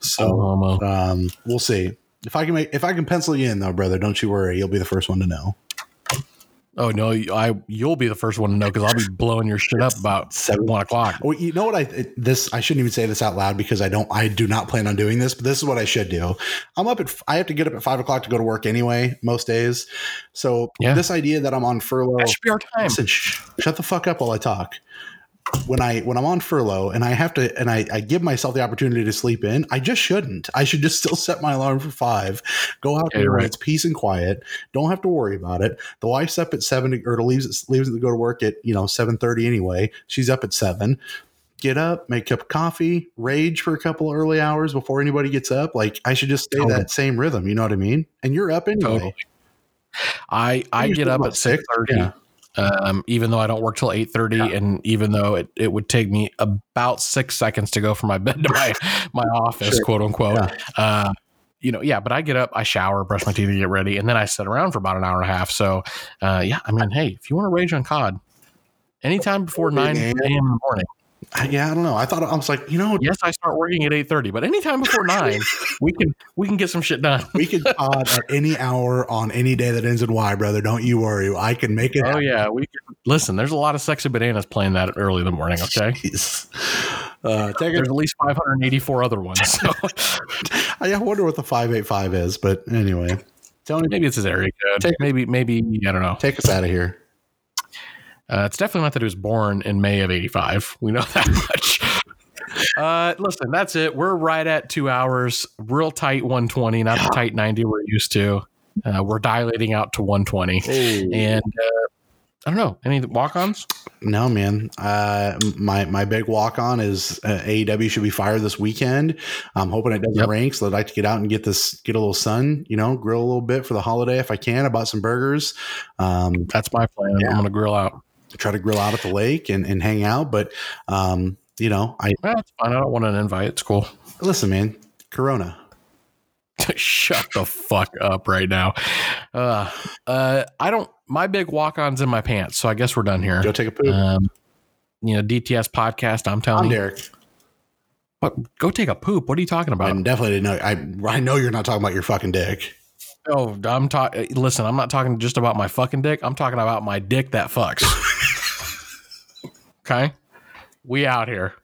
So So homo. um, we'll see if I can make if I can pencil you in though, brother. Don't you worry, you'll be the first one to know. Oh no, I you'll be the first one to know because I'll be blowing your shit up about Seven- one o'clock. Well, you know what? I this I shouldn't even say this out loud because I don't. I do not plan on doing this. But this is what I should do. I'm up at. I have to get up at five o'clock to go to work anyway most days. So Yeah. this idea that I'm on furlough. That should be our time. Listen, shh, shut the fuck up while I talk. When I when I'm on furlough and I have to and I, I give myself the opportunity to sleep in, I just shouldn't. I should just still set my alarm for five, go out there right. it's peace and quiet. Don't have to worry about it. The wife's up at seven or to leaves leaves to go to work at you know seven thirty anyway. She's up at seven. Get up, make a cup of coffee, rage for a couple early hours before anybody gets up. Like I should just stay totally. that same rhythm. You know what I mean? And you're up anyway. Totally. I I get up at six thirty. Yeah um, even though I don't work till eight thirty, yeah. and even though it, it would take me about six seconds to go from my bed to my my office, sure. quote unquote. Yeah. Uh, you know, yeah, but I get up, I shower, brush my teeth, get ready, and then I sit around for about an hour and a half. So, uh, yeah, I mean, hey, if you want to rage on COD, anytime before nine a.m. in the morning, yeah, I don't know. I thought I was like, you know, yes, I start working at eight thirty, but anytime before nine, we can we can get some shit done. we can pod at any hour on any day that ends in Y, brother. Don't you worry. I can make it. Oh happen. yeah, we can. Listen, there's a lot of sexy bananas playing that early in the morning. Okay, uh, there's at least 584 other ones. So. I wonder what the 585 is, but anyway, Tony, maybe it's his area code. Take, maybe maybe I don't know. Take us out of here. Uh, it's definitely not that he was born in May of 85. We know that much. uh, listen, that's it. We're right at two hours, real tight 120, not the tight 90 we're used to. Uh, we're dilating out to 120. And uh, I don't know. Any walk ons? No, man. Uh, my my big walk on is uh, AEW should be fired this weekend. I'm hoping it doesn't yep. rain, so I'd like to get out and get this, get a little sun, you know, grill a little bit for the holiday if I can. I bought some burgers. Um, That's my plan. Yeah. I'm going to grill out try to grill out at the lake and, and hang out. But, um, you know, I, that's fine. I don't want an invite. It's cool. Listen, man, Corona. Shut the fuck up right now. Uh, uh, I don't, my big walk on's in my pants. So I guess we're done here. Go take a poop. Um, you know, DTS podcast. I'm telling I'm you. Derek. What? Go take a poop. What are you talking about? I definitely didn't know. I I know you're not talking about your fucking dick. Oh, I'm talking. Listen, I'm not talking just about my fucking dick. I'm talking about my dick that fucks. Okay, we out here.